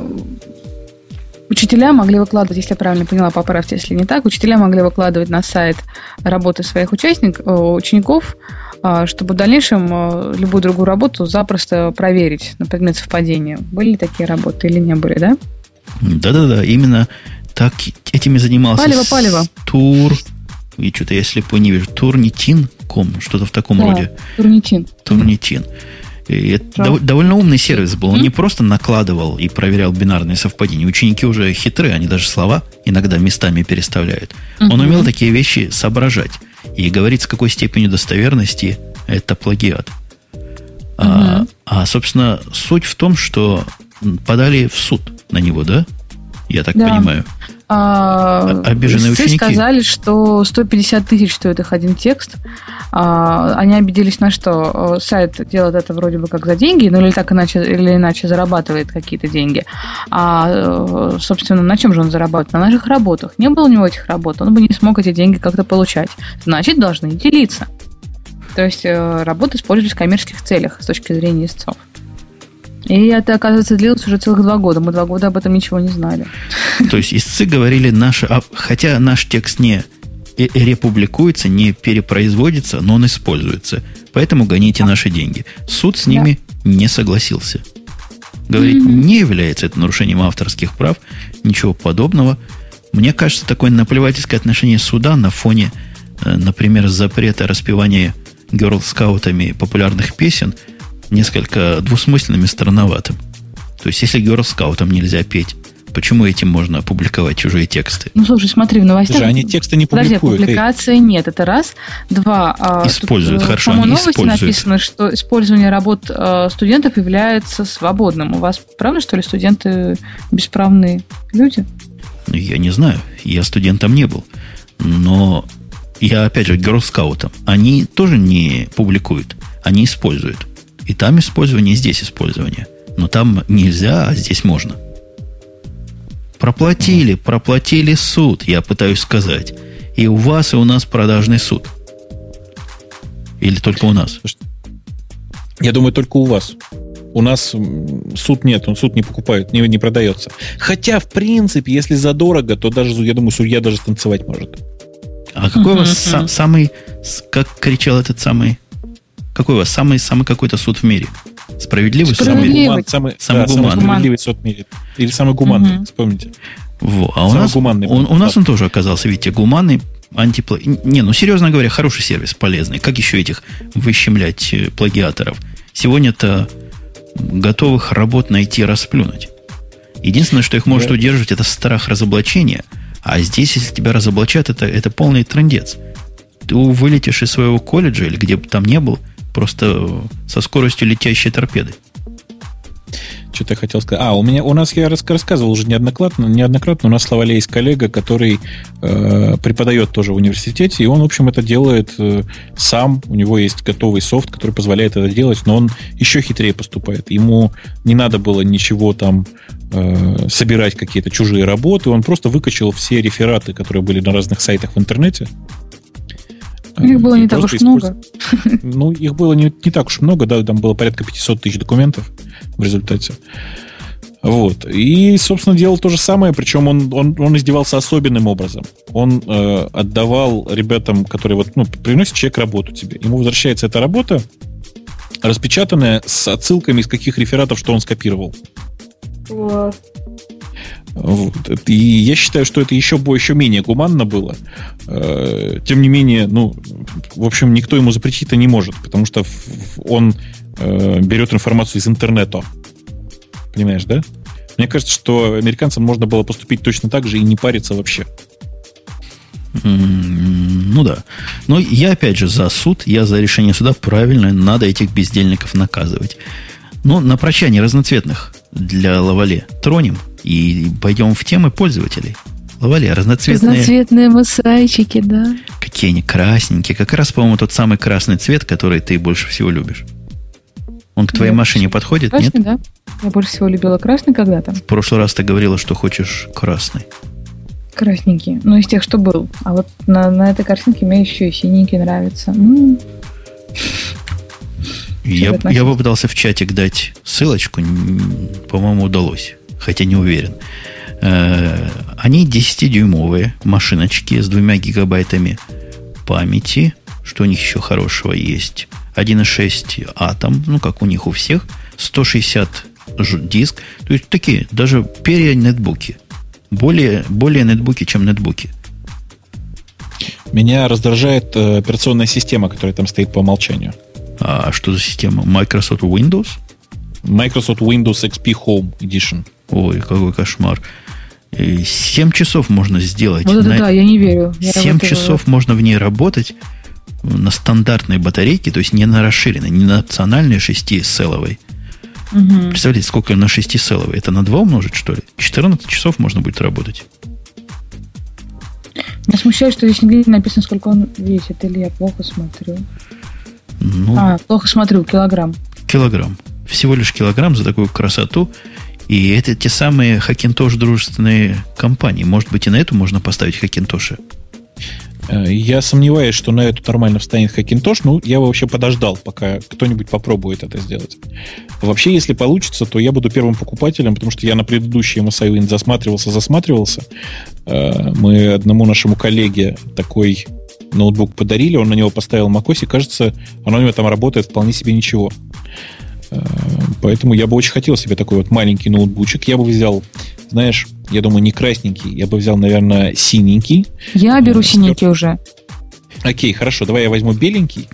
учителя могли выкладывать, если я правильно поняла, поправьте, если не так, учителя могли выкладывать на сайт работы своих участников, э, учеников, э, чтобы в дальнейшем э, любую другую работу запросто проверить на предмет совпадения. Были такие работы или не были, да? Да-да-да, именно так этими занимался. Палево, палево. Тур. И что-то я слепо не вижу. Турнитин.ком, что-то в таком да, роде. Турнитин. Турнитин. И это дов- довольно умный сервис был. Он mm-hmm. не просто накладывал и проверял бинарные совпадения. Ученики уже хитрые, они даже слова иногда местами переставляют. Mm-hmm. Он умел такие вещи соображать и говорить, с какой степенью достоверности это плагиат. Mm-hmm. А, а, собственно, суть в том, что подали в суд на него, да? Я так да. понимаю. А, Обиженные ученики. сказали, что 150 тысяч стоит их один текст. А, они обиделись на что? Сайт делает это вроде бы как за деньги, ну или так иначе, или иначе зарабатывает какие-то деньги. А, собственно, на чем же он зарабатывает? На наших работах. Не было у него этих работ, он бы не смог эти деньги как-то получать. Значит, должны делиться. То есть э, работы используются в коммерческих целях с точки зрения истцов. И это, оказывается, длилось уже целых два года. Мы два года об этом ничего не знали. То есть истцы говорили, наши, хотя наш текст не републикуется, не перепроизводится, но он используется. Поэтому гоните наши деньги. Суд с ними да. не согласился. Говорит, mm-hmm. не является это нарушением авторских прав, ничего подобного. Мне кажется, такое наплевательское отношение суда на фоне, э, например, запрета распевания герл-скаутами популярных песен – несколько двусмысленным и странноватым. То есть, если Girl Scout'ам нельзя петь, почему этим можно опубликовать чужие тексты? Ну, слушай, смотри, в новостях... Же они тексты не публикуют. Подожди, публикации нет, это раз. Два... А, используют, тут, хорошо, они новости используют. написано, что использование работ а, студентов является свободным. У вас правда, что ли, студенты бесправные люди? Ну, я не знаю. Я студентом не был. Но я, опять же, Girl Scout'ам. Они тоже не публикуют. Они используют. И там использование, и здесь использование. Но там нельзя, а здесь можно. Проплатили, проплатили суд, я пытаюсь сказать. И у вас, и у нас продажный суд. Или только у нас? Я думаю, только у вас. У нас суд нет, он суд не покупает, не, не продается. Хотя, в принципе, если задорого, то даже, я думаю, судья даже танцевать может. А какой у вас сам, самый, как кричал этот самый какой у вас самый, самый какой-то суд в мире? Справедливый, Справедливый. Самый, самый, да, гуманный. Самый справедливый суд в мире. Или самый гуманный, угу. вспомните. Во, а у нас, гуманный он, у нас он тоже оказался, видите, гуманный, антипла... Не, ну, серьезно говоря, хороший сервис, полезный. Как еще этих выщемлять э, плагиаторов? Сегодня-то готовых работ найти расплюнуть. Единственное, что их может Да. удерживать, это страх разоблачения. А здесь, если тебя разоблачат, это, это полный трендец. Ты вылетишь из своего колледжа или где бы там не был, просто э, со скоростью летящей торпеды. Что-то я хотел сказать. А, у меня, у нас, я рас- рассказывал уже неоднократно, неоднократно, у нас в Лавале есть коллега, который э, преподает тоже в университете, и он, в общем, это делает э, сам. У него есть готовый софт, который позволяет это делать, но он еще хитрее поступает. Ему не надо было ничего там э, собирать какие-то чужие работы, он просто выкачал все рефераты, которые были на разных сайтах в интернете. Их было не так уж много. ну, их было не, не так уж много, да, там было порядка 500 тысяч документов в результате. Вот. И, собственно, делал то же самое, причем он, он, он издевался особенным образом. Он э, отдавал ребятам, которые вот, ну, приносит человек работу тебе. Ему возвращается эта работа, распечатанная с отсылками из каких рефератов, что он скопировал. Вот. И я считаю, что это еще, еще менее гуманно было. Э, Тем не менее, ну, в общем, никто ему запретить-то не может, потому что он э, берет информацию из интернета. Понимаешь, да? Мне кажется, что американцам можно было поступить точно так же и не париться вообще. Ну да. Но я опять же за суд, я за решение суда. Правильно, надо этих бездельников наказывать. Но на прощание разноцветных для Лавале тронем и пойдем в темы пользователей. Лавале, разноцветные, Разноцветные мосайчики, да. какие они красненькие. Как раз, по-моему, тот самый красный цвет, который ты больше всего любишь. Он к твоей Да. машине подходит, нет? Красный, да? Я больше всего любила красный когда-то. В прошлый раз ты говорила, что хочешь красный. Красненький. Ну, из тех, что был. А вот на, на этой картинке мне еще и синенький нравится. М, Я, я попытался в чатик дать ссылочку, по-моему, удалось, хотя не уверен. Э, Они 10-дюймовые машиночки с двумя гигабайтами памяти. Что у них еще хорошего есть? 1.6 атом, ну, как у них у всех. 160 ж- диск. То есть такие, даже пере-нетбуки. Более, более нетбуки, чем нетбуки. Меня раздражает э, операционная система, которая там стоит по умолчанию. А что за система? Microsoft Windows? Microsoft Windows XP Home Edition. Ой, какой кошмар. 7 часов можно сделать. Вот это на- да, я не верю. Я 7 работаю- часов можно в ней работать на стандартной батарейке, то есть не на расширенной, не на опциональной 6-селовой. Мгм. Представляете, сколько на 6-селовой? Это на 2 умножить, что ли? 14 часов можно будет работать. Меня смущает, что здесь нигде не написано, сколько он весит, или я плохо смотрю. Ну, А, плохо смотрю, килограмм. килограмм. Всего лишь килограмм за такую красоту. И это те самые Хакинтош дружественные компании. Может быть, и на эту можно поставить Хакинтоши. Э, Я сомневаюсь, что на эту нормально встанет Hackintosh. Ну, я вообще подождал, пока кто-нибудь попробует это сделать. Вообще, если получится, то я буду первым покупателем, потому что я на предыдущий MSI Win засматривался, засматривался. Э, Мы одному нашему коллеге такой ноутбук подарили, он на него поставил macOS, и кажется, он у него там работает вполне себе ничего. Поэтому я бы очень хотел себе такой вот маленький ноутбучик. Я бы взял, знаешь, я думаю, не красненький, я бы взял, наверное, синенький, Я беру Э, синенький уже. Окей, хорошо, давай я возьму беленький.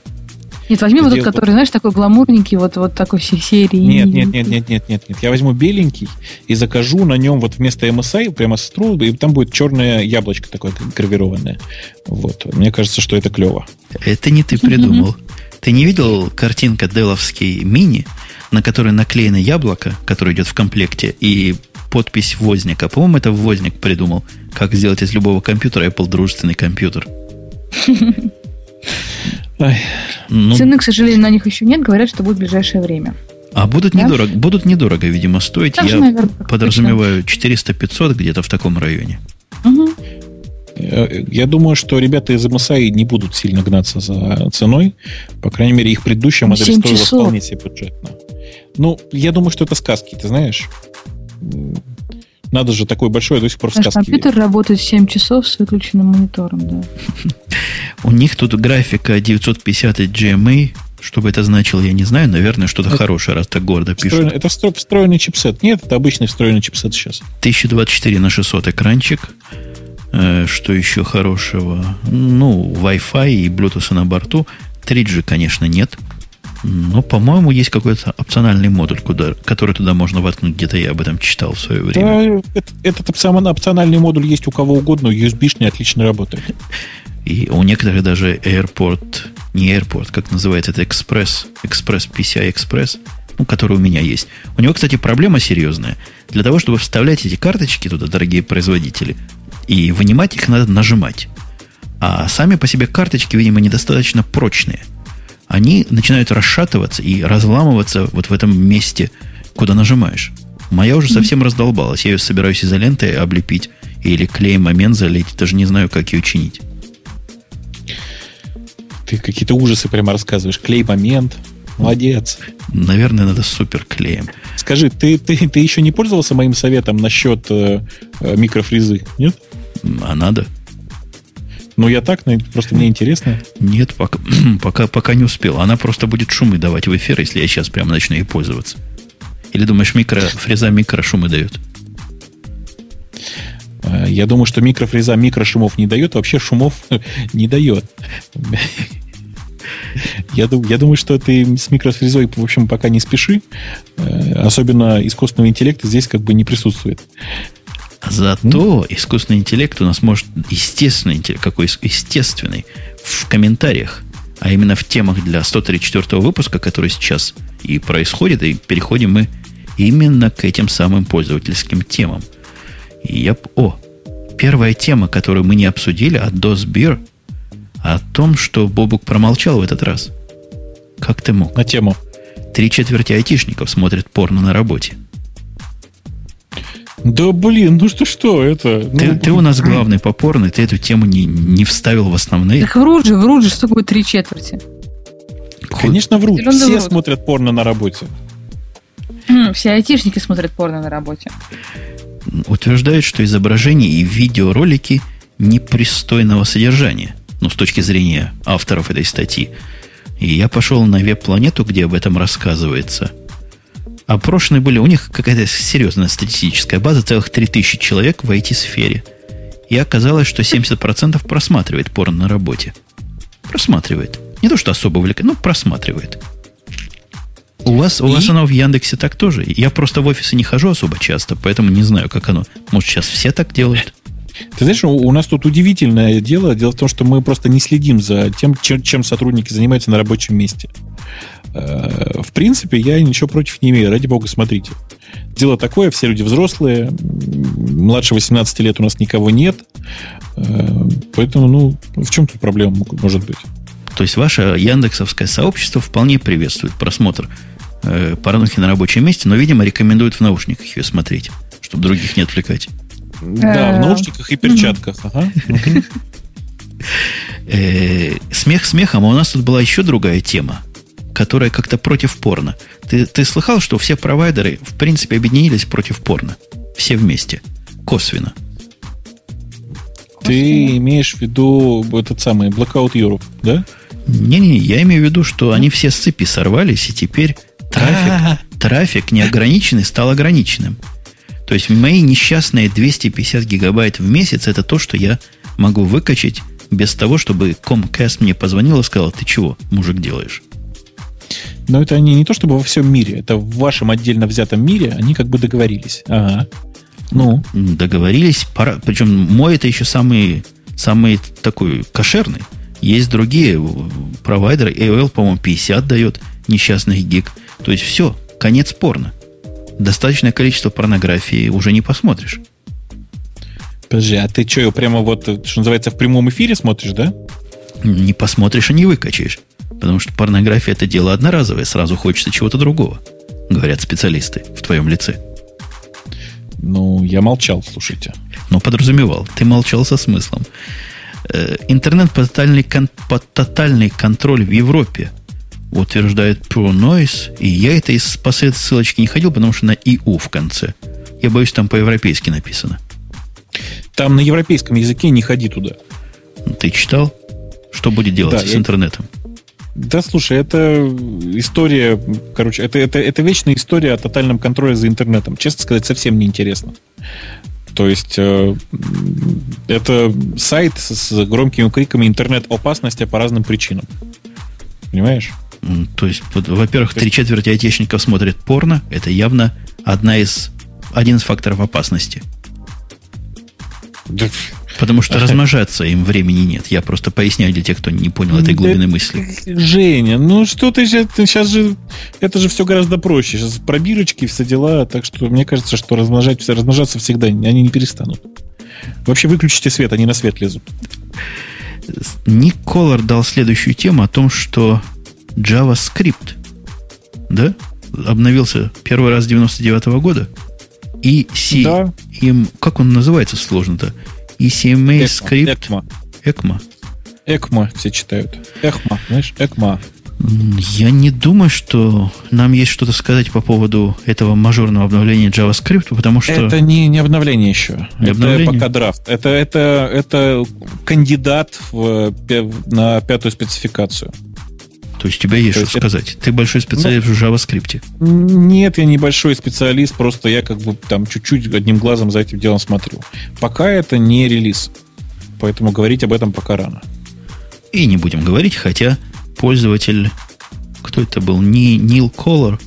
Нет, возьми вот тот, который, знаешь, такой гламурненький, вот, вот такой всей серии. Нет, нет, нет, нет, нет, нет, нет. Я возьму беленький и закажу на нем вот вместо MSI прямо стру, и там будет черное яблочко такое гравированное. Вот. Мне кажется, что это клево. Это не ты придумал. Ты не видел картинка Деловский мини, на которой наклеено яблоко, которое идет в комплекте, и подпись Возника. По-моему, это Возник придумал, как сделать из любого компьютера Apple дружественный компьютер. Ну, Цены, к сожалению, на них еще нет, говорят, что будет в ближайшее время. а будут Да? недорого, будут недорого, видимо, стоить. Я наверное, подразумеваю 400-500 где-то в таком районе. Э, Я думаю, что ребята из MSI не будут сильно гнаться за ценой. По крайней мере, их предыдущая модель стоила часов. вполне себе бюджетно. Ну, я думаю, что это сказки, ты знаешь. Надо же такой большой, я до сих пор в Наш сказки верю. компьютер работает 7 часов с выключенным монитором, да. У них тут графика 950 GMA. Что бы это значило, я не знаю. Наверное, что-то хорошее, раз так гордо пишут. это встро- встроенный чипсет. Нет, это обычный встроенный чипсет сейчас. 1024 на 600 экранчик. Э, Что еще хорошего? Ну, Wi-Fi и Bluetooth на борту. 3G, конечно, нет. Ну, по-моему, есть какой-то опциональный модуль, куда, который туда можно воткнуть. Где-то я об этом читал в свое время. Да, этот, этот опциональный модуль есть у кого угодно, USB-шный отлично работает. И у некоторых даже Airport, не Airport, как называется это, Express, Express, PCI Express, ну, который у меня есть. У него, кстати, проблема серьезная. Для того, чтобы вставлять эти карточки туда, дорогие производители, и вынимать их надо нажимать. А сами по себе карточки, видимо, недостаточно прочные – они начинают расшатываться и разламываться вот в этом месте, куда нажимаешь. Моя уже совсем раздолбалась. Я ее собираюсь изолентой облепить или клей момент залить. Даже не знаю, как ее чинить. Ты какие-то ужасы прямо рассказываешь. Клей момент. Молодец. Наверное, надо супер клеем. Скажи, ты, ты, ты еще не пользовался моим советом насчет э, э микрофрезы? Нет? А надо. Ну, я так, просто мне интересно. Нет, пока, (clears throat) пока, пока не успел. Она просто будет шумы давать в эфир, если я сейчас прямо начну ей пользоваться. Или думаешь, микрофреза микрошумы дает? Э, я думаю, что микрофреза микрошумов не дает, вообще шумов (laughs) не дает. (laughs) Я, я думаю, что ты с микрофрезой, в общем, пока не спеши. Э, особенно искусственного интеллекта здесь как бы не присутствует. Зато искусственный интеллект у нас может естественный интеллект, какой естественный, в комментариях, а именно в темах для 134 выпуска, который сейчас и происходит, и переходим мы именно к этим самым пользовательским темам. И я... О, первая тема, которую мы не обсудили, от DOSBeer, о том, что Бобук промолчал в этот раз. Как ты мог? На тему. Три четверти айтишников смотрят порно на работе. Да блин, ну что что это? Ты, ну, ты у нас главный попорный, ты эту тему не, не вставил в основные. Так врут же, врут же, что такое три четверти. Конечно, врут. Все врут. смотрят порно на работе. Все айтишники смотрят порно на работе. Утверждают, что изображения и видеоролики непристойного содержания. Ну, с точки зрения авторов этой статьи. И я пошел на веб-планету, где об этом рассказывается – Опрошенные были, у них какая-то серьезная статистическая база, целых 3000 человек в IT-сфере. И оказалось, что 70% просматривает порно на работе. Просматривает. Не то, что особо увлекает, но просматривает. У вас, у вас оно в Яндексе так тоже. Я просто в офисы не хожу особо часто, поэтому не знаю, как оно. Может, сейчас все так делают? Ты знаешь, у нас тут удивительное дело. Дело в том, что мы просто не следим за тем, чем, чем сотрудники занимаются на рабочем месте. Э, в принципе, я ничего против не имею. Ради бога, смотрите. Дело такое, все люди взрослые, младше 18 лет у нас никого нет. Э, поэтому, ну, в чем тут проблема может быть? То есть ваше яндексовское сообщество вполне приветствует просмотр э, порнухи на рабочем месте, но, видимо, рекомендует в наушниках ее смотреть, чтобы других не отвлекать. Да, в наушниках и перчатках. Смех смехом, а у нас тут была еще другая тема которая как-то против порно. Ты, ты слыхал, что все провайдеры, в принципе, объединились против порно? Все вместе. Косвенно. Ты имеешь в виду этот самый Blackout Europe, да? Не-не, я имею в виду, что они все с цепи сорвались, и теперь трафик, трафик неограниченный стал ограниченным. То есть мои несчастные 250 гигабайт в месяц это то, что я могу выкачать без того, чтобы Comcast мне позвонил и сказал, ты чего, мужик, делаешь? Но это они не то чтобы во всем мире, это в вашем отдельно взятом мире они как бы договорились. Ага. Ну. Договорились. Пора, причем мой это еще самый, самый такой кошерный. Есть другие провайдеры. AOL, по-моему, 50 дает несчастных гиг. То есть все, конец порно. Достаточное количество порнографии уже не посмотришь. Подожди, а ты что, прямо вот, что называется, в прямом эфире смотришь, да? Не посмотришь и не выкачаешь. Потому что порнография это дело одноразовое, сразу хочется чего-то другого, говорят специалисты в твоем лице. Ну, я молчал, слушайте. Ну, подразумевал. Ты молчал со смыслом. Э, интернет под тотальный, кон, под тотальный контроль в Европе утверждает Pro Noise, и я это из по ссылочки не ходил, потому что на ИУ в конце. Я боюсь, там по-европейски написано. Там на европейском языке не ходи туда. Ты читал? Что будет делать да, с интернетом? Да, слушай, это история, короче, это, это, это вечная история о тотальном контроле за интернетом. Честно сказать, совсем неинтересно. То есть э, это сайт с громкими криками интернет-опасности по разным причинам. Понимаешь? То есть, во-первых, три четверти айтишников смотрят порно. Это явно одна из, один из факторов опасности. Да. Потому что размножаться им времени нет. Я просто поясняю для тех, кто не понял этой глубины мысли. Женя, ну что ты сейчас, сейчас же, это же все гораздо проще. Сейчас пробирочки, все дела. Так что мне кажется, что размножать, размножаться всегда они не перестанут. Вообще выключите свет, они на свет лезут. Ник Колор дал следующую тему о том, что JavaScript, да, обновился первый раз с 99 -го года. И C, да. им, как он называется сложно-то? ECMA скрипт. ECMA. ECMA. ECMA все читают. ECMA, знаешь, ECMA. Я не думаю, что нам есть что-то сказать по поводу этого мажорного обновления JavaScript, потому что... Это не, не обновление еще. Не это обновление? пока драфт. Это, это, это кандидат в, на пятую спецификацию. То есть у тебя есть То что есть сказать. Это... Ты большой специалист ну, в JavaScript. Нет, я не большой специалист, просто я как бы там чуть-чуть одним глазом за этим делом смотрю. Пока это не релиз. Поэтому говорить об этом пока рано. И не будем говорить, хотя пользователь, кто это был, не Нил Колор,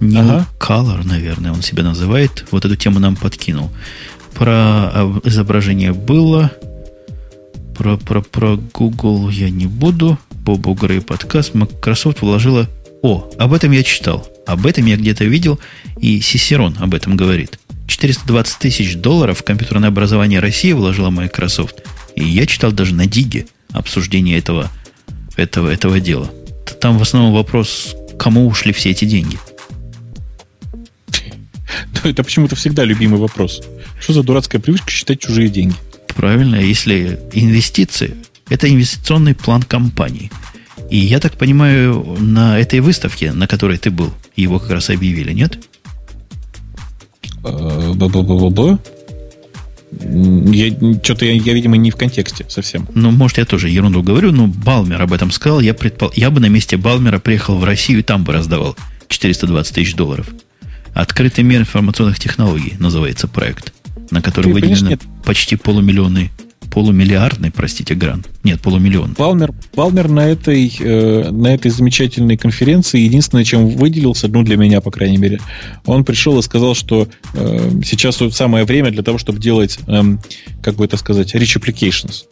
Нил ага. Color, наверное, он себя называет, вот эту тему нам подкинул. Про изображение было, про, про, про Google я не буду. Бобу Грей подкаст. Microsoft вложила... О, об этом я читал. Об этом я где-то видел. И Сисерон об этом говорит. 420 тысяч долларов в компьютерное образование России вложила Microsoft. И я читал даже на Диге обсуждение этого, этого, этого дела. Там в основном вопрос, кому ушли все эти деньги. (laughs) Это почему-то всегда любимый вопрос. Что за дурацкая привычка считать чужие деньги? Правильно, если инвестиции, это инвестиционный план компании. И я так понимаю, на этой выставке, на которой ты был, его как раз объявили, нет? Б-б-б-б-б? Я, что-то я, я, видимо, не в контексте совсем. Ну, может, я тоже ерунду говорю, но Балмер об этом сказал. Я, предпол... я бы на месте Балмера приехал в Россию и там бы раздавал 420 тысяч долларов. Открытый мир информационных технологий называется проект на который выделено почти полумиллионный полумиллиардный, простите, грант. Нет, полумиллион. Палмер, Палмер на, этой, э, на этой замечательной конференции единственное, чем выделился, ну, для меня, по крайней мере, он пришел и сказал, что э, сейчас самое время для того, чтобы делать, э, как бы это сказать, rich applications.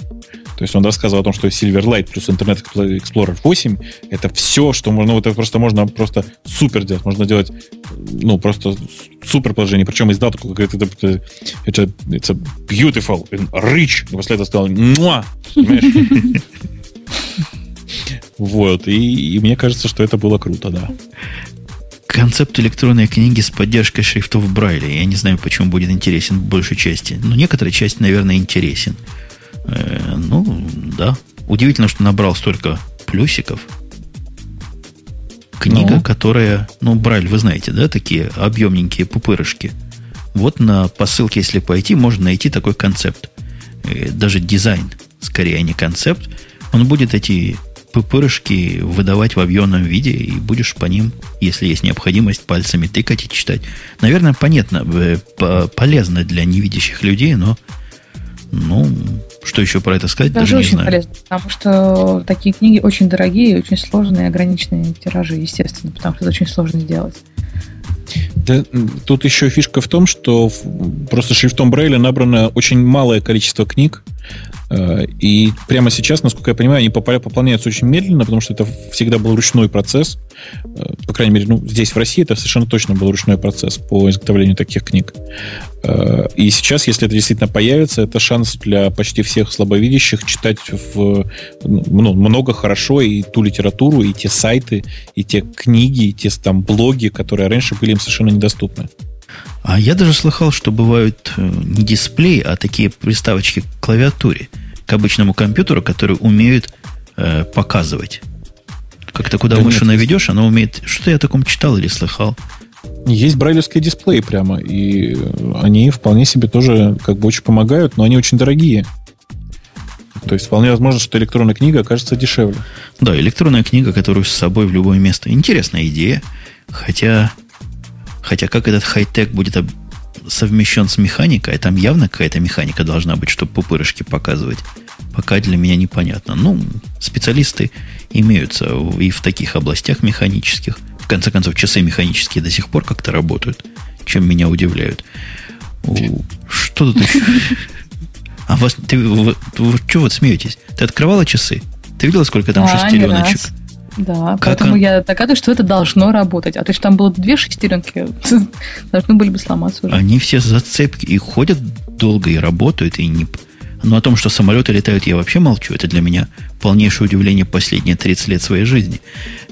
То есть он рассказывал о том, что Silverlight плюс Internet Explorer 8 это все, что можно, вот это просто можно просто супер делать. Можно делать, ну, просто супер положение. Причем издал такой, говорит, это, это, it's beautiful and rich. И после этого сказал, муа, понимаешь? Вот, и, и мне кажется, что это было круто, да. Концепт электронной книги с поддержкой шрифтов Брайля. Я не знаю, почему будет интересен большей части. Но некоторая часть, наверное, интересен. Э, ну, да. Удивительно, что набрал столько плюсиков. Книга, ну. которая, ну, Брайль, вы знаете, да, такие объемненькие пупырышки. Вот на посылке, если пойти, можно найти такой концепт. Э, даже дизайн, скорее, а не концепт. Он будет эти пупырышки выдавать в объемном виде, и будешь по ним, если есть необходимость, пальцами тыкать и читать. Наверное, понятно, э, полезно для невидящих людей, но ну, что еще про это сказать, даже, даже не очень знаю. полезно, потому что такие книги очень дорогие, очень сложные, ограниченные тиражи, естественно, потому что это очень сложно сделать. Да, тут еще фишка в том, что просто шрифтом Брейля набрано очень малое количество книг, и прямо сейчас, насколько я понимаю, они пополняются очень медленно, потому что это всегда был ручной процесс. Э, по крайней мере, ну, здесь, в России, это совершенно точно был ручной процесс по изготовлению таких книг. Э, и сейчас, если это действительно появится, это шанс для почти всех слабовидящих читать в, ну, много хорошо и ту литературу, и те сайты, и те книги, и те там блоги, которые раньше были им совершенно недоступны. А я даже слыхал, что бывают э, не дисплеи, а такие приставочки к клавиатуре, к обычному компьютеру, которые умеют э, показывать. Как-то куда да мышь наведешь, она умеет... Что я о таком читал или слыхал? Есть брайлевские дисплеи прямо, и они вполне себе тоже как бы очень помогают, но они очень дорогие. То есть вполне возможно, что электронная книга окажется дешевле. Да, электронная книга, которую с собой в любое место. Интересная идея. Хотя Хотя как этот хай-тек будет совмещен с механикой, а там явно какая-то механика должна быть, чтобы пупырышки показывать, пока для меня непонятно. Ну, специалисты имеются и в таких областях механических. В конце концов, часы механические до сих пор как-то работают, чем меня удивляют. Что тут еще? А вас, ты, вы, вы, что вот смеетесь? Ты открывала часы? Ты видела, сколько там Да, шестереночек? Да, Как поэтому он- я догадываюсь, что это должно работать. А то есть там было две шестеренки, (laughs) должны были бы сломаться уже. Они все зацепки и ходят долго, и работают, и не... Но о том, что самолеты летают, я вообще молчу. Это для меня полнейшее удивление последние 30 лет своей жизни.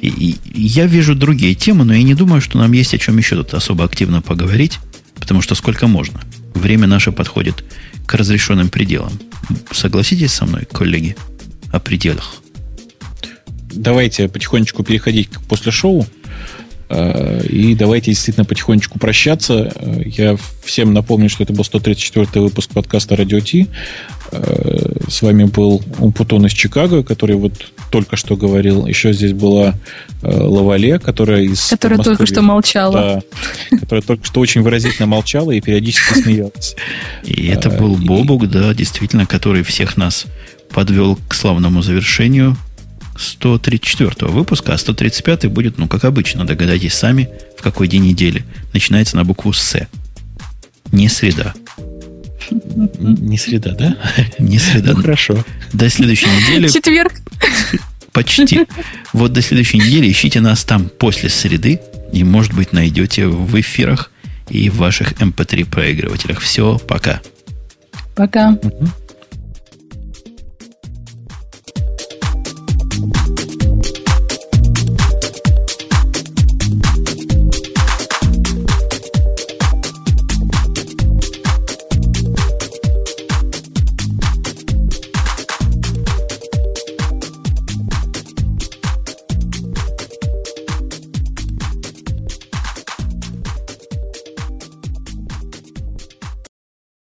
И, и- и я вижу другие темы, но я не думаю, что нам есть о чем еще тут особо активно поговорить, потому что сколько можно. Время наше подходит к разрешенным пределам. Согласитесь со мной, коллеги, о пределах? Давайте потихонечку переходить к после шоу. Э, И давайте действительно потихонечку прощаться. Э, Я всем напомню, что это был 134 выпуск подкаста Радио Ти. Э, С вами был Умпутон из Чикаго, который вот только что говорил. Еще здесь была Лавале, которая из Которая только Подмосковья. что молчала. Да, которая только что очень выразительно молчала и периодически смеялась. И это был Бобук, да, действительно, который всех нас подвел к славному завершению 134 выпуска, а 135 будет, ну, как обычно, догадайтесь сами, в какой день недели. Начинается на букву «С». Не среда. Не среда, да? Не среда. Ну, хорошо. До следующей недели Четверг. почти. Вот до следующей недели ищите нас там после среды, и, может быть, найдете в эфирах и в ваших MP3 проигрывателях. Все, пока. Пока. Мгм.